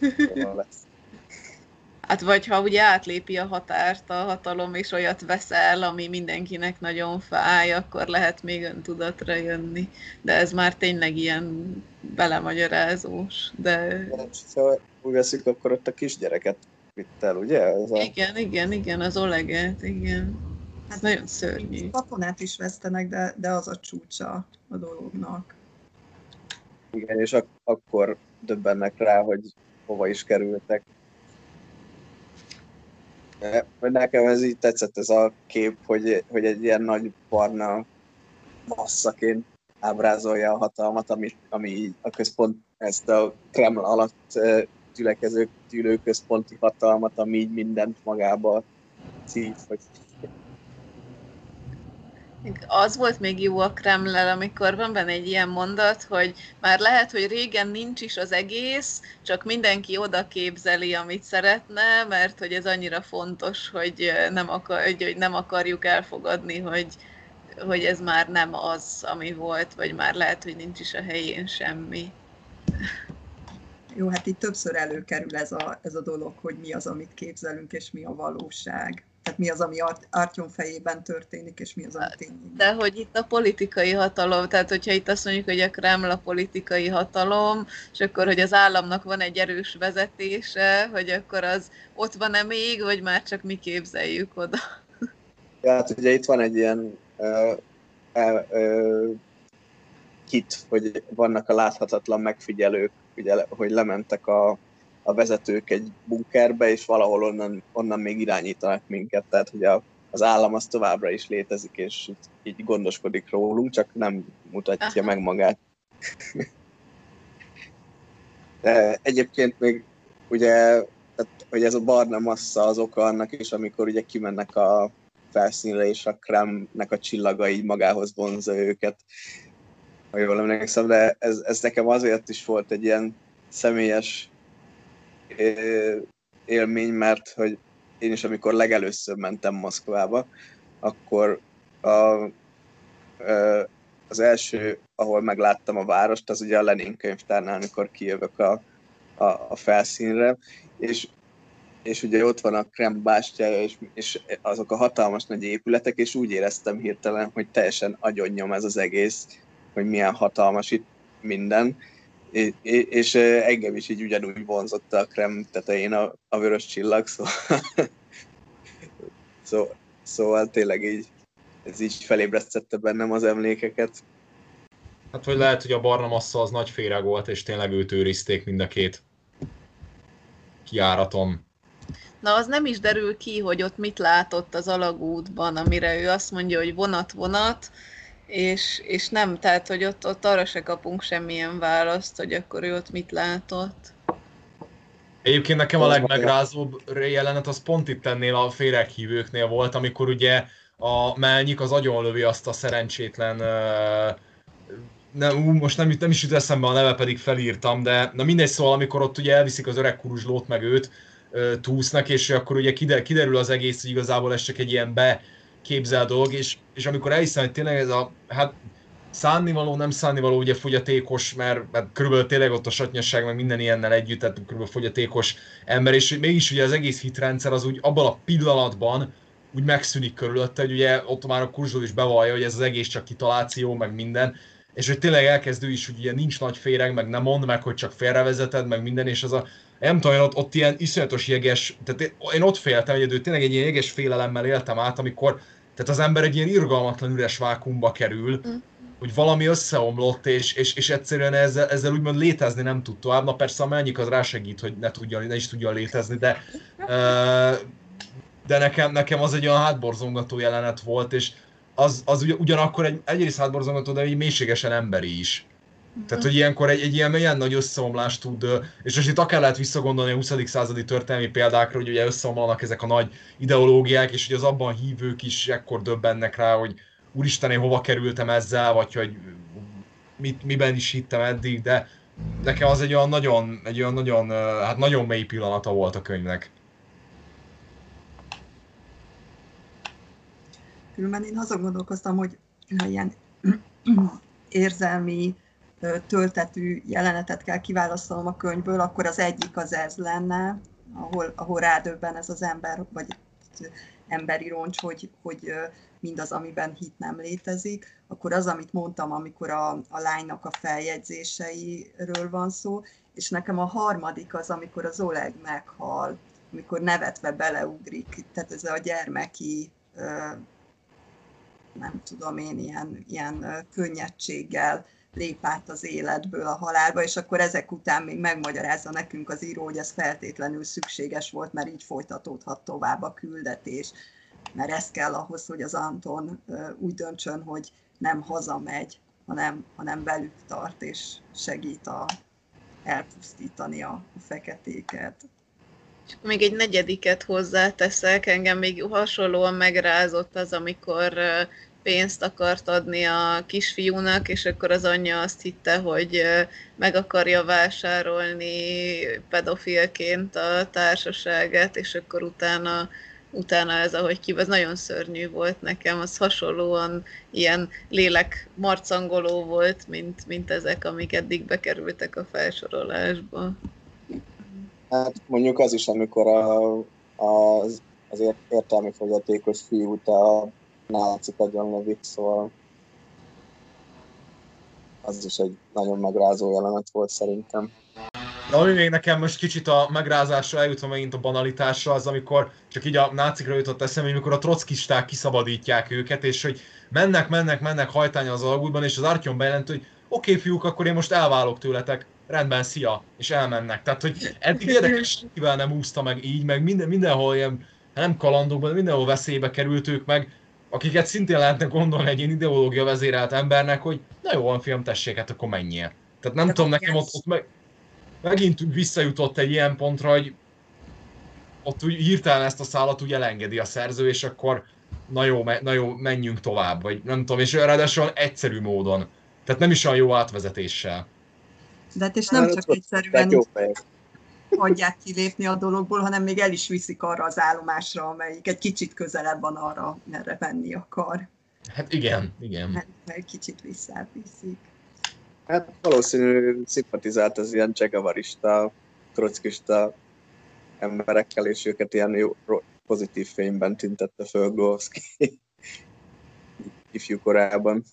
lesz. Hát vagy ha ugye átlépi a határt a hatalom, és olyat veszel, ami mindenkinek nagyon fáj, akkor lehet még öntudatra jönni. De ez már tényleg ilyen belemagyarázós. De... Szóval úgy veszük, akkor ott a kisgyereket vitt el, ugye? Ez a... Igen, igen, igen, az Oleget, igen. Hát nagyon szörnyű. Katonát is vesztenek, de, de az a csúcsa a dolognak. Igen, és ak- akkor döbbennek rá, hogy hova is kerültek. Nekem ez így tetszett ez a kép, hogy, hogy egy ilyen nagy barna masszaként ábrázolja a hatalmat, ami, ami a központ, ezt a Kreml alatt gyülekező gyűlőközponti hatalmat, ami így mindent magába szív, hogy az volt még jó a Kremlel, amikor van benne egy ilyen mondat, hogy már lehet, hogy régen nincs is az egész, csak mindenki oda képzeli, amit szeretne, mert hogy ez annyira fontos, hogy nem, akar, hogy nem akarjuk elfogadni, hogy, hogy ez már nem az, ami volt, vagy már lehet, hogy nincs is a helyén semmi. Jó, hát itt többször előkerül ez a, ez a dolog, hogy mi az, amit képzelünk, és mi a valóság. Tehát mi az, ami Art- Artyom fejében történik, és mi az, ami tényleg. De hogy itt a politikai hatalom, tehát hogyha itt azt mondjuk, hogy a Kreml a politikai hatalom, és akkor, hogy az államnak van egy erős vezetése, hogy akkor az ott van-e még, vagy már csak mi képzeljük oda? Ja, hát ugye itt van egy ilyen uh, uh, uh, kit, hogy vannak a láthatatlan megfigyelők, ugye, hogy lementek a a vezetők egy bunkerbe, és valahol onnan, onnan még irányítanak minket, tehát hogy a, az állam az továbbra is létezik, és így, így gondoskodik rólunk, csak nem mutatja Aha. meg magát. De egyébként még ugye, tehát, hogy ez a barna massza az oka annak is, amikor ugye kimennek a felszínre, és a kremnek a csillaga így magához vonza őket. Ha jól emlékszem, de ez, ez nekem azért is volt egy ilyen személyes élmény, mert hogy én is, amikor legelőször mentem Moszkvába, akkor a, az első, ahol megláttam a várost, az ugye a Lenin könyvtárnál, amikor kijövök a, a, a felszínre, és, és ugye ott van a Krem bástyája, és, és azok a hatalmas nagy épületek, és úgy éreztem hirtelen, hogy teljesen agyonnyom ez az egész, hogy milyen hatalmas itt minden, és, engem is így ugyanúgy vonzott a Krem tetején a, a vörös csillag, szóval, szóval, szóval tényleg így ez így felébresztette bennem az emlékeket. Hát, hogy lehet, hogy a barna massza az nagy féreg volt, és tényleg őt őrizték mind a két kiáraton. Na, az nem is derül ki, hogy ott mit látott az alagútban, amire ő azt mondja, hogy vonat-vonat, és, és nem, tehát, hogy ott, ott arra se kapunk semmilyen választ, hogy akkor ő ott mit látott. Egyébként nekem a legmegrázóbb jelenet az pont itt ennél a féreghívőknél volt, amikor ugye a Melnyik az agyonlövi azt a szerencsétlen nem, most nem, nem is jut eszembe a neve, pedig felírtam, de na mindegy, szóval amikor ott ugye elviszik az öreg kuruzslót meg őt, túsznak, és akkor ugye kiderül az egész, hogy igazából ez csak egy ilyen beképzel dolog, és, és amikor elhiszem, hogy tényleg ez a, hát szánnivaló, nem szánnivaló, ugye fogyatékos, mert, mert körülbelül tényleg ott a satnyasság, meg minden ilyennel együtt, tehát körülbelül fogyatékos ember, és mégis ugye az egész hitrendszer az úgy abban a pillanatban, úgy megszűnik körülötte, hogy ugye ott már a Kurzsó is bevallja, hogy ez az egész csak kitaláció, meg minden, és hogy tényleg elkezdő is, hogy ilyen nincs nagy féreg, meg nem mond meg, hogy csak félrevezeted, meg minden, és az a, nem tudom, ott, ott ilyen iszonyatos jeges, tehát én ott féltem, hogy tényleg egy ilyen jeges félelemmel éltem át, amikor tehát az ember egy ilyen irgalmatlan üres vákumba kerül, mm. hogy valami összeomlott, és, és, és egyszerűen ezzel, ezzel úgymond létezni nem tud tovább. Na persze a mennyik az rásegít, hogy ne, tudja, ne is tudja létezni, de uh, de nekem, nekem az egy olyan hátborzongató jelenet volt, és az, az ugyanakkor egy, egyrészt hátborzongató, de egy mélységesen emberi is. Tehát, hogy ilyenkor egy, egy ilyen, ilyen nagy összeomlást tud, és most itt akár lehet visszagondolni a 20. századi történelmi példákra, hogy ugye összeomlanak ezek a nagy ideológiák, és hogy az abban hívők is ekkor döbbennek rá, hogy úristen, én hova kerültem ezzel, vagy hogy mit, miben is hittem eddig, de nekem az egy olyan nagyon, egy olyan nagyon, hát nagyon mély pillanata volt a könyvnek. Különben én azon gondolkoztam, hogy ha ilyen érzelmi töltetű jelenetet kell kiválasztanom a könyvből, akkor az egyik az ez lenne, ahol, ahol rádöbben ez az ember, vagy emberi roncs, hogy, hogy mindaz, amiben hit nem létezik, akkor az, amit mondtam, amikor a, a lánynak a feljegyzéseiről van szó, és nekem a harmadik az, amikor az Oleg meghal, amikor nevetve beleugrik, tehát ez a gyermeki nem tudom én, ilyen, ilyen könnyedséggel lép át az életből a halálba, és akkor ezek után még megmagyarázza nekünk az író, hogy ez feltétlenül szükséges volt, mert így folytatódhat tovább a küldetés, mert ez kell ahhoz, hogy az Anton úgy döntsön, hogy nem hazamegy, hanem, hanem velük tart, és segít a, elpusztítani a, feketéket. És még egy negyediket hozzáteszek, engem még hasonlóan megrázott az, amikor pénzt akart adni a kisfiúnak, és akkor az anyja azt hitte, hogy meg akarja vásárolni pedofilként a társaságát, és akkor utána utána ez, ahogy ki, az nagyon szörnyű volt nekem, az hasonlóan ilyen lélek marcangoló volt, mint, mint ezek, amik eddig bekerültek a felsorolásba. Hát mondjuk az is, amikor a, az, az értelmi fogyatékos fiút a nácik lövik, szóval az is egy nagyon megrázó jelenet volt szerintem. De ami még nekem most kicsit a megrázásra eljutva megint a banalitásra, az amikor csak így a nácikra jutott eszembe, amikor a trockisták kiszabadítják őket, és hogy mennek, mennek, mennek hajtánya az alagútban, és az Artyom bejelent, hogy oké okay, fiúk, akkor én most elválok tőletek, rendben, szia, és elmennek. Tehát, hogy eddig érdekes, kivel nem úszta meg így, meg minden, mindenhol ilyen, nem kalandokban, mindenhol veszélybe kerültük meg, akiket szintén lehetne gondolni egy ilyen ideológia vezérelt embernek, hogy na jó van fiam, tessék, hát akkor menjél. Tehát nem De tudom, nekem ott, ott meg, megint visszajutott egy ilyen pontra, hogy ott úgy hirtelen ezt a szállat úgy elengedi a szerző, és akkor na jó, na jó, menjünk tovább, vagy nem tudom, és ráadásul egyszerű módon. Tehát nem is olyan jó átvezetéssel. De hát és nem hát, csak egyszerűen jó hagyják kilépni a dologból, hanem még el is viszik arra az állomásra, amelyik egy kicsit közelebb van arra, merre menni akar. Hát igen, igen. Mert, mert kicsit visszáviszik. Hát valószínű szimpatizált az ilyen csegavarista, trockista emberekkel, és őket ilyen jó, pozitív fényben tüntette föl Glowski ifjú korában.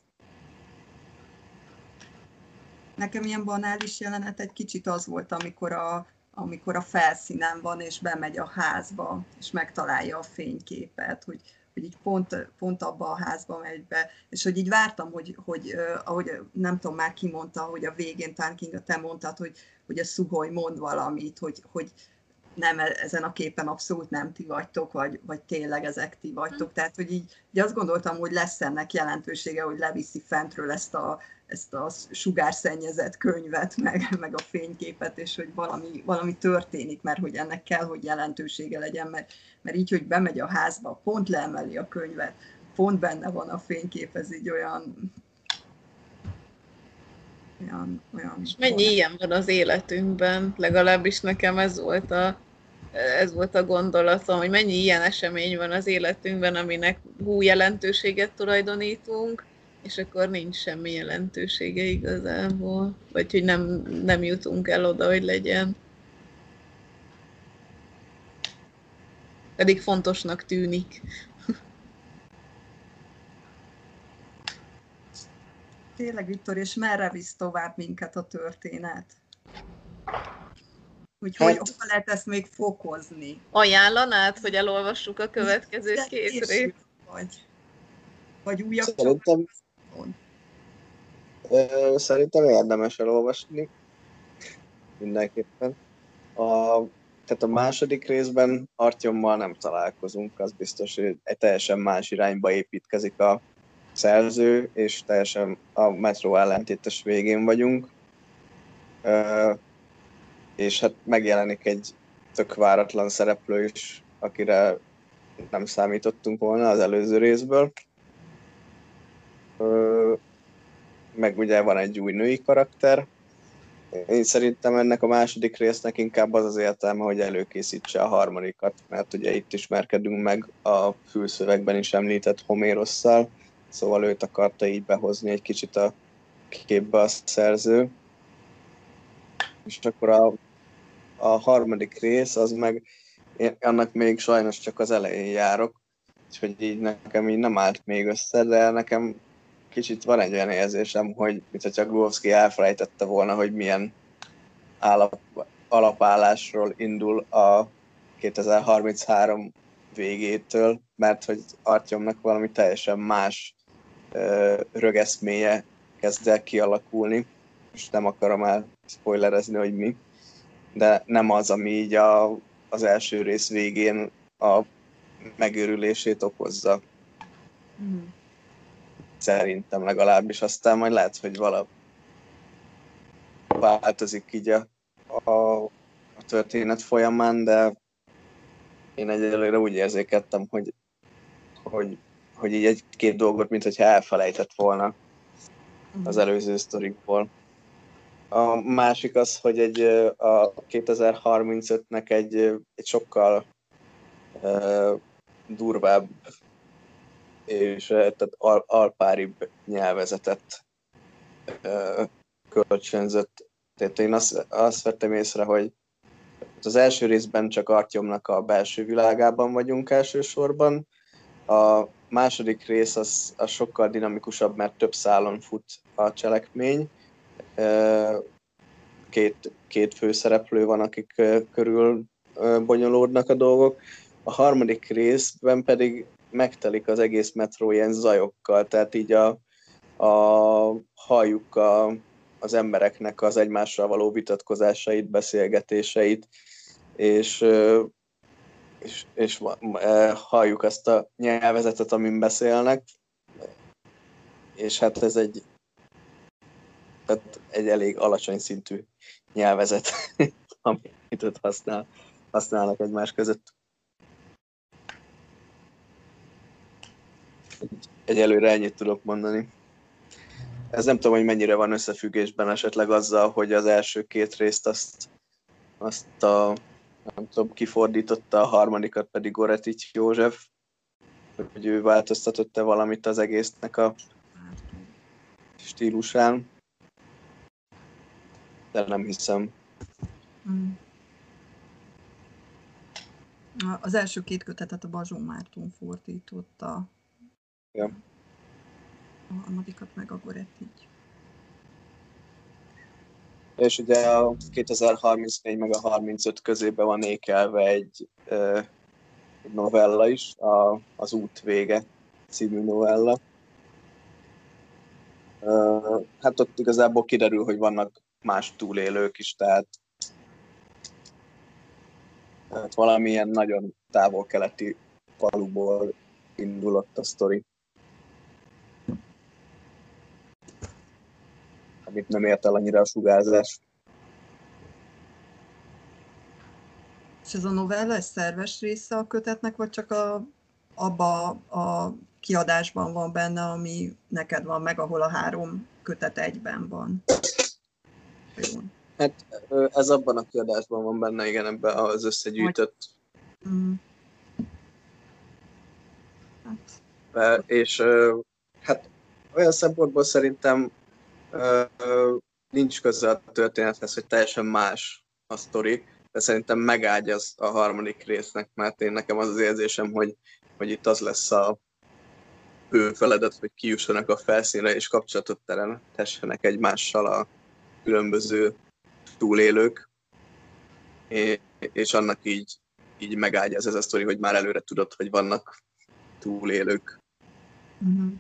Nekem ilyen banális jelenet egy kicsit az volt, amikor a, amikor a felszínen van, és bemegy a házba, és megtalálja a fényképet, hogy, hogy így pont, pont abba a házba megy be, és hogy így vártam, hogy, hogy ahogy nem tudom, már ki mondta, hogy a végén talán Kinga, te mondtad, hogy, hogy a Szuholy mond valamit, hogy, hogy nem, e, ezen a képen abszolút nem ti vagytok, vagy, vagy tényleg ezek ti vagytok. Tehát, hogy így, így azt gondoltam, hogy lesz ennek jelentősége, hogy leviszi fentről ezt a, ezt a sugárszennyezett könyvet, meg, meg a fényképet, és hogy valami, valami történik, mert hogy ennek kell, hogy jelentősége legyen, mert, mert így, hogy bemegy a házba, pont leemeli a könyvet, pont benne van a fénykép, ez így olyan olyan, olyan És mennyi ilyen van az életünkben, legalábbis nekem ez volt a ez volt a gondolatom, hogy mennyi ilyen esemény van az életünkben, aminek hú jelentőséget tulajdonítunk, és akkor nincs semmi jelentősége igazából, vagy hogy nem, nem jutunk el oda, hogy legyen. Pedig fontosnak tűnik. Tényleg, Viktor, és merre visz tovább minket a történet? Úgyhogy hát, hol lehet ezt még fokozni? Ajánlanád, hogy elolvassuk a következő két részt? Vagy, vagy újabb Szerintem, Szerintem érdemes elolvasni. Mindenképpen. A, tehát a második részben Artyommal nem találkozunk, az biztos, hogy egy teljesen más irányba építkezik a szerző, és teljesen a metró ellentétes végén vagyunk. És hát megjelenik egy tök váratlan szereplő is, akire nem számítottunk volna az előző részből meg ugye van egy új női karakter. Én szerintem ennek a második résznek inkább az az értelme, hogy előkészítse a harmadikat, mert ugye itt ismerkedünk meg a fülszövegben is említett Homérosszal, szóval őt akarta így behozni egy kicsit a képbe a szerző. És akkor a, a harmadik rész, az meg én annak még sajnos csak az elején járok, úgyhogy így nekem így nem állt még össze, de nekem kicsit van egy olyan érzésem, hogy mintha csak Glovski elfelejtette volna, hogy milyen állap, alapállásról indul a 2033 végétől, mert hogy Artyomnak valami teljesen más ö, rögeszméje kezd el kialakulni, és nem akarom el spoilerezni, hogy mi, de nem az, ami így a, az első rész végén a megőrülését okozza. Mm szerintem legalábbis, aztán majd lehet, hogy vala változik így a, a, a történet folyamán, de én egyelőre úgy érzékeltem, hogy, hogy, hogy így egy-két dolgot, mint hogyha elfelejtett volna az előző sztorikból. A másik az, hogy egy, a 2035-nek egy, egy sokkal uh, durvább és tehát al- alpáribb nyelvezetet kölcsönzött. Tehát én azt, azt vettem észre, hogy az első részben csak Artyomnak a belső világában vagyunk elsősorban, a második rész az, az sokkal dinamikusabb, mert több szálon fut a cselekmény. Két, két főszereplő van, akik körül bonyolódnak a dolgok. A harmadik részben pedig megtelik az egész metró ilyen zajokkal, tehát így a, a halljuk a, az embereknek az egymással való vitatkozásait, beszélgetéseit, és, és, és halljuk azt a nyelvezetet, amin beszélnek, és hát ez egy, tehát egy elég alacsony szintű nyelvezet, amit használ, használnak egymás között. Egyelőre ennyit tudok mondani. Ez nem tudom, hogy mennyire van összefüggésben esetleg azzal, hogy az első két részt azt, azt a, nem tudom, kifordította, a harmadikat pedig Goretics József, hogy ő változtatott-e valamit az egésznek a stílusán. De nem hiszem. Mm. Az első két kötetet a Bazsó Márton fordította. Ja. A harmadikat meg a Goretics. És ugye a 2034 meg a 35 közébe van ékelve egy, egy novella is, a, az Út vége című novella. Hát ott igazából kiderül, hogy vannak más túlélők is, tehát, tehát valamilyen nagyon távol-keleti faluból indulott a sztori. Amit nem ért el annyira a sugárzás. És ez a novella, ez szerves része a kötetnek, vagy csak a, abba a kiadásban van benne, ami neked van meg, ahol a három kötet egyben van? Jó. Hát ez abban a kiadásban van benne, igen, ebben az összegyűjtött. Mm. Hát. És hát olyan szempontból szerintem nincs köze a történethez, hogy teljesen más a sztori, de szerintem megágyaz a harmadik résznek, mert én nekem az az érzésem, hogy, hogy itt az lesz a fő feladat, hogy kijussanak a felszínre és kapcsolatot teremtessenek egymással a különböző túlélők, és annak így, így megágyaz ez a sztori, hogy már előre tudod, hogy vannak túlélők. Mm-hmm.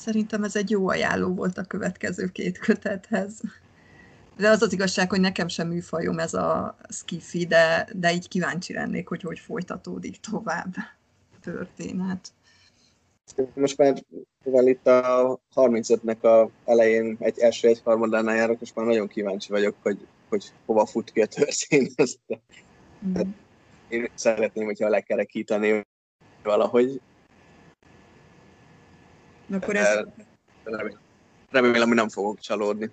Szerintem ez egy jó ajánló volt a következő két kötethez. De az az igazság, hogy nekem sem műfajom ez a skifi, de, de így kíváncsi lennék, hogy hogy folytatódik tovább a történet. Most már, mivel itt a 35-nek a elején egy első egy harmadánál járok, most már nagyon kíváncsi vagyok, hogy, hogy hova fut ki a történet. Mm. Én szeretném, hogyha lekerekíteni valahogy, akkor ez... Remélem, hogy nem fogok csalódni.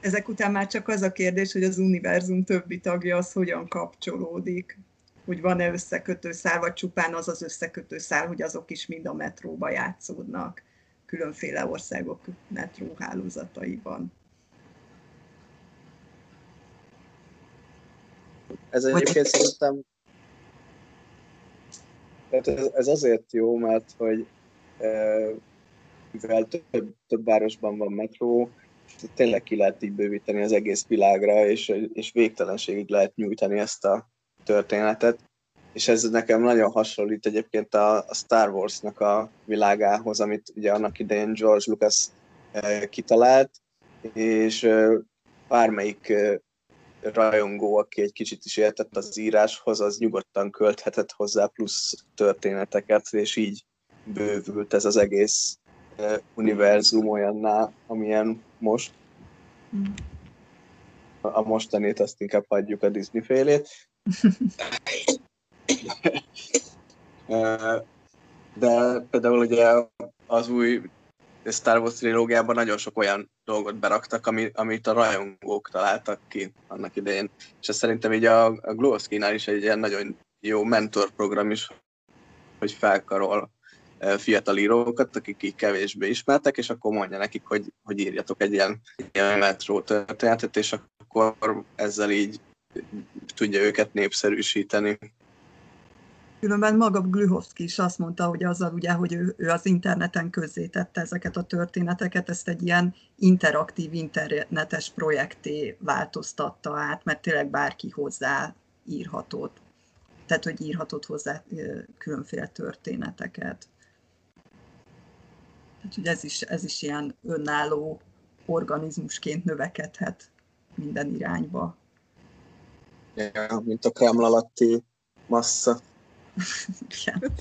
Ezek után már csak az a kérdés, hogy az univerzum többi tagja az hogyan kapcsolódik. Hogy van-e összekötő szál, vagy csupán az az összekötő szál, hogy azok is mind a metróba játszódnak, különféle országok metróhálózataiban. Ez egyébként szerintem ez, ez azért jó, mert hogy mivel több, több városban van metró, tényleg ki lehet így bővíteni az egész világra, és, és végtelenségig lehet nyújtani ezt a történetet. És ez nekem nagyon hasonlít egyébként a, a Star Wars-nak a világához, amit ugye annak idején George Lucas kitalált, és e, bármelyik rajongó, aki egy kicsit is értett az íráshoz, az nyugodtan költhetett hozzá plusz történeteket, és így bővült ez az egész univerzum olyanná, amilyen most. Mm. A mostanét azt inkább hagyjuk a Disney félét. De például ugye az új Star Wars trilógiában nagyon sok olyan dolgot beraktak, ami, amit a rajongók találtak ki annak idején. És ez szerintem így a, a Glowsky-nál is egy ilyen nagyon jó mentorprogram is, hogy felkarol fiatal írókat, akik így kevésbé ismertek, és akkor mondja nekik, hogy, hogy írjatok egy ilyen, ilyen metró történetet, és akkor ezzel így tudja őket népszerűsíteni. Különben maga Glühovszki is azt mondta, hogy azzal ugye, hogy ő, ő az interneten közzétette ezeket a történeteket, ezt egy ilyen interaktív internetes projekté változtatta át, mert tényleg bárki hozzá írhatott. Tehát, hogy írhatott hozzá különféle történeteket. Úgyhogy ez is, ez is ilyen önálló organizmusként növekedhet minden irányba. Ja, mint a Kreml alatti massza. Igen.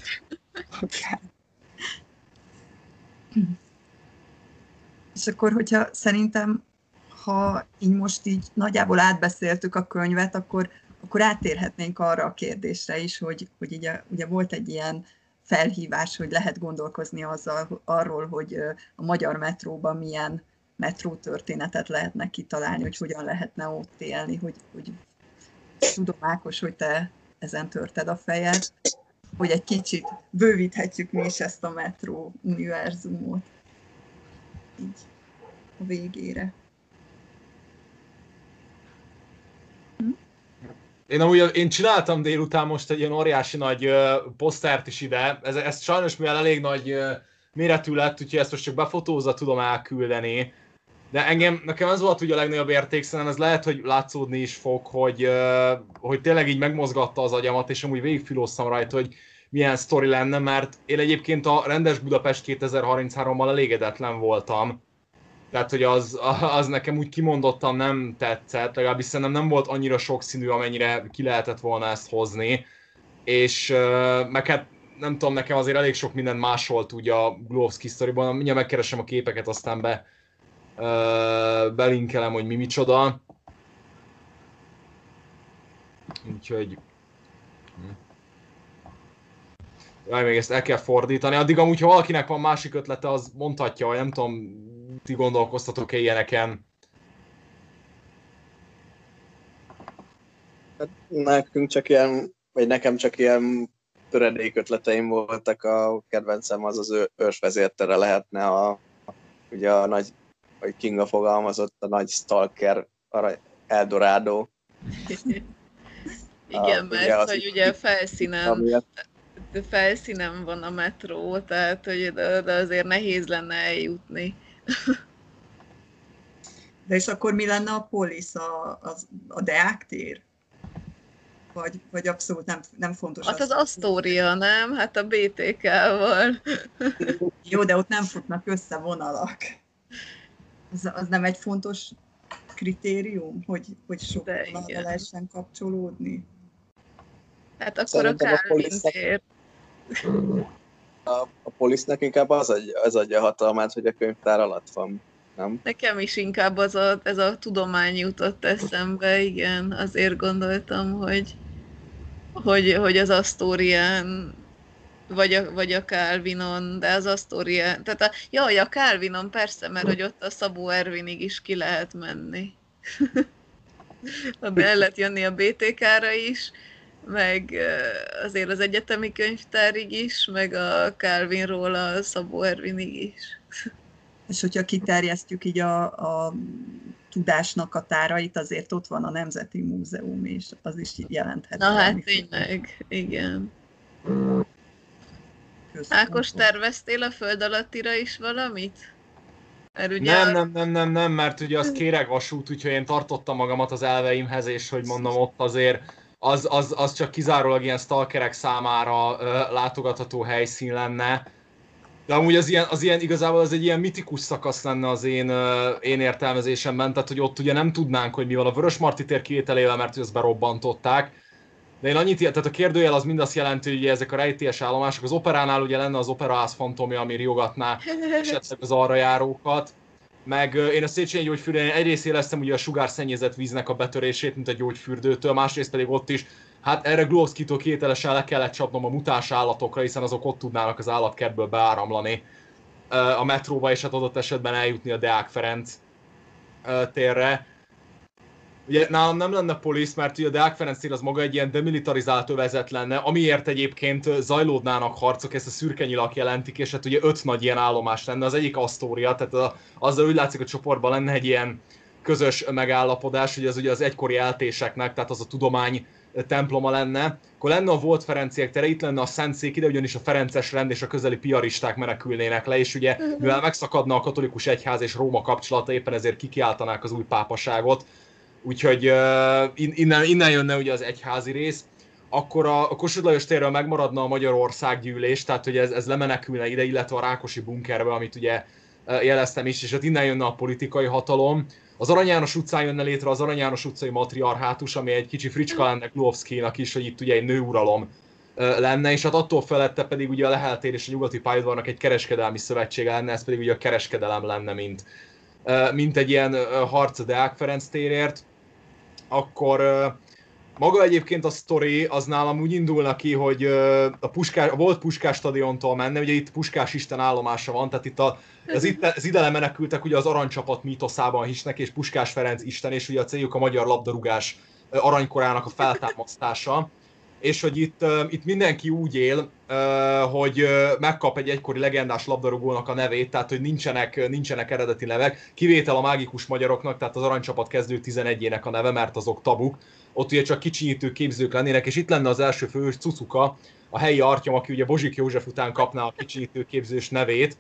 És akkor, hogyha szerintem, ha így most így nagyjából átbeszéltük a könyvet, akkor akkor áttérhetnénk arra a kérdésre is, hogy, hogy ugye, ugye volt egy ilyen felhívás, hogy lehet gondolkozni azzal, arról, hogy a magyar metróban milyen metró történetet lehetne kitalálni, hogy hogyan lehetne ott élni, hogy, hogy tudom Ákos, hogy te ezen törted a fejed, hogy egy kicsit bővíthetjük mi is ezt a metró univerzumot. Így a végére. Én amúgy én csináltam délután most egy ilyen óriási nagy uh, posztert is ide. Ez, ez sajnos mivel elég nagy uh, méretű lett, úgyhogy ezt most csak befotózva tudom elküldeni. De engem, nekem az volt ugye a legnagyobb érték, szerintem ez lehet, hogy látszódni is fog, hogy, uh, hogy tényleg így megmozgatta az agyamat, és amúgy végigfilóztam rajta, hogy milyen sztori lenne, mert én egyébként a rendes Budapest 2033-mal elégedetlen voltam tehát, hogy az, az nekem úgy kimondottan nem tetszett, legalábbis szerintem nem volt annyira sokszínű, amennyire ki lehetett volna ezt hozni. És meg hát nem tudom, nekem azért elég sok minden másolt úgy a Glowski sztoriban, mindjárt megkeresem a képeket, aztán be, belinkelem, hogy mi micsoda. Úgyhogy... Jaj, még ezt el kell fordítani. Addig amúgy, ha valakinek van másik ötlete, az mondhatja, hogy nem tudom, ti gondolkoztatok-e ilyeneken? Hát nekünk csak ilyen, vagy nekem csak ilyen töredék ötleteim voltak, a kedvencem az az ősvezértere lehetne a, ugye a nagy, vagy Kinga fogalmazott, a nagy stalker, a Eldorado. Igen, a, mert ugye hogy ugye felszínen, felszínen van a metró, tehát hogy de azért nehéz lenne eljutni. De és akkor mi lenne a polisz, a, a, a Deák tér? Vagy, vagy abszolút nem, nem fontos? Hát az, az Astoria, nem? Hát a BTK-val. Jó, de ott nem futnak össze vonalak. Az, az nem egy fontos kritérium, hogy, hogy sok vonalra lehessen kapcsolódni? Hát akkor Szerintem a Calvin tér a, a polisznek inkább az adja, az adja hatalmát, hogy a könyvtár alatt van, nem? Nekem is inkább az a, ez a tudomány jutott eszembe, igen, azért gondoltam, hogy, hogy, hogy az Astorián vagy a, vagy a Calvinon, de az Astorián, tehát a, jaj, a Calvinon persze, mert hogy ott a Szabó Ervinig is ki lehet menni. el lehet jönni a BTK-ra is, meg azért az egyetemi könyvtárig is, meg a Calvinról a Szabó Ervinig is. És hogyha kiterjesztjük így a, a tudásnak a tárait, azért ott van a Nemzeti Múzeum, és az is jelenthet. Na hát tényleg, igen. Köszönöm. Ákos, terveztél a föld alattira is valamit? Mert ugye nem, nem, nem, nem, nem, mert ugye az kéregvasút, úgyhogy én tartottam magamat az elveimhez, és hogy mondom, ott azért az, az, az csak kizárólag ilyen stalkerek számára uh, látogatható helyszín lenne. De amúgy az ilyen, az ilyen igazából az egy ilyen mitikus szakasz lenne az én, uh, én értelmezésemben, tehát hogy ott ugye nem tudnánk, hogy mi van a Vörös Marti tér kivételével, mert hogy azt berobbantották. De én annyit, tehát a kérdőjel az mind azt jelenti, hogy ezek a rejtélyes állomások, az operánál ugye lenne az operaház fantomja, ami riogatná esetleg az arra járókat meg én a Széchenyi gyógyfürdőn egyrészt éreztem ugye a sugárszennyezett víznek a betörését, mint a gyógyfürdőtől, másrészt pedig ott is, hát erre Glovszkitól kételesen le kellett csapnom a mutáns állatokra, hiszen azok ott tudnának az állatkertből beáramlani a metróba, és hát adott esetben eljutni a Deák Ferenc térre. Ugye nálam nem lenne polisz, mert ugye a Deák Ferenc tér az maga egy ilyen demilitarizált övezet lenne, amiért egyébként zajlódnának harcok, ezt a szürke nyilak jelentik, és hát ugye öt nagy ilyen állomás lenne, az egyik Astoria, tehát a, azzal úgy látszik, a csoportban lenne egy ilyen közös megállapodás, hogy az ugye az egykori eltéseknek, tehát az a tudomány temploma lenne, akkor lenne a volt Ferenciek tere, itt lenne a Szentszék, ide ugyanis a Ferences rend és a közeli piaristák menekülnének le, és ugye mivel megszakadna a katolikus egyház és Róma kapcsolata, éppen ezért kikiáltanák az új pápaságot, úgyhogy uh, innen, innen jönne ugye az egyházi rész, akkor a, a Kossuth Lajos térről megmaradna a Magyarország gyűlés, tehát hogy ez, ez lemenekülne ide, illetve a Rákosi bunkerbe, amit ugye jeleztem is, és ott innen jönne a politikai hatalom. Az Arany János utcán jönne létre az Arany János utcai matriarhátus, ami egy kicsi fricska lenne Glovszkinak is, hogy itt ugye egy nőuralom lenne, és hát attól felette pedig ugye a Leheltér és a Nyugati Pályaudvarnak egy kereskedelmi szövetsége lenne, ez pedig ugye a kereskedelem lenne, mint, mint egy ilyen harc a Deák Ferenc térért akkor maga egyébként a sztori az nálam úgy indulna ki, hogy a, Puskás, a volt Puskás stadiontól menne, ugye itt Puskás Isten állomása van, tehát itt a, az, itt, az ide menekültek ugye az aranycsapat mítoszában hisznek, és Puskás Ferenc Isten, és ugye a céljuk a magyar labdarúgás aranykorának a feltámasztása és hogy itt, itt mindenki úgy él, hogy megkap egy egykori legendás labdarúgónak a nevét, tehát hogy nincsenek, nincsenek eredeti nevek, kivétel a mágikus magyaroknak, tehát az aranycsapat kezdő 11-ének a neve, mert azok tabuk, ott ugye csak kicsinyítő képzők lennének, és itt lenne az első fős Cucuka, a helyi Artyom, aki ugye Bozsik József után kapná a kicsinyítő képzős nevét,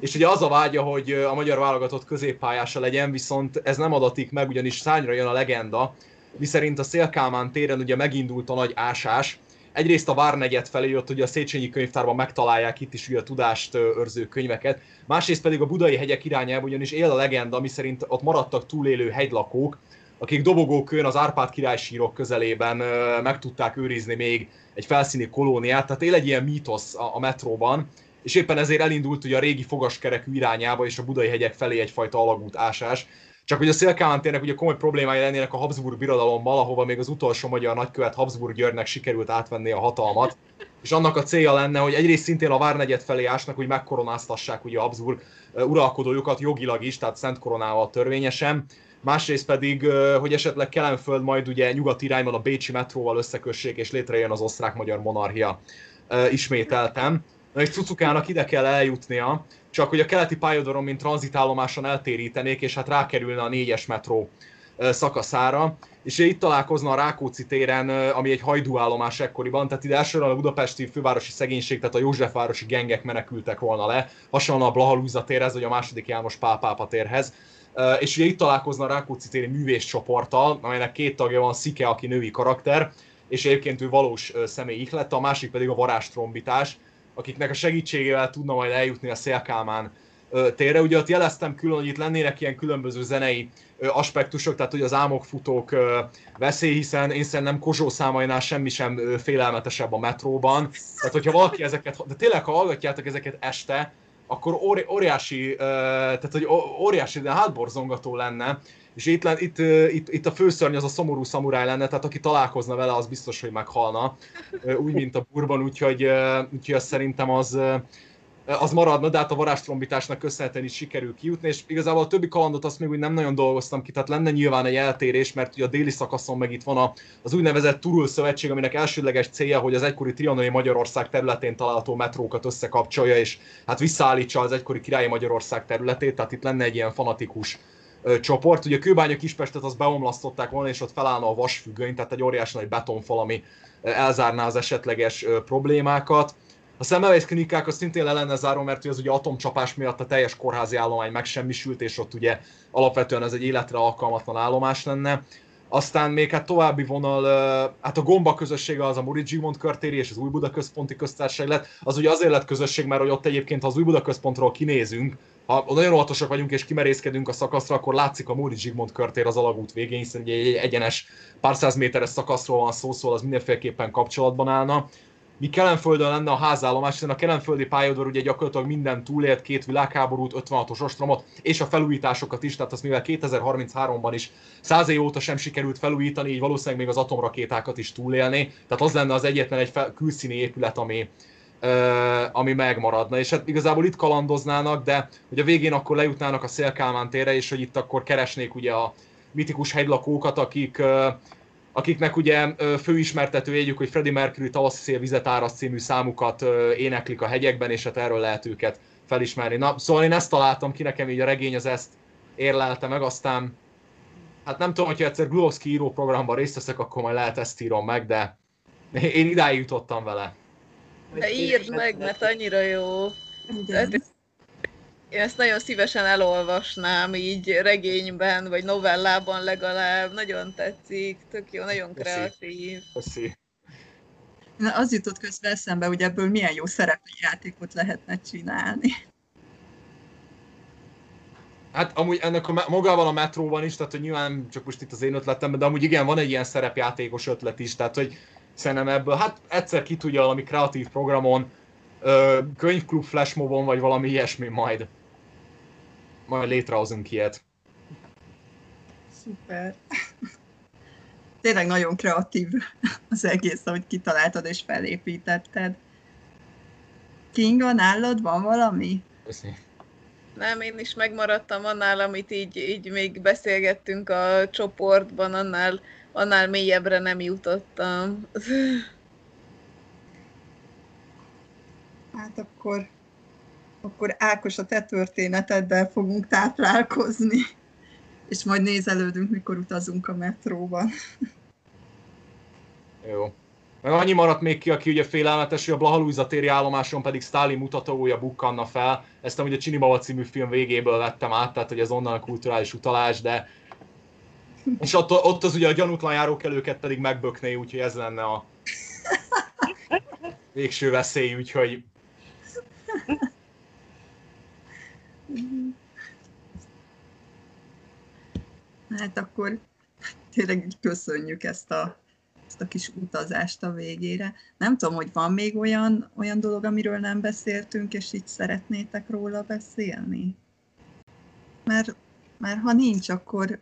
és ugye az a vágya, hogy a magyar válogatott középpályása legyen, viszont ez nem adatik meg, ugyanis szányra jön a legenda, miszerint a Szélkámán téren ugye megindult a nagy ásás, egyrészt a Várnegyed felé ott ugye a Széchenyi könyvtárban megtalálják itt is ugye a tudást őrző könyveket, másrészt pedig a budai hegyek irányába ugyanis él a legenda, ami szerint ott maradtak túlélő hegylakók, akik dobogókön az Árpád királysírok közelében meg tudták őrizni még egy felszíni kolóniát, tehát él egy ilyen mítosz a, a metróban, és éppen ezért elindult ugye a régi fogaskerekű irányába és a budai hegyek felé egyfajta alagút ásás. Csak hogy a Szélkámán térnek ugye komoly problémái lennének a Habsburg birodalommal, ahova még az utolsó magyar nagykövet Habsburg Györgynek sikerült átvenni a hatalmat. És annak a célja lenne, hogy egyrészt szintén a Várnegyed felé ásnak, hogy megkoronáztassák ugye a Habsburg uralkodójukat jogilag is, tehát szent koronával törvényesen. Másrészt pedig, hogy esetleg Kelenföld majd ugye nyugat irányban a Bécsi metróval összekössék, és létrejön az osztrák-magyar monarchia. Ismételtem. Na és Cucukának ide kell eljutnia, csak hogy a keleti pályaudvaron, mint tranzitállomáson eltérítenék, és hát rákerülne a négyes metró szakaszára, és itt találkozna a Rákóczi téren, ami egy hajdúállomás ekkoriban, tehát ide elsősorban a budapesti fővárosi szegénység, tehát a Józsefvárosi gengek menekültek volna le, hasonlóan a Blahalúza térhez, vagy a második János Pál térhez. És ugye itt találkozna a Rákóczi téri művészcsoporttal, amelynek két tagja van, Szike, aki női karakter, és egyébként ő valós személy ihlette, a másik pedig a varástrombitás, akiknek a segítségével tudna majd eljutni a Szélkálmán térre. Ugye ott jeleztem külön, hogy itt lennének ilyen különböző zenei aspektusok, tehát hogy az álmokfutók veszély, hiszen én szerintem Kozsó számainál semmi sem félelmetesebb a metróban. Tehát hogyha valaki ezeket, de tényleg ha hallgatjátok ezeket este, akkor óri, óriási, tehát hogy óriási, de hátborzongató lenne, és itt, itt, itt, itt a főszörny az a szomorú szamuráj lenne, tehát aki találkozna vele, az biztos, hogy meghalna, úgy, mint a burban, úgyhogy, úgyhogy azt szerintem az, az maradna, de hát a varázstrombitásnak köszönhetően is sikerül kijutni, és igazából a többi kalandot azt még úgy nem nagyon dolgoztam ki, tehát lenne nyilván egy eltérés, mert ugye a déli szakaszon meg itt van az úgynevezett Turul Szövetség, aminek elsődleges célja, hogy az egykori trianoni Magyarország területén található metrókat összekapcsolja, és hát visszaállítsa az egykori királyi Magyarország területét, tehát itt lenne egy ilyen fanatikus csoport. Ugye kőbánya Kispestet az beomlasztották volna, és ott felállna a vasfüggöny, tehát egy óriási nagy betonfal, ami elzárná az esetleges problémákat. A Semmelweis klinikák az szintén le lenne záró, mert az ugye atomcsapás miatt a teljes kórházi állomány megsemmisült, és ott ugye alapvetően ez egy életre alkalmatlan állomás lenne. Aztán még hát további vonal, hát a Gomba közössége az a Moritz Zsigmond körtéri és az Új Buda Központi Köztársaság lett. Az ugye azért lett közösség, mert hogy ott egyébként, ha az Új Buda Központról kinézünk, ha nagyon óvatosak vagyunk és kimerészkedünk a szakaszra, akkor látszik a Moritz Zsigmond körtér az alagút végén, hiszen egy egyenes pár száz méteres szakaszról van szó, szóval az mindenféleképpen kapcsolatban állna mi Kelenföldön lenne a házállomás, hiszen a kelenföldi pályaudvar ugye gyakorlatilag minden túlélt, két világháborút, 56-os ostromot, és a felújításokat is, tehát azt mivel 2033-ban is száz év óta sem sikerült felújítani, így valószínűleg még az atomrakétákat is túlélni, tehát az lenne az egyetlen egy fel, külszíni épület, ami, ami megmaradna, és hát igazából itt kalandoznának, de hogy a végén akkor lejutnának a Szélkálmán térre, és hogy itt akkor keresnék ugye a mitikus hegylakókat, akik akiknek ugye főismertető jegyük, hogy Freddie Mercury tavaszi szél vizet árasz című számukat éneklik a hegyekben, és hát erről lehet őket felismerni. Na, szóval én ezt találtam ki, nekem így a regény az ezt érlelte meg, aztán hát nem tudom, hogyha egyszer Glowski író programban részt veszek, akkor majd lehet ezt írom meg, de én idáig jutottam vele. De írd meg, mert annyira jó. Igen én ezt nagyon szívesen elolvasnám így regényben, vagy novellában legalább. Nagyon tetszik, tök jó, nagyon kreatív. Köszi. Na, az jutott közben eszembe, hogy ebből milyen jó játékot lehetne csinálni. Hát amúgy ennek a, magával a metróban is, tehát hogy nyilván csak most itt az én ötletem, de amúgy igen, van egy ilyen szerepjátékos ötlet is, tehát hogy szerintem ebből, hát egyszer ki tudja valami kreatív programon, könyvklub flashmobon, vagy valami ilyesmi majd majd létrehozunk ilyet. Szuper. tényleg nagyon kreatív az egész, ahogy kitaláltad és felépítetted. Kinga, nálad van valami? Köszi. Nem, én is megmaradtam annál, amit így, így még beszélgettünk a csoportban, annál, annál mélyebbre nem jutottam. Hát akkor, akkor Ákos, a te történeteddel fogunk táplálkozni, és majd nézelődünk, mikor utazunk a metróban. Jó. Meg annyi maradt még ki, aki ugye félelmetes, hogy a Blahalújza téri állomáson pedig Stalin mutatója bukkanna fel. Ezt amúgy a Csinibaba című film végéből vettem át, tehát hogy ez onnan a kulturális utalás, de... És ott, ott az ugye a gyanútlan járókelőket pedig megbökné, úgyhogy ez lenne a végső veszély, úgyhogy... Hát akkor tényleg köszönjük ezt a, ezt a kis utazást a végére. Nem tudom, hogy van még olyan, olyan dolog, amiről nem beszéltünk, és így szeretnétek róla beszélni? Mert, mert ha nincs, akkor,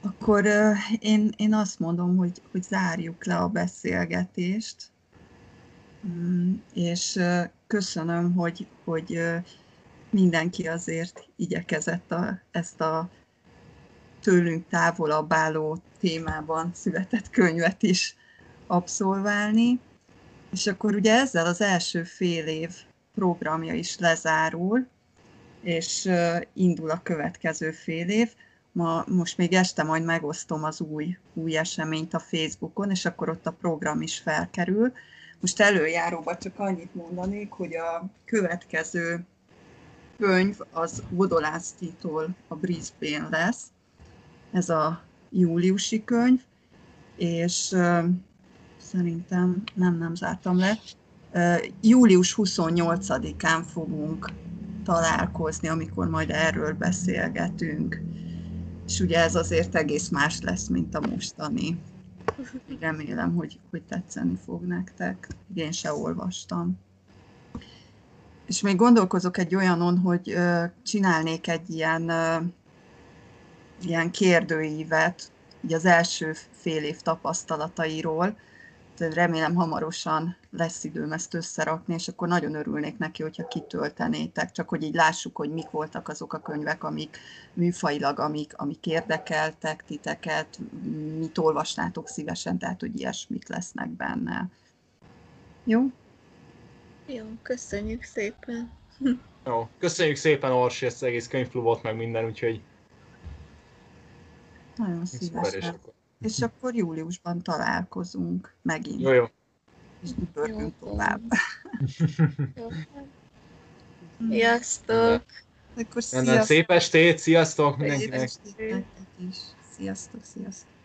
akkor én, én azt mondom, hogy, hogy zárjuk le a beszélgetést, mm, és köszönöm, hogy, hogy mindenki azért igyekezett a, ezt a tőlünk távolabb álló témában született könyvet is abszolválni. És akkor ugye ezzel az első fél év programja is lezárul, és indul a következő fél év. Ma, most még este majd megosztom az új, új eseményt a Facebookon, és akkor ott a program is felkerül. Most előjáróban csak annyit mondanék, hogy a következő könyv az Vodolásztitól a Brisbane lesz, ez a júliusi könyv, és szerintem nem, nem zártam le. Július 28-án fogunk találkozni, amikor majd erről beszélgetünk. És ugye ez azért egész más lesz, mint a mostani. Remélem, hogy, hogy tetszeni fog nektek. Én se olvastam. És még gondolkozok egy olyanon, hogy csinálnék egy ilyen ilyen kérdőívet így az első fél év tapasztalatairól. Remélem hamarosan lesz időm ezt összerakni, és akkor nagyon örülnék neki, hogyha kitöltenétek, csak hogy így lássuk, hogy mik voltak azok a könyvek, amik műfailag, amik, amik érdekeltek titeket, mit olvasnátok szívesen, tehát hogy ilyesmik lesznek benne. Jó? Jó, köszönjük szépen. Jó, köszönjük szépen Orsi ezt az egész könyvklubot, meg minden, úgyhogy nagyon szívesen. És akkor júliusban találkozunk megint. Jó, jó. És dübörgünk tovább. Sziasztok! Akkor sziasztok. Szép estét, sziasztok mindenkinek! Szép estét is. Sziasztok, sziasztok!